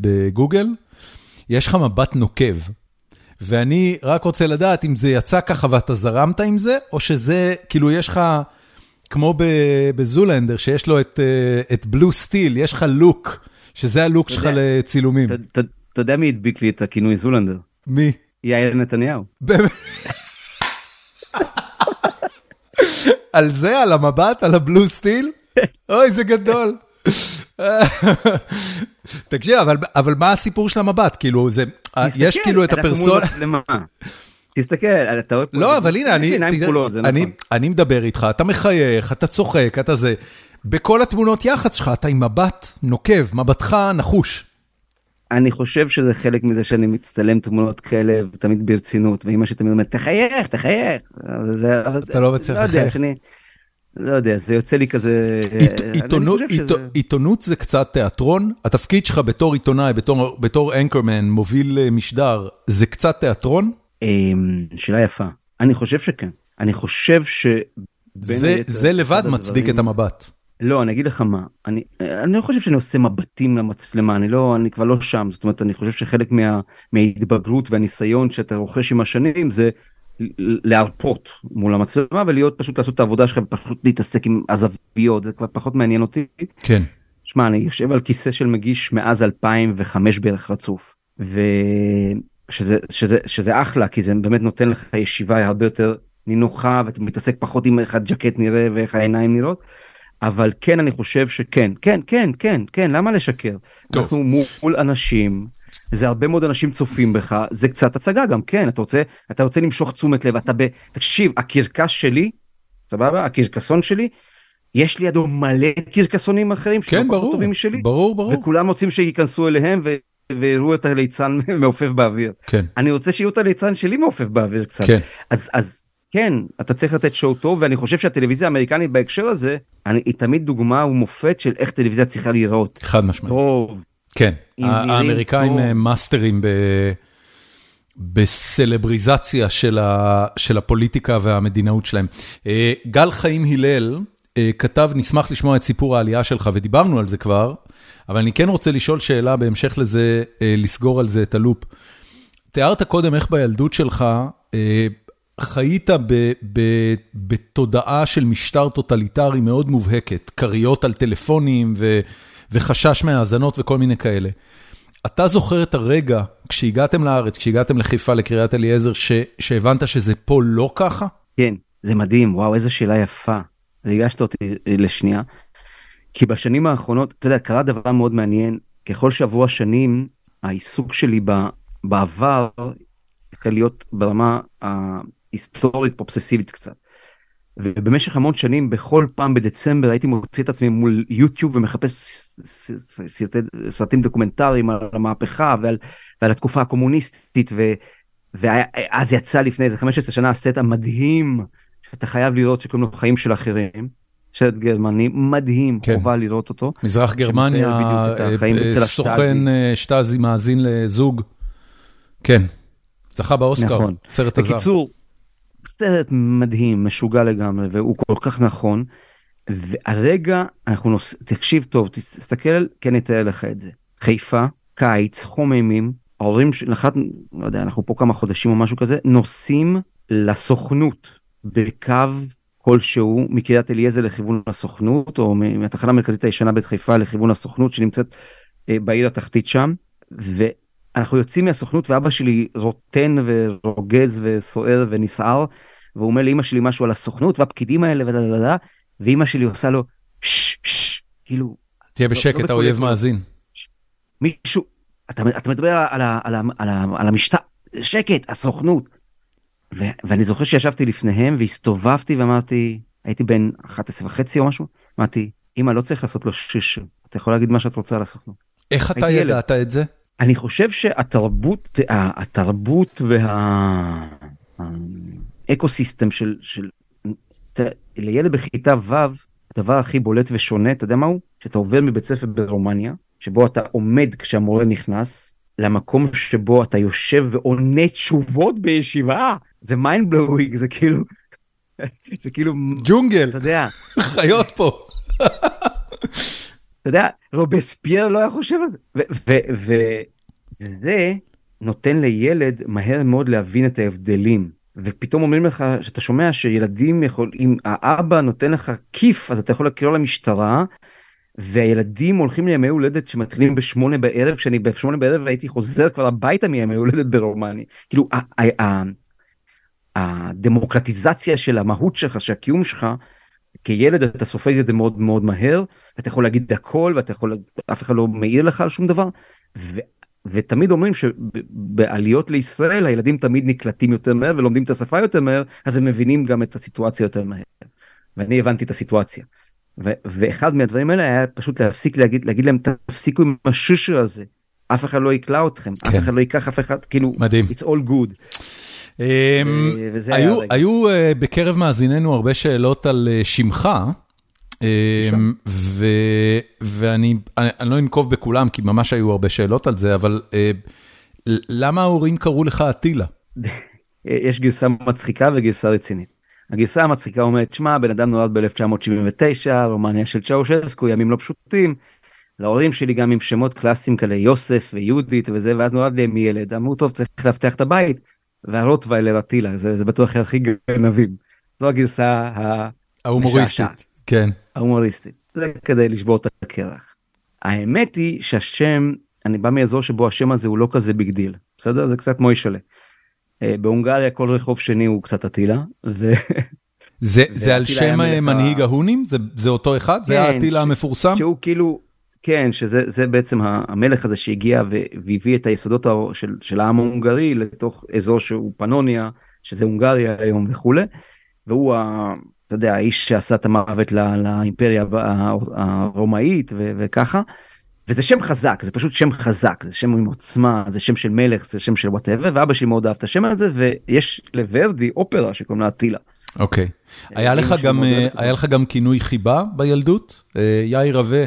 בגוגל, יש לך מבט נוקב. ואני רק רוצה לדעת אם זה יצא ככה ואתה זרמת עם זה, או שזה, כאילו יש לך, כמו בזולנדר, שיש לו את, אה, את בלו סטיל, יש לך לוק, שזה הלוק שלך. לצילומים. אתה- יודע מי הדביק לי את הכינוי זולנדר? מי? יאיר נתניהו. באמת? על זה, על המבט, על הבלו סטיל? אוי, זה גדול. תקשיב, אבל, אבל מה הסיפור של המבט? כאילו, זה, יש כאילו את הפרסונה... תסתכל, אתה רואה פה... לא, אבל הנה, אני, אני, נכון. אני מדבר איתך, אתה מחייך, אתה צוחק, אתה זה. בכל התמונות יח"צ שלך, אתה עם מבט נוקב, מבטך נחוש. אני חושב שזה חלק מזה שאני מצטלם תמונות כאלה תמיד ברצינות ואמא שלי תמיד אומרת תחייך תחייך. זה- אתה לא מצליח לא יודע, לחייך. שאני- לא יודע זה יוצא לי כזה. עיתונות- שזה- עיתו- עיתונות זה קצת תיאטרון, התפקיד שלך בתור עיתונאי, בתור- בתור אנקרמן, מוביל אה, משדר, זה קצת תיאטרון? אמ, שאלה יפה. אני חושב שכן. אני חושב ש... זה- היתר, זה לבד מצדיק הדברים- את המבט. לא אני אגיד לך מה. אני אני לא חושב שאני עושה מבטים למצלמה. אני לא אני כבר לא שם. זאת אומרת אני חושב שחלק מה, מההתבגרות והניסיון שאתה רוכש עם השנים זה להרפות מול המצלמה ולהיות פשוט לעשות את העבודה שלך ופשוט להתעסק עם הזוויות. זה כבר פחות מעניין אותי. כן. שמע אני יושב על כיסא של מגיש מאז 2005 בערך רצוף. ושזה שזה שזה אחלה כי זה באמת נותן לך ישיבה הרבה יותר נינוחה ואתה מתעסק פחות עם איך הג'קט נראה ואיך העיניים נראות. אבל כן אני חושב שכן כן כן כן כן למה לשקר טוב. אנחנו מול אנשים זה הרבה מאוד אנשים צופים בך זה קצת הצגה גם כן אתה רוצה אתה רוצה למשוך תשומת לב אתה ב... תקשיב הקרקס שלי סבבה הקרקסון שלי יש לידו מלא קרקסונים אחרים כן, ברור, טובים משלי ברור, ברור. וכולם רוצים שייכנסו אליהם ו... ויראו את הליצן מעופף באוויר כן, אני רוצה שיראו את הליצן שלי מעופף באוויר קצת כן. אז אז כן אתה צריך לתת שואו טוב ואני חושב שהטלוויזיה האמריקנית בהקשר הזה אני, היא תמיד דוגמה ומופת של איך טלוויזיה צריכה להיראות חד משמעית. טוב כן, האמריקאים טוב. אה, מאסטרים ב... בסלבריזציה של, ה... של הפוליטיקה והמדינאות שלהם. אה, גל חיים הלל אה, כתב, נשמח לשמוע את סיפור העלייה שלך, ודיברנו על זה כבר, אבל אני כן רוצה לשאול שאלה בהמשך לזה, אה, לסגור על זה את הלופ. תיארת קודם איך בילדות שלך אה, חיית ב, ב, בתודעה של משטר טוטליטרי מאוד מובהקת, כריות על טלפונים ו, וחשש מהאזנות וכל מיני כאלה. אתה זוכר את הרגע כשהגעתם לארץ, כשהגעתם לחיפה, לקריית אליעזר, ש, שהבנת שזה פה לא ככה? כן זה מדהים וואו איזה שאלה יפה ריגשת אותי אה, לשנייה. כי בשנים האחרונות אתה יודע קרה דבר מאוד מעניין ככל שעברו השנים העיסוק שלי ב, בעבר החל להיות ברמה ההיסטורית אובססיבית קצת. ובמשך המון שנים בכל פעם בדצמבר הייתי מוציא את עצמי מול יוטיוב ומחפש סרטי, סרטים דוקומנטריים על המהפכה ועל, ועל התקופה הקומוניסטית ו, ואז יצא לפני איזה 15 שנה הסט המדהים שאתה חייב לראות שקוראים לו חיים של אחרים. סרט גרמני מדהים כן. חובה לראות אותו. מזרח גרמניה, אה, אה, סוכן. אה, שטאזי מאזין לזוג. כן, זכה באוסקר, נכון. סרט הזר. בקיצור, סרט מדהים, משוגע לגמרי, והוא כל כך נכון. והרגע אנחנו נוס... תקשיב טוב, תסתכל, כן אתאר לך את זה. חיפה, קיץ, חום אימים, ההורים של אחת, לא יודע, אנחנו פה כמה חודשים או משהו כזה, נוסעים לסוכנות בקו כלשהו מקריית אליעזר לכיוון הסוכנות, או מהתחנה המרכזית הישנה בית חיפה לכיוון הסוכנות שנמצאת אה, בעיר התחתית שם. ו... אנחנו יוצאים מהסוכנות ואבא שלי רוטן ורוגז וסוער ונסער והוא אומר לאמא שלי משהו על הסוכנות והפקידים האלה ודה דה דה ואמא שלי עושה לו שש שש כאילו תהיה לא בשקט, בכל האויב. מאזין. מישהו אתה, אתה מדבר על, על, על, ה, על המשטר שקט הסוכנות. ו, ואני זוכר שישבתי לפניהם והסתובבתי ואמרתי הייתי בן 11 וחצי או משהו אמרתי אמא לא צריך לעשות לו שש אתה יכול להגיד מה שאת רוצה על הסוכנות. איך אתה ילד. ידעת את זה? אני חושב שהתרבות התרבות וה ecosystem של של ת- לילד בכיתה ו' הדבר הכי בולט ושונה, אתה יודע מה הוא? שאתה עובר מבית ספר ברומניה, שבו אתה עומד כשהמורה נכנס, למקום שבו אתה יושב ועונה תשובות בישיבה. זה mind blowing, זה כאילו... זה כאילו... ג'ונגל, אתה יודע, חיות פה. אתה יודע, רובספייר לא היה חושב על זה. וזה נותן לילד מהר מאוד להבין את ההבדלים. ופתאום אומרים לך שאתה שומע שילדים יכול אם האבא נותן לך כיף אז אתה יכול לקרוא למשטרה. והילדים הולכים לימי הולדת שמתחילים בשמונה בערב כשאני בשמונה בערב הייתי חוזר כבר הביתה מימי הולדת ברומניה כאילו הדמוקרטיזציה של המהות שלך של הקיום שלך כילד אתה סופג את זה מאוד מאוד מהר אתה יכול להגיד הכל ואתה יכול אף אחד לא מעיר לך על שום דבר. ו, ותמיד אומרים שבעליות לישראל הילדים תמיד נקלטים יותר מהר ולומדים את השפה יותר מהר אז הם מבינים גם את הסיטואציה יותר מהר. ואני הבנתי את הסיטואציה. ו- ואחד מהדברים האלה היה פשוט להפסיק להגיד להגיד להם תפסיקו עם השושו הזה אף אחד לא יקלע אתכם כן. אף אחד לא ייקח אף אחד כאילו מדהים. it's all good. אמ, היה היו-. היו אה, בקרב מאזיננו הרבה שאלות על אה, שמך, אמ, ו- ואני אני- אני לא אנקוב בכולם, כי ממש היו הרבה שאלות על זה, אבל אה, למה ההורים קראו לך אטילה? יש גרסה מצחיקה וגרסה רצינית. הגרסה המצחיקה אומרת שמע בן אדם נולד ב-1979 רומניה של צ'אושסקו ימים לא פשוטים. להורים שלי גם עם שמות קלאסיים כאלה יוסף ויהודית וזה ואז נולד להם ילד אמרו טוב צריך לאבטח את הבית. והרוטוויילר אטילה זה, זה בטוח הכי גנבים. זו הגרסה ההומוריסטית. כן. ההומוריסטית. זה כדי לשבור את הקרח. האמת היא שהשם אני בא מאזור שבו השם הזה הוא לא כזה big deal בסדר זה קצת מוישלה. אה, בהונגריה כל רחוב שני הוא קצת אטילה. ו... זה זה על שם מנהיג ההונים? זה- זה אותו אחד? זה כן, האטילה ש- המפורסם? שהוא כאילו כן שזה זה בעצם המלך הזה שהגיע והביא את היסודות של, של העם ההונגרי לתוך אזור שהוא פנוניה שזה הונגריה היום וכולי. והוא ה... אתה יודע האיש שעשה את המוות ל- לאימפריה הרומאית ו- וככה. וזה שם חזק זה פשוט שם חזק זה שם עם עוצמה זה שם של מלך זה שם של whatever ואבא שלי מאוד אהב את השם הזה ויש לוורדי אופרה שקוראים לה אטילה. אוקיי. היה אמא לך שלי גם, מאוד אה. היה לך גם כינוי חיבה בילדות? אה, יאיר רווה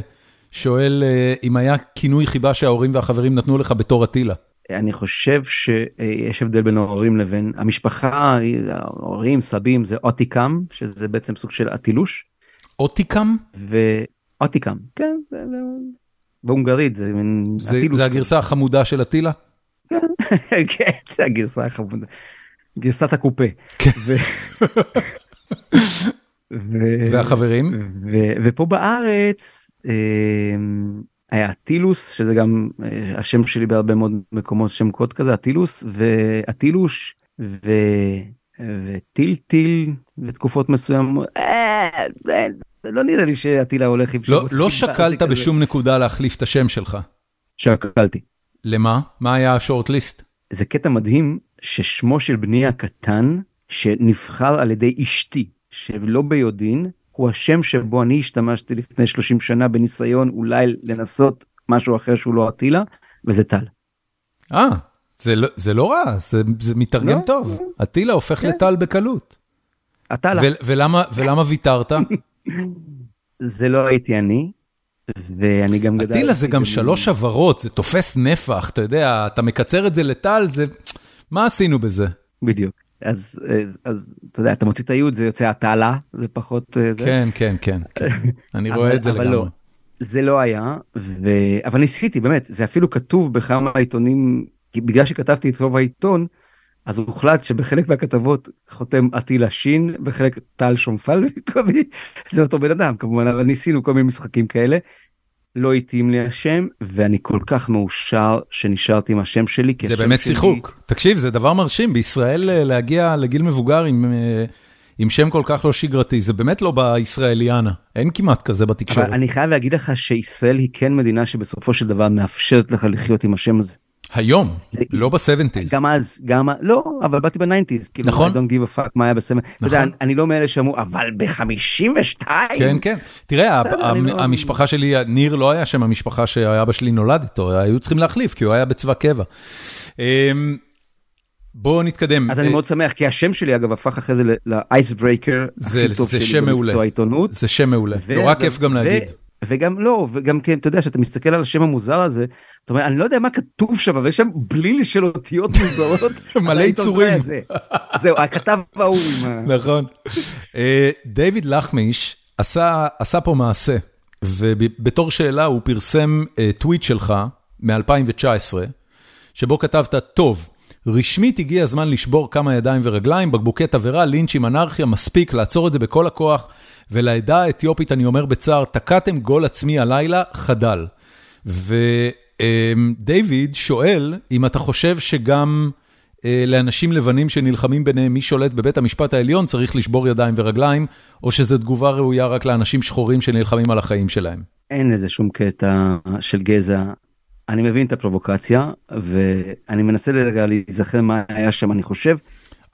שואל אה, אם היה כינוי חיבה שההורים והחברים נתנו לך בתור אטילה. אני חושב שיש הבדל בין ההורים לבין המשפחה ההורים סבים זה אוטיקם שזה בעצם סוג של אטילוש אוטיקם? ואוטיקם כן בהונגרית זה מין זה אטילוש. זה הגרסה החמודה של אטילה? כן זה הגרסה החמודה. גרסת הקופה. כן. ו- והחברים? ו- ופה בארץ היה אטילוס שזה גם אה, השם שלי בהרבה מאוד מקומות שם קוד כזה אטילוס ואטילוש ו- וטילטיל בתקופות מסוימות אה, אה, לא נראה לי שאטילה הולך עם לא לא שקלת. בשום נקודה להחליף את השם שלך. שקלתי. למה? מה היה השורט ליסט? זה קטע מדהים ששמו של בני הקטן שנבחר על ידי אשתי שלא ביודעין הוא השם שבו אני השתמשתי לפני 30 שנה בניסיון אולי לנסות משהו אחר שהוא לא אטילה וזה טל. אה, זה לא- זה לא רע, זה זה מתרגם לא, טוב. אטילה הופך כן. לטל בקלות. אטלה ו- ולמה ולמה ויתרת? זה לא הייתי אני ואני גם גדלתי. אטילה זה גם שלוש הברות, זה תופס נפח, אתה יודע, אתה מקצר את זה לטל, זה... מה עשינו בזה? בדיוק. אז, אז, אתה יודע אתה מוציא את היוד זה יוצא אטלה זה פחות אה, זה. כן, כן, כן, כן. אני רואה את זה אבל לגמרי. לא. זה לא היה ו... אבל ניסיתי באמת זה אפילו כתוב בכמה עיתונים כי בגלל שכתבתי את רוב העיתון אז הוחלט שבחלק מהכתבות חותם אטילה שין בחלק טל שומפל זה אותו בן אדם כמובן אבל ניסינו כל מיני משחקים כאלה. לא התאים לי השם ואני כל כך מאושר שנשארתי עם השם שלי. זה השם באמת שלי- שיחוק. תקשיב, זה דבר מרשים, בישראל אה, להגיע לגיל מבוגר עם... אה, עם שם כל כך לא שגרתי, זה באמת לא בישראליאנה, אין כמעט כזה בתקשורת. אבל אני חייב להגיד לך שישראל היא כן מדינה שבסופו של דבר מאפשרת לך לחיות עם השם הזה. היום, זה- לא ב-70's. גם אז גם לא אבל באתי ב nineties כאילו נכון. I don't give a fuck מה היה בסמל. אתה יודע, נכון. אני לא מאלה שאמרו אבל ב-52 כן, כן. תראה, לא- המשפחה שלי, ניר לא היה שם המשפחה שהאבא שלי נולד איתו, היו צריכים להחליף, כי הוא היה בצבא קבע. אמ, בואו נתקדם. אז אני מאוד שמח, כי השם שלי אגב הפך אחרי זה ל ice breaker הכי טוב שלי במקצוע העיתונות. זה שם מעולה, נורא כיף גם להגיד. וגם לא, וגם כן, אתה יודע, שאתה מסתכל על השם המוזר הזה, אתה אומר, אני לא יודע מה כתוב שם, אבל יש שם בליל של אותיות מוזרות. מלא יצורים. זהו, הכתב ההוא. נכון. דיוויד לחמיש עשה פה מעשה, ובתור שאלה הוא פרסם טוויט שלך מ-2019, שבו כתבת, טוב, רשמית הגיע הזמן לשבור כמה ידיים ורגליים, בקבוקי תבערה, לינצ'ים, אנרכיה, מספיק, לעצור את זה בכל הכוח, ולעדה האתיופית אני אומר בצער, תקעתם גול עצמי הלילה, חדל. ודייוויד שואל אם אתה חושב שגם לאנשים לבנים שנלחמים ביניהם מי שולט בבית המשפט העליון צריך לשבור ידיים ורגליים, או שזו תגובה ראויה רק לאנשים שחורים שנלחמים על החיים שלהם. אין לזה שום קטע של גזע. אני מבין את הפרובוקציה ואני מנסה רגע להיזכר מה היה שם אני חושב.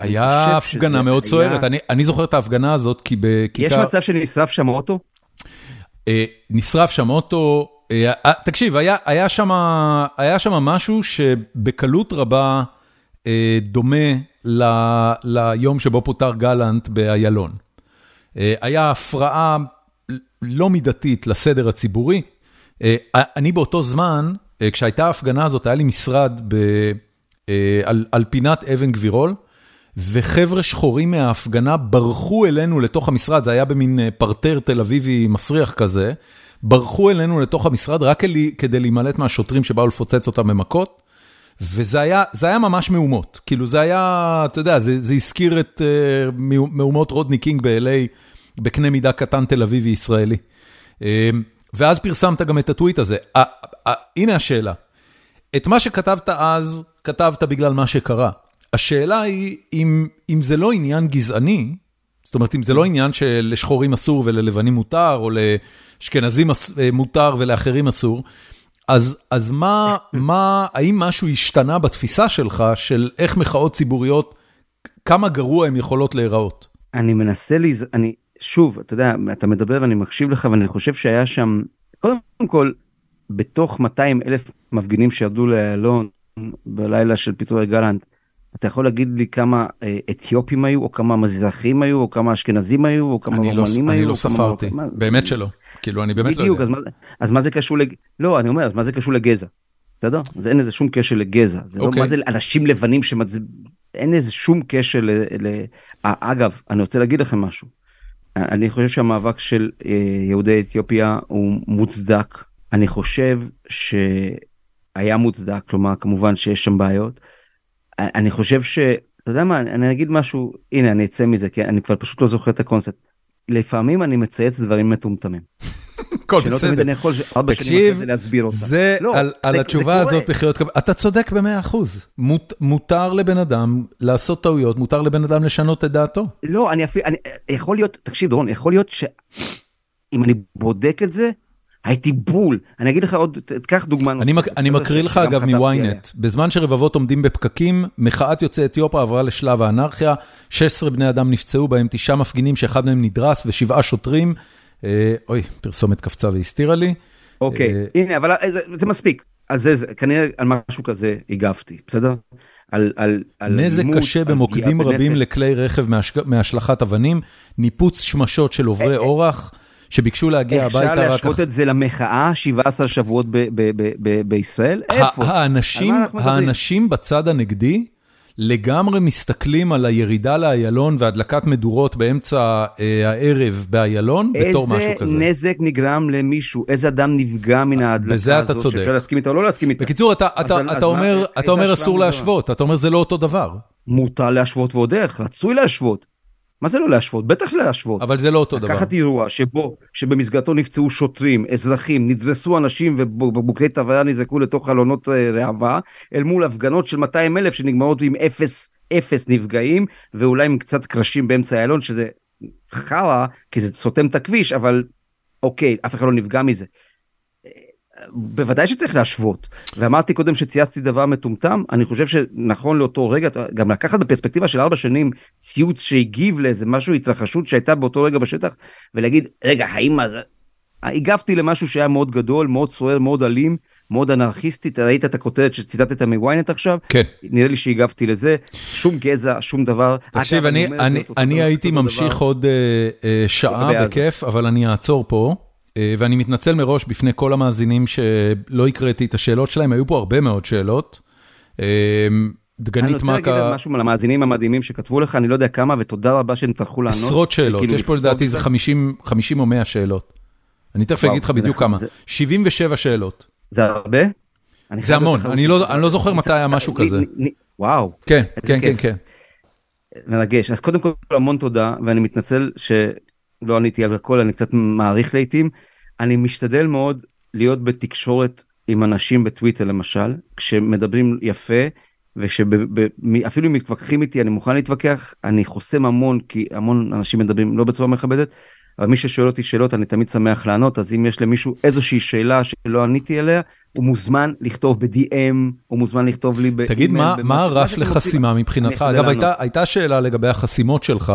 היה הפגנה מאוד סוערת אני אני זוכר את ההפגנה הזאת כי בכיכר יש מצב שנשרף שם אוטו? נשרף שם אוטו תקשיב היה היה שם היה שם משהו שבקלות רבה דומה ל, ליום שבו פוטר גלנט באיילון. היה הפרעה לא מידתית לסדר הציבורי. אני באותו זמן כשהייתה ההפגנה הזאת, היה לי משרד ב, על על פינת אבן גבירול, וחבר'ה שחורים מההפגנה ברחו אלינו לתוך המשרד, זה היה במין פרטר תל אביבי מסריח כזה, ברחו אלינו לתוך המשרד רק כדי להימלט מהשוטרים שבאו לפוצץ אותם במכות, וזה היה היה ממש מהומות, כאילו זה היה, אתה יודע, זה זה הזכיר את מהומות רודני קינג ב-LA, בקנה מידה קטן תל אביבי ישראלי. ואז פרסמת גם את הטוויט הזה. הנה השאלה, את מה שכתבת אז, כתבת בגלל מה שקרה. השאלה היא, אם אם זה לא עניין גזעני, זאת אומרת, אם זה לא עניין שלשחורים אסור וללבנים מותר, או לאשכנזים מותר ולאחרים אסור, אז אז מה, מה, האם משהו השתנה בתפיסה שלך של איך מחאות ציבוריות, כמה גרוע הן יכולות להיראות? אני מנסה. אני, שוב, אתה יודע, אתה מדבר ואני מקשיב לך ואני חושב שהיה שם, קודם כל, בתוך 200 אלף מפגינים שירדו לאיילון בלילה של פיטורי גלנט, אתה יכול להגיד לי כמה אתיופים היו, או כמה מזרחים היו, או כמה אשכנזים היו, או כמה רומנים לא, היו? אני לא ספרתי, כמה... באמת שלא. כאילו, אני באמת בדיוק, לא יודע. אז מה, אז מה זה קשור לג... לא, אני אומר, אז מה זה קשור לגזע? בסדר? אז אין לזה שום קשר לגזע. זה okay. לא אוקיי. מה זה אנשים לבנים שמצב... אין לזה שום קשר ל... ל... אגב, אני רוצה להגיד לכם משהו. אני חושב שהמאבק של יהודי אתיופיה הוא מוצדק. אני חושב שהיה מוצדק, כלומר, כמובן שיש שם בעיות. אני חושב ש... אתה יודע מה, אני אגיד משהו, הנה, אני אצא מזה, כי אני כבר פשוט לא זוכר את הקונספט. לפעמים אני מצייץ דברים מטומטמים. הכל בסדר. תקשיב, זה לא, על התשובה הזאת בחיות, אתה צודק במאה אחוז. מותר לבן אדם לעשות טעויות, מותר לבן אדם לשנות את דעתו. לא, אני אפילו, יכול להיות, תקשיב דורון, יכול להיות שאם אני בודק את זה, הייתי בול. אני אגיד לך עוד, תקח דוגמה. אני מקריא לך אגב מוויינט, בזמן שרבבות עומדים בפקקים, מחאת יוצאי אתיופיה עברה לשלב האנרכיה, 16 בני אדם נפצעו בהם, תשעה מפגינים שאחד מהם נדרס ושבעה שוטרים. אוי, פרסומת קפצה והסתירה לי. אוקיי, הנה, אבל זה מספיק. על זה, כנראה על משהו כזה הגבתי, בסדר? על, על, על נזק לימוד, קשה במוקדים רבים לכלי רכב מהשלכת אבנים, ניפוץ שמשות של עוברי אורח. שביקשו להגיע הביתה רק... אפשר להשוות את זה למחאה 17 שבועות בישראל? איפה? האנשים, האנשים בצד הנגדי לגמרי מסתכלים על הירידה לאיילון והדלקת מדורות באמצע הערב באיילון בתור משהו כזה. איזה נזק נגרם למישהו, איזה אדם נפגע מן ההדלקה הזאת, בזה אתה צודק. שאפשר להסכים איתה או לא להסכים איתה. בקיצור, אתה, אתה, אז, אתה, אז אומר, מה, אתה אומר אסור להשוות, אתה אומר זה לא אותו דבר. מותר להשוות ועוד איך, רצוי להשוות. מה זה לא להשוות? בטח להשוות. אבל זה לא אותו דבר. לקחת אירוע שבו, שבמסגרתו נפצעו שוטרים, אזרחים, נדרסו אנשים ובקבוקי תבערה נזרקו לתוך חלונות ראווה, אל מול הפגנות של 200 אלף שנגמרות עם אפס, אפס נפגעים, ואולי עם קצת קרשים באמצע איילון, שזה חרא, כי זה סותם את הכביש, אבל אוקיי, אף אחד לא נפגע מזה. בוודאי שצריך להשוות ואמרתי קודם שצייצתי דבר מטומטם אני חושב שנכון לאותו רגע גם לקחת בפרספקטיבה של ארבע שנים ציוץ שהגיב לאיזה משהו התרחשות שהייתה באותו רגע בשטח ולהגיד רגע האם הגבתי למשהו שהיה מאוד גדול מאוד סוער מאוד אלים מאוד אנרכיסטית, ראית את הכותרת שציטטת מוויינט עכשיו? כן. נראה לי שהגבתי לזה, שום גזע, שום דבר. תקשיב, אני, אני, אני דבר, הייתי ממשיך דבר. עוד אה, אה, שעה. בכיף, אבל אני אעצור פה, ואני מתנצל מראש בפני כל המאזינים שלא הקראתי את השאלות שלהם, היו פה הרבה מאוד שאלות. אה, אני דגנית רוצה להגיד מכה, משהו על המאזינים המדהימים שכתבו לך, אני לא יודע כמה, ותודה רבה שהם טרחו לענות. עשרות שאלות, כאילו, יש פה לדעתי את זה זה. 50 50 או 100 שאלות. אני תכף אגיד לך בדיוק נחמד, כמה. זה- 77 שאלות. זה הרבה? אני זה המון, אני לא- אני לא זוכר מתי היה משהו לי- כזה. וואו. כן, איזה כן, כן. כן. מרגש אז קודם כל המון תודה ואני מתנצל שלא עניתי על הכל אני קצת מעריך לעיתים אני משתדל מאוד להיות בתקשורת עם אנשים בטוויטר למשל כשמדברים יפה ושאפילו אם מתווכחים איתי אני מוכן להתווכח אני חוסם המון כי המון אנשים מדברים לא בצורה מכבדת. אבל מי ששואל אותי שאלות אני תמיד שמח לענות אז אם יש למישהו איזושהי שאלה שלא עניתי עליה הוא מוזמן לכתוב ב-DM הוא מוזמן לכתוב לי באימייל. תגיד, מה מה הרף. לחסימה מבחינתך? אגב. הייתה- הייתה שאלה לגבי החסימות שלך,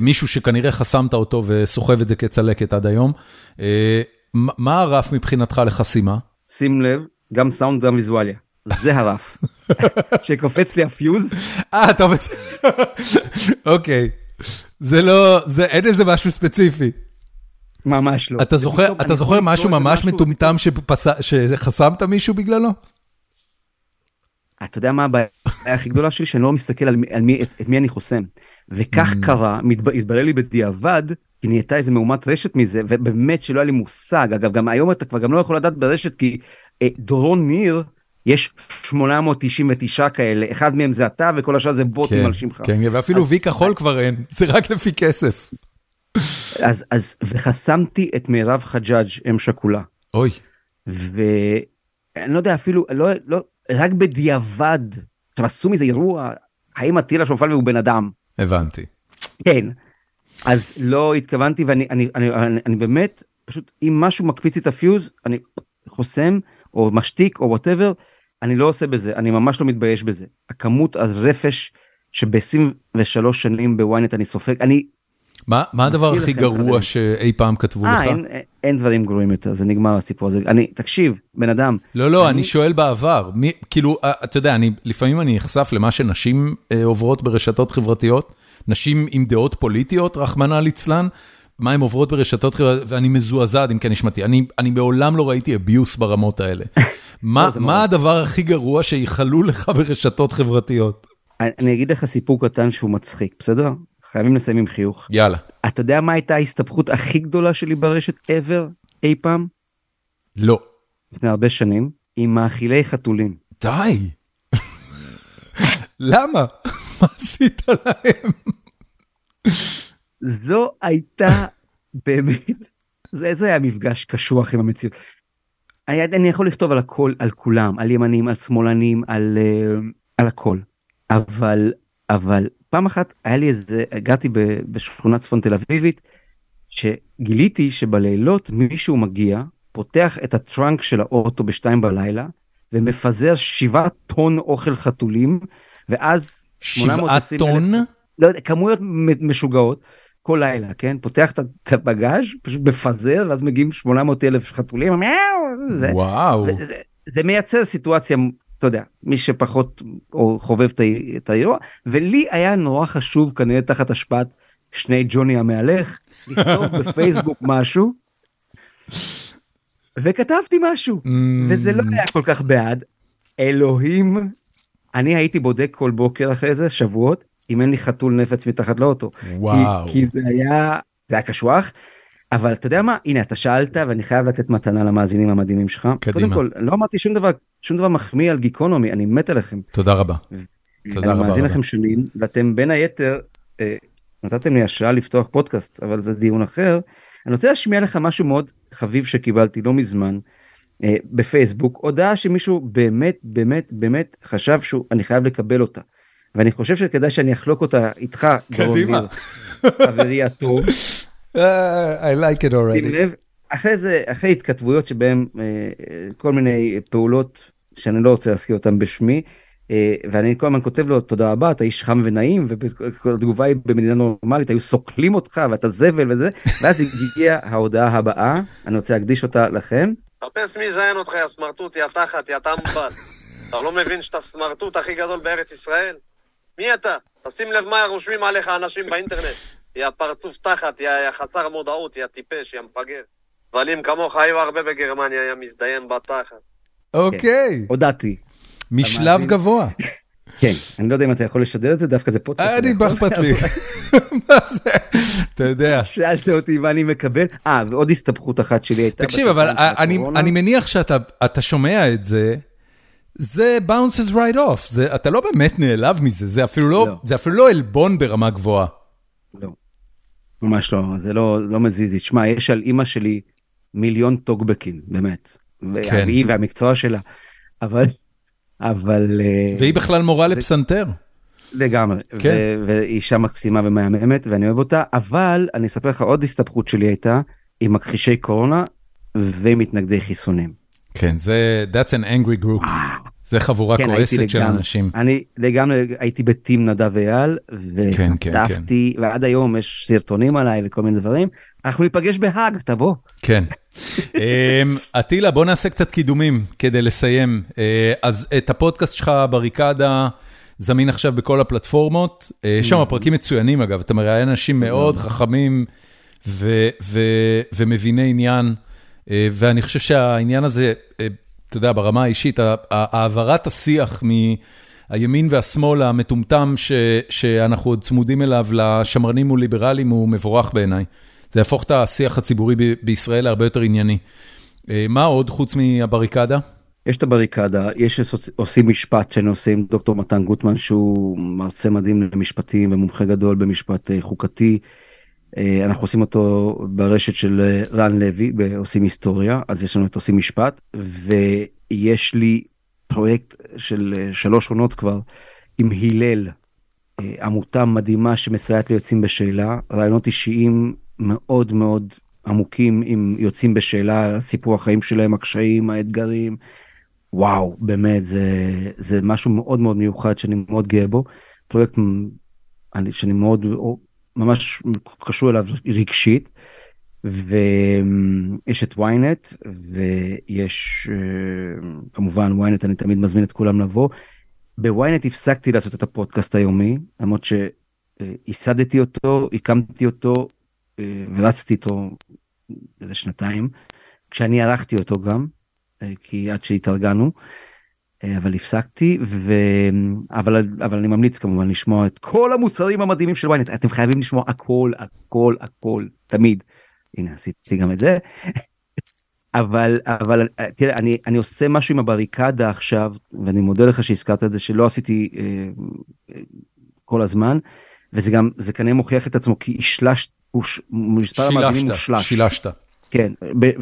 מישהו שכנראה חסמת אותו וסוחב את זה כצלקת עד היום. אה, מה הרף מבחינתך לחסימה? שים לב, גם סאונד גם ויזואליה. זה הרף. שקופץ לי הפיוז, אה, טוב, אוקיי. זה לא, זה, אין איזה משהו ספציפי. ממש לא. אתה זוכר, אתה זוכר משהו ממש מטומטם שחסמת מישהו בגללו? אתה יודע מה הבעיה הכי גדולה שלי? שאני לא מסתכל על מי, על מי, את, את מי אני חוסם. וכך Mm. קרה, מתב- התברר לי בדיעבד, כי נהייתה איזה מהומת רשת מזה, ובאמת שלא היה לי מושג. אגב, גם היום אתה כבר גם לא יכול לדעת ברשת, כי אה, דורון ניר, יש 899 כאלה, אחד מהם זה אתה, וכל השאר זה בוטים כן, על שמך. כן, ואפילו אז- וי כחול כבר אין, זה רק לפי כסף. אז, אז, וחסמתי את מירב חג'אג' אם שכולה. אוי, ואני לא יודע אפילו לא לא רק בדיעבד עכשיו עשו מזה אירוע האם אטילה שומפלבי הוא בן אדם הבנתי. כן אז לא התכוונתי ואני אני, אני, אני, אני באמת פשוט אם משהו מקפיץ את הפיוז אני חוסם או משתיק או whatever אני לא עושה בזה אני ממש לא מתבייש בזה הכמות הרפש שב-23 שנים בוויינט אני סופג אני מה מה הדבר הכי גרוע. שאי פעם כתבו אה, לך? אין, אין דברים גרועים יותר זה נגמר הסיפור הזה אני תקשיב בן אדם לא, לא, אני- אני שואל בעבר. מי, כאילו, אה, אתה יודע, אני, לפעמים אני נחשף למה שנשים אה, עוברות ברשתות חברתיות, נשים עם דעות פוליטיות, רחמנא ליצלן, מה הן עוברות ברשתות חברתיות, ואני מזועזע עד עמקי נשמתי. אני, אני מעולם לא ראיתי אביוס ברמות האלה. מה, לא. מה הדבר הכי גרוע שיכלו לך ברשתות חברתיות? אני אגיד לך סיפור קטן שהוא מצחיק בסדר חייבים לסיים עם חיוך יאללה. אתה יודע מה הייתה ההסתבכות הכי גדולה שלי ברשת ever אי פעם לא. לפני הרבה שנים עם מאכילי חתולים די. למה? מה עשית להם? זו הייתה באמת זה, זה היה מפגש קשוח עם המציאות. היה, אני יכול לכתוב על הכל על כולם על ימנים על שמאלנים על uh, על הכל אבל אבל פעם אחת היה לי איזה הגעתי ב- בשכונת צפון תל אביבית שגיליתי שבלילות מישהו מגיע פותח את הטראנק של האוטו בשתיים בלילה ומפזר שבעה טון אוכל חתולים ואז שבעה 820,000 טון? לא יודע, כמויות משוגעות כל לילה כן פותח את הבגאז' פשוט מפזר ואז מגיעים 800 אלף חתולים מיאו, זה, וואו. זה, זה מייצר סיטואציה אתה יודע מי שפחות או חובב את האירוע ולי היה נורא חשוב כנראה תחת השפעת שני ג'וני המהלך לכתוב בפייסבוק משהו. וכתבתי משהו Mm, וזה לא היה כל כך בעד אלוהים אני הייתי בודק כל בוקר אחרי זה שבועות אם אין לי חתול נפץ מתחת לאוטו. וואו. כי, כי זה היה זה היה קשוח. אבל אתה יודע מה הנה אתה שאלת ואני חייב לתת מתנה למאזינים המדהימים שלך. קדימה. קודם כל לא אמרתי שום דבר שום דבר מחמיא על גיקונומי אני מת עליכם. תודה רבה. תודה אני רבה מאזין רבה. לכם שנים ואתם בין היתר אה, נתתם לי השראה לפתוח פודקאסט אבל זה דיון אחר. אני רוצה להשמיע לך משהו מאוד חביב שקיבלתי לא מזמן אה, בפייסבוק הודעה שמישהו באמת באמת באמת חשב שהוא אני חייב לקבל אותה. ואני חושב שכדאי שאני אחלוק אותה איתך קדימה. חברי הטוב. אה, I like it שים already. לב אחרי זה אחרי התכתבויות שבהם אה, כל מיני פעולות שאני לא רוצה להזכיר אותם בשמי אה, ואני כל הזמן כותב לו תודה רבה אתה איש חם ונעים וכל התגובה היא במדינה נורמלית היו סוקלים אותך ואתה זבל וזה ואז הגיעה ההודעה הבאה אני רוצה להקדיש אותה לכם חפש מי יזיין אותך, יא סמרטוט, יא תחת, יא טמבל. אתה לא מבין שאתה הסמרטוט הכי גדול בארץ ישראל? מי אתה? תשים לב מה רושמים עליך אנשים באינטרנט. יא פרצוף תחת, יא, יא חסר מודעות, יא טיפש, יא מפגר. דבלים כמוך היו הרבה בגרמניה, יא מזדיין בתחת. אוקיי, הודעתי. משלב. גבוה. כן, אני לא יודע אם אתה יכול לשדר את זה, דווקא זה פודקאסט. אני, אתה מה יכול? אכפת לי? מה זה? אתה יודע. שאלת אותי מה אני מקבל. אה, ועוד הסתבכות אחת שלי הייתה... תקשיב, אבל אני, מניח שאתה אתה שומע את זה, זה bounces right off, זה, אתה לא באמת נעלב מזה, זה אפילו לא, לא. זה אפילו לא עלבון ברמה גבוהה. לא. ממש לא, זה לא, לא מזיז לי. שמע, יש על אימא שלי מיליון טוקבקים, באמת. כן. והיא והמקצוע שלה. אבל, אבל... אה, והיא בכלל מורה לפסנתר. לגמרי. כן. ו- והיא אישה מקסימה ומהממת, ואני אוהב אותה, אבל אני אספר לך עוד הסתבכות שלי הייתה עם מכחישי קורונה ומתנגדי חיסונים. כן, זה, that's an angry group, זה חבורה כן, כועסת של לגמרי. אנשים. אני לגמרי הייתי בטים נדב אייל, כן, כן, וחטפתי, ועד היום יש סרטונים עליי וכל מיני דברים. אנחנו ניפגש בהאג, תבוא. כן. אמ, אטילה, בוא נעשה קצת קידומים כדי לסיים. אה, אז את הפודקאסט שלך, בריקדה, זמין עכשיו בכל הפלטפורמות. אה, יש שם פרקים מצוינים אגב, אתה מראיין אנשים מאוד חכמים ו- ו- ומביני עניין, אה, ואני חושב שהעניין הזה, אה, אתה יודע, ברמה האישית, העברת השיח מהימין והשמאל המטומטם ש- שאנחנו עוד צמודים אליו לשמרנים וליברלים הוא מבורך בעיניי. זה יהפוך את השיח הציבורי ב- בישראל להרבה יותר ענייני. אה, מה עוד חוץ מהבריקדה? יש את הבריקדה, יש עושים משפט שאני עושה עם דוקטור מתן גוטמן שהוא מרצה מדהים למשפטים ומומחה גדול במשפט אה, חוקתי. אה, אנחנו עושים אותו ברשת של אה, רן לוי בעושים היסטוריה אז יש לנו את עושים משפט ויש לי פרויקט של אה, שלוש עונות כבר עם הלל עמותה מדהימה שמסייעת ליוצאים בשאלה רעיונות אישיים מאוד מאוד עמוקים עם יוצאים בשאלה סיפור החיים שלהם הקשיים האתגרים. וואו באמת זה זה משהו מאוד מאוד מיוחד שאני מאוד גאה בו פרויקט אני, שאני מאוד ממש קשור אליו רגשית ויש את ynet ויש אה, כמובן ynet אני תמיד מזמין את כולם לבוא. בוויינט הפסקתי לעשות את הפודקאסט היומי למרות שייסדתי אותו הקמתי אותו אה, ורצתי איתו איזה שנתיים כשאני ערכתי אותו גם אה, כי עד שהתארגנו אבל הפסקתי ו... אבל אבל אני ממליץ כמובן לשמוע את כל המוצרים המדהימים של ynet אתם חייבים לשמוע הכל הכל הכל תמיד. הנה עשיתי גם את זה. אבל אבל אה, תראה אני אני עושה משהו עם הבריקדה עכשיו ואני מודה לך שהזכרת את זה שלא עשיתי אה, אה, כל הזמן וזה גם זה כנראה מוכיח את עצמו כי השלשת מספר המאזינים הוא. שילשת. כן,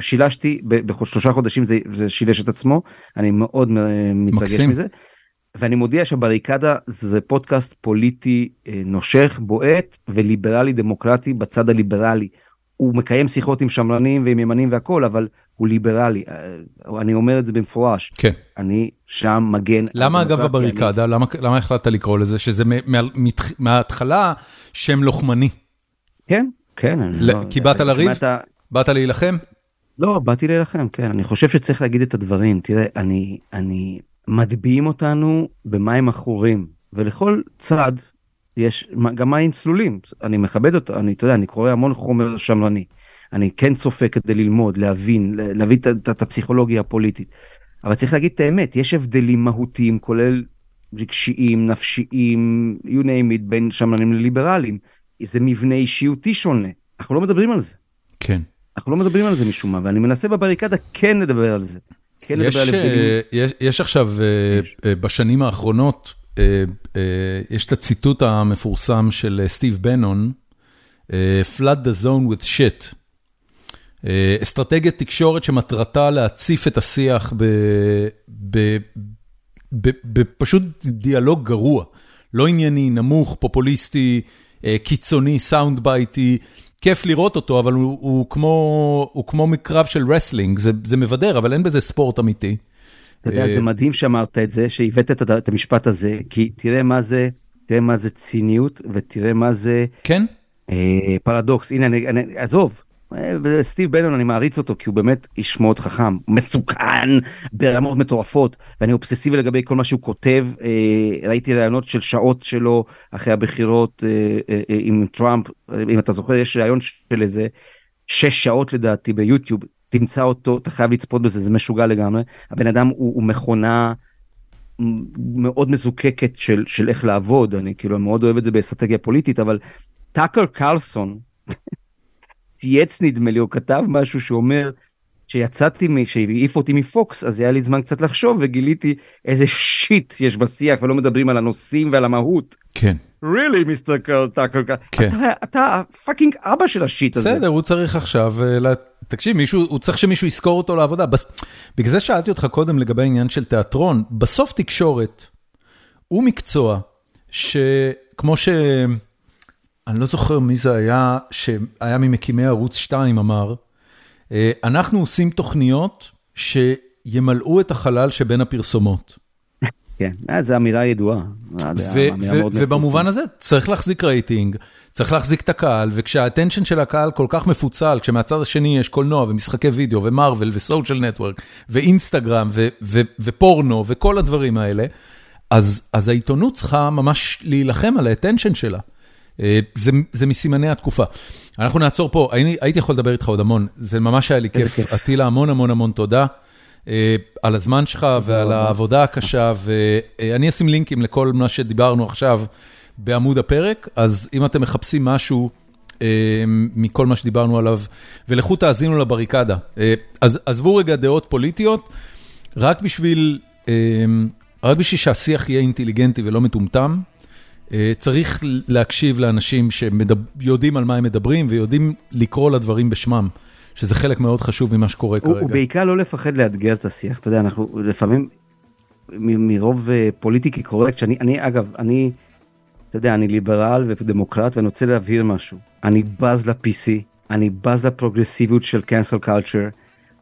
שילשתי, בשלושה חודשים זה, זה שילש את עצמו, אני מאוד אה, מתרגש. מזה. ואני מודיע שבריקדה זה פודקאסט פוליטי אה, נושך, בועט וליברלי דמוקרטי בצד הליברלי. הוא מקיים שיחות עם שמרנים ועם ימנים והכל, אבל הוא ליברלי. אה, אני אומר את זה במפורש. כן. אני שם מגן. למה אגב הבריקדה? למה למה החלטת לקרוא לזה? שזה מההתחלה שם לוחמני. אני- כן, כן. אני ל- לא- כי באת לריב? שמעת- באת להילחם? לא, באתי להילחם, כן. אני חושב שצריך להגיד את הדברים. תראה, אני, אני, מטביעים אותנו במים עכורים, ולכל צד יש גם מים צלולים. אני מכבד אותו, אני, אתה יודע, אני קורא המון חומר שמרני. אני כן צופה כדי ללמוד, להבין, להבין את, הפסיכולוגיה הפוליטית. אבל צריך להגיד את האמת, יש הבדלים מהותיים, כולל רגשיים, נפשיים, you name it, בין שמרנים לליברלים. זה מבנה אישיותי שונה. אנחנו לא מדברים על זה. כן. אנחנו לא מדברים על זה משום מה, ואני מנסה בבריקדה כן לדבר על זה. כן יש, לדבר על הבדלים. אה, יש, יש עכשיו, אה, יש. אה, בשנים האחרונות, יש את הציטוט המפורסם של סטיב בנון, Flood the zone with shit. אסטרטגיית תקשורת שמטרתה להציף את השיח בפשוט דיאלוג גרוע. לא ענייני, נמוך, פופוליסטי, קיצוני, sound bite י. כיף לראות אותו, אבל הוא, הוא, כמו, הוא כמו מקרב של wrestling, זה, זה מבדר, אבל אין בזה ספורט אמיתי. אתה יודע, אה, זה מדהים שאמרת את זה, שהבאת את, את המשפט הזה, כי תראה מה זה, תראה מה זה ציניות, ותראה מה זה כן? אה, פרדוקס. הנה, אני, אני, עזוב, אה, סטיב בנון אני מעריץ אותו כי הוא באמת איש מאוד חכם, מסוכן ברמות מטורפות ואני אובססיבי לגבי כל מה שהוא כותב, אה, ראיתי רעיונות של שעות שלו אחרי הבחירות עם טראמפ, אם אתה זוכר יש רעיון של איזה שש שעות לדעתי ביוטיוב, תמצא אותו, אתה חייב לצפות בזה, זה משוגע לגמרי, הבן אדם הוא, הוא מכונה מאוד מזוקקת של, של איך לעבוד, אני כאילו מאוד אוהב את זה באסטרטגיה פוליטית, אבל טאקר קרלסון צייץ נדמה לי, הוא כתב משהו שאומר שיצאתי, שהעיף אותי מ Fox, אז היה לי זמן קצת לחשוב וגיליתי איזה shit יש בשיח ולא מדברים על הנושאים ועל המהות. כן. really Mister טאקר, כן. אתה, אתה fucking אבא של ה shit הזה. בסדר, הוא צריך עכשיו, אה, תקשיב, מישהו, הוא צריך שמישהו ישכור אותו לעבודה. בס... בגלל זה שאלתי אותך קודם לגבי העניין של תיאטרון, בסוף תקשורת הוא מקצוע שכמו ש... אני לא זוכר מי זה היה, שהיה ממקימי ערוץ 2 אמר, אה, אנחנו עושים תוכניות שימלאו את החלל שבין הפרסומות. כן, אה, זו אמירה ידועה. ובמובן הזה צריך להחזיק רייטינג, צריך להחזיק את הקהל, וכשה attention של הקהל כל כך מפוצל, כשמהצד השני יש קולנוע ומשחקי וידאו ו Marvel ו social network ואינסטגרם ופורנו וכל הדברים האלה, אז העיתונות צריכה ממש להילחם על האטנשן שלה. אה, זה מסימני התקופה. אנחנו נעצור פה, הייתי יכול לדבר איתך עוד המון, זה ממש היה לי כיף. אטילה, המון המון המון תודה. אה, על הזמן שלך ועל העבודה הקשה, ואני אשים לינקים לכל מה שדיברנו עכשיו בעמוד הפרק, אז אם אתם מחפשים משהו אה, מכל מה שדיברנו עליו, ולכו תאזינו לבריקדה. אז עזבו רגע דעות פוליטיות, רק בשביל, רק בשביל שהשיח יהיה אינטליגנטי ולא מטומטם. אה, צריך להקשיב לאנשים שיודעים על מה הם מדברים ויודעים לקרוא לדברים בשמם, שזה חלק מאוד חשוב ממה שקורה כרגע. ובעיקר לא לפחד לאתגר את השיח, אתה יודע, אנחנו לפעמים, מרוב אה, פוליטיקי קורקט, שאני, אני אגב, אני, אתה יודע, אני ליברל ודמוקרט ואני רוצה להבהיר משהו. אני בז ל-PC, אני בז לפרוגרסיביות של cancel culture,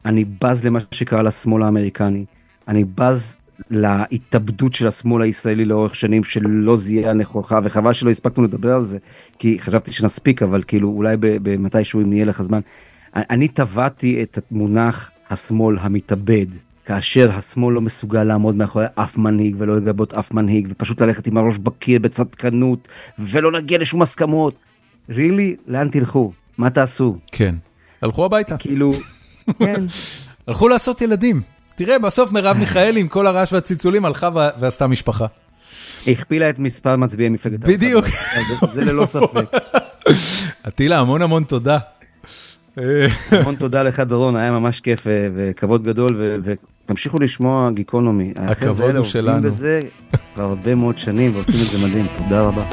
אני בז למה שקרה לשמאל האמריקני, אני בז להתאבדות של השמאל הישראלי לאורך שנים שלא זיהה נכוחה וחבל שלא הספקנו לדבר על זה כי חשבתי שנספיק אבל כאילו אולי במתישהו אם יהיה לך זמן. אני טבעתי את המונח השמאל המתאבד כאשר השמאל לא מסוגל לעמוד מאחורי אף מנהיג ולא לגבות אף מנהיג ופשוט ללכת עם הראש בקיר בצדקנות ולא להגיע לשום הסכמות. רילי לאן תלכו מה תעשו כן הלכו הביתה כאילו כן הלכו לעשות ילדים. תראה, בסוף מרב מיכאלי עם כל הרעש והצלצולים הלכה ועשתה משפחה. הכפילה את מספר מצביעי מפלגת בדיוק. זה ללא ספק. אטילה, המון המון תודה. המון תודה לך דורון, היה ממש כיף אה, וכבוד גדול, ותמשיכו לשמוע גיקונומי. הכבוד הוא שלנו. עובדים בזה כבר הרבה מאוד שנים ועושים את זה מדהים, תודה רבה.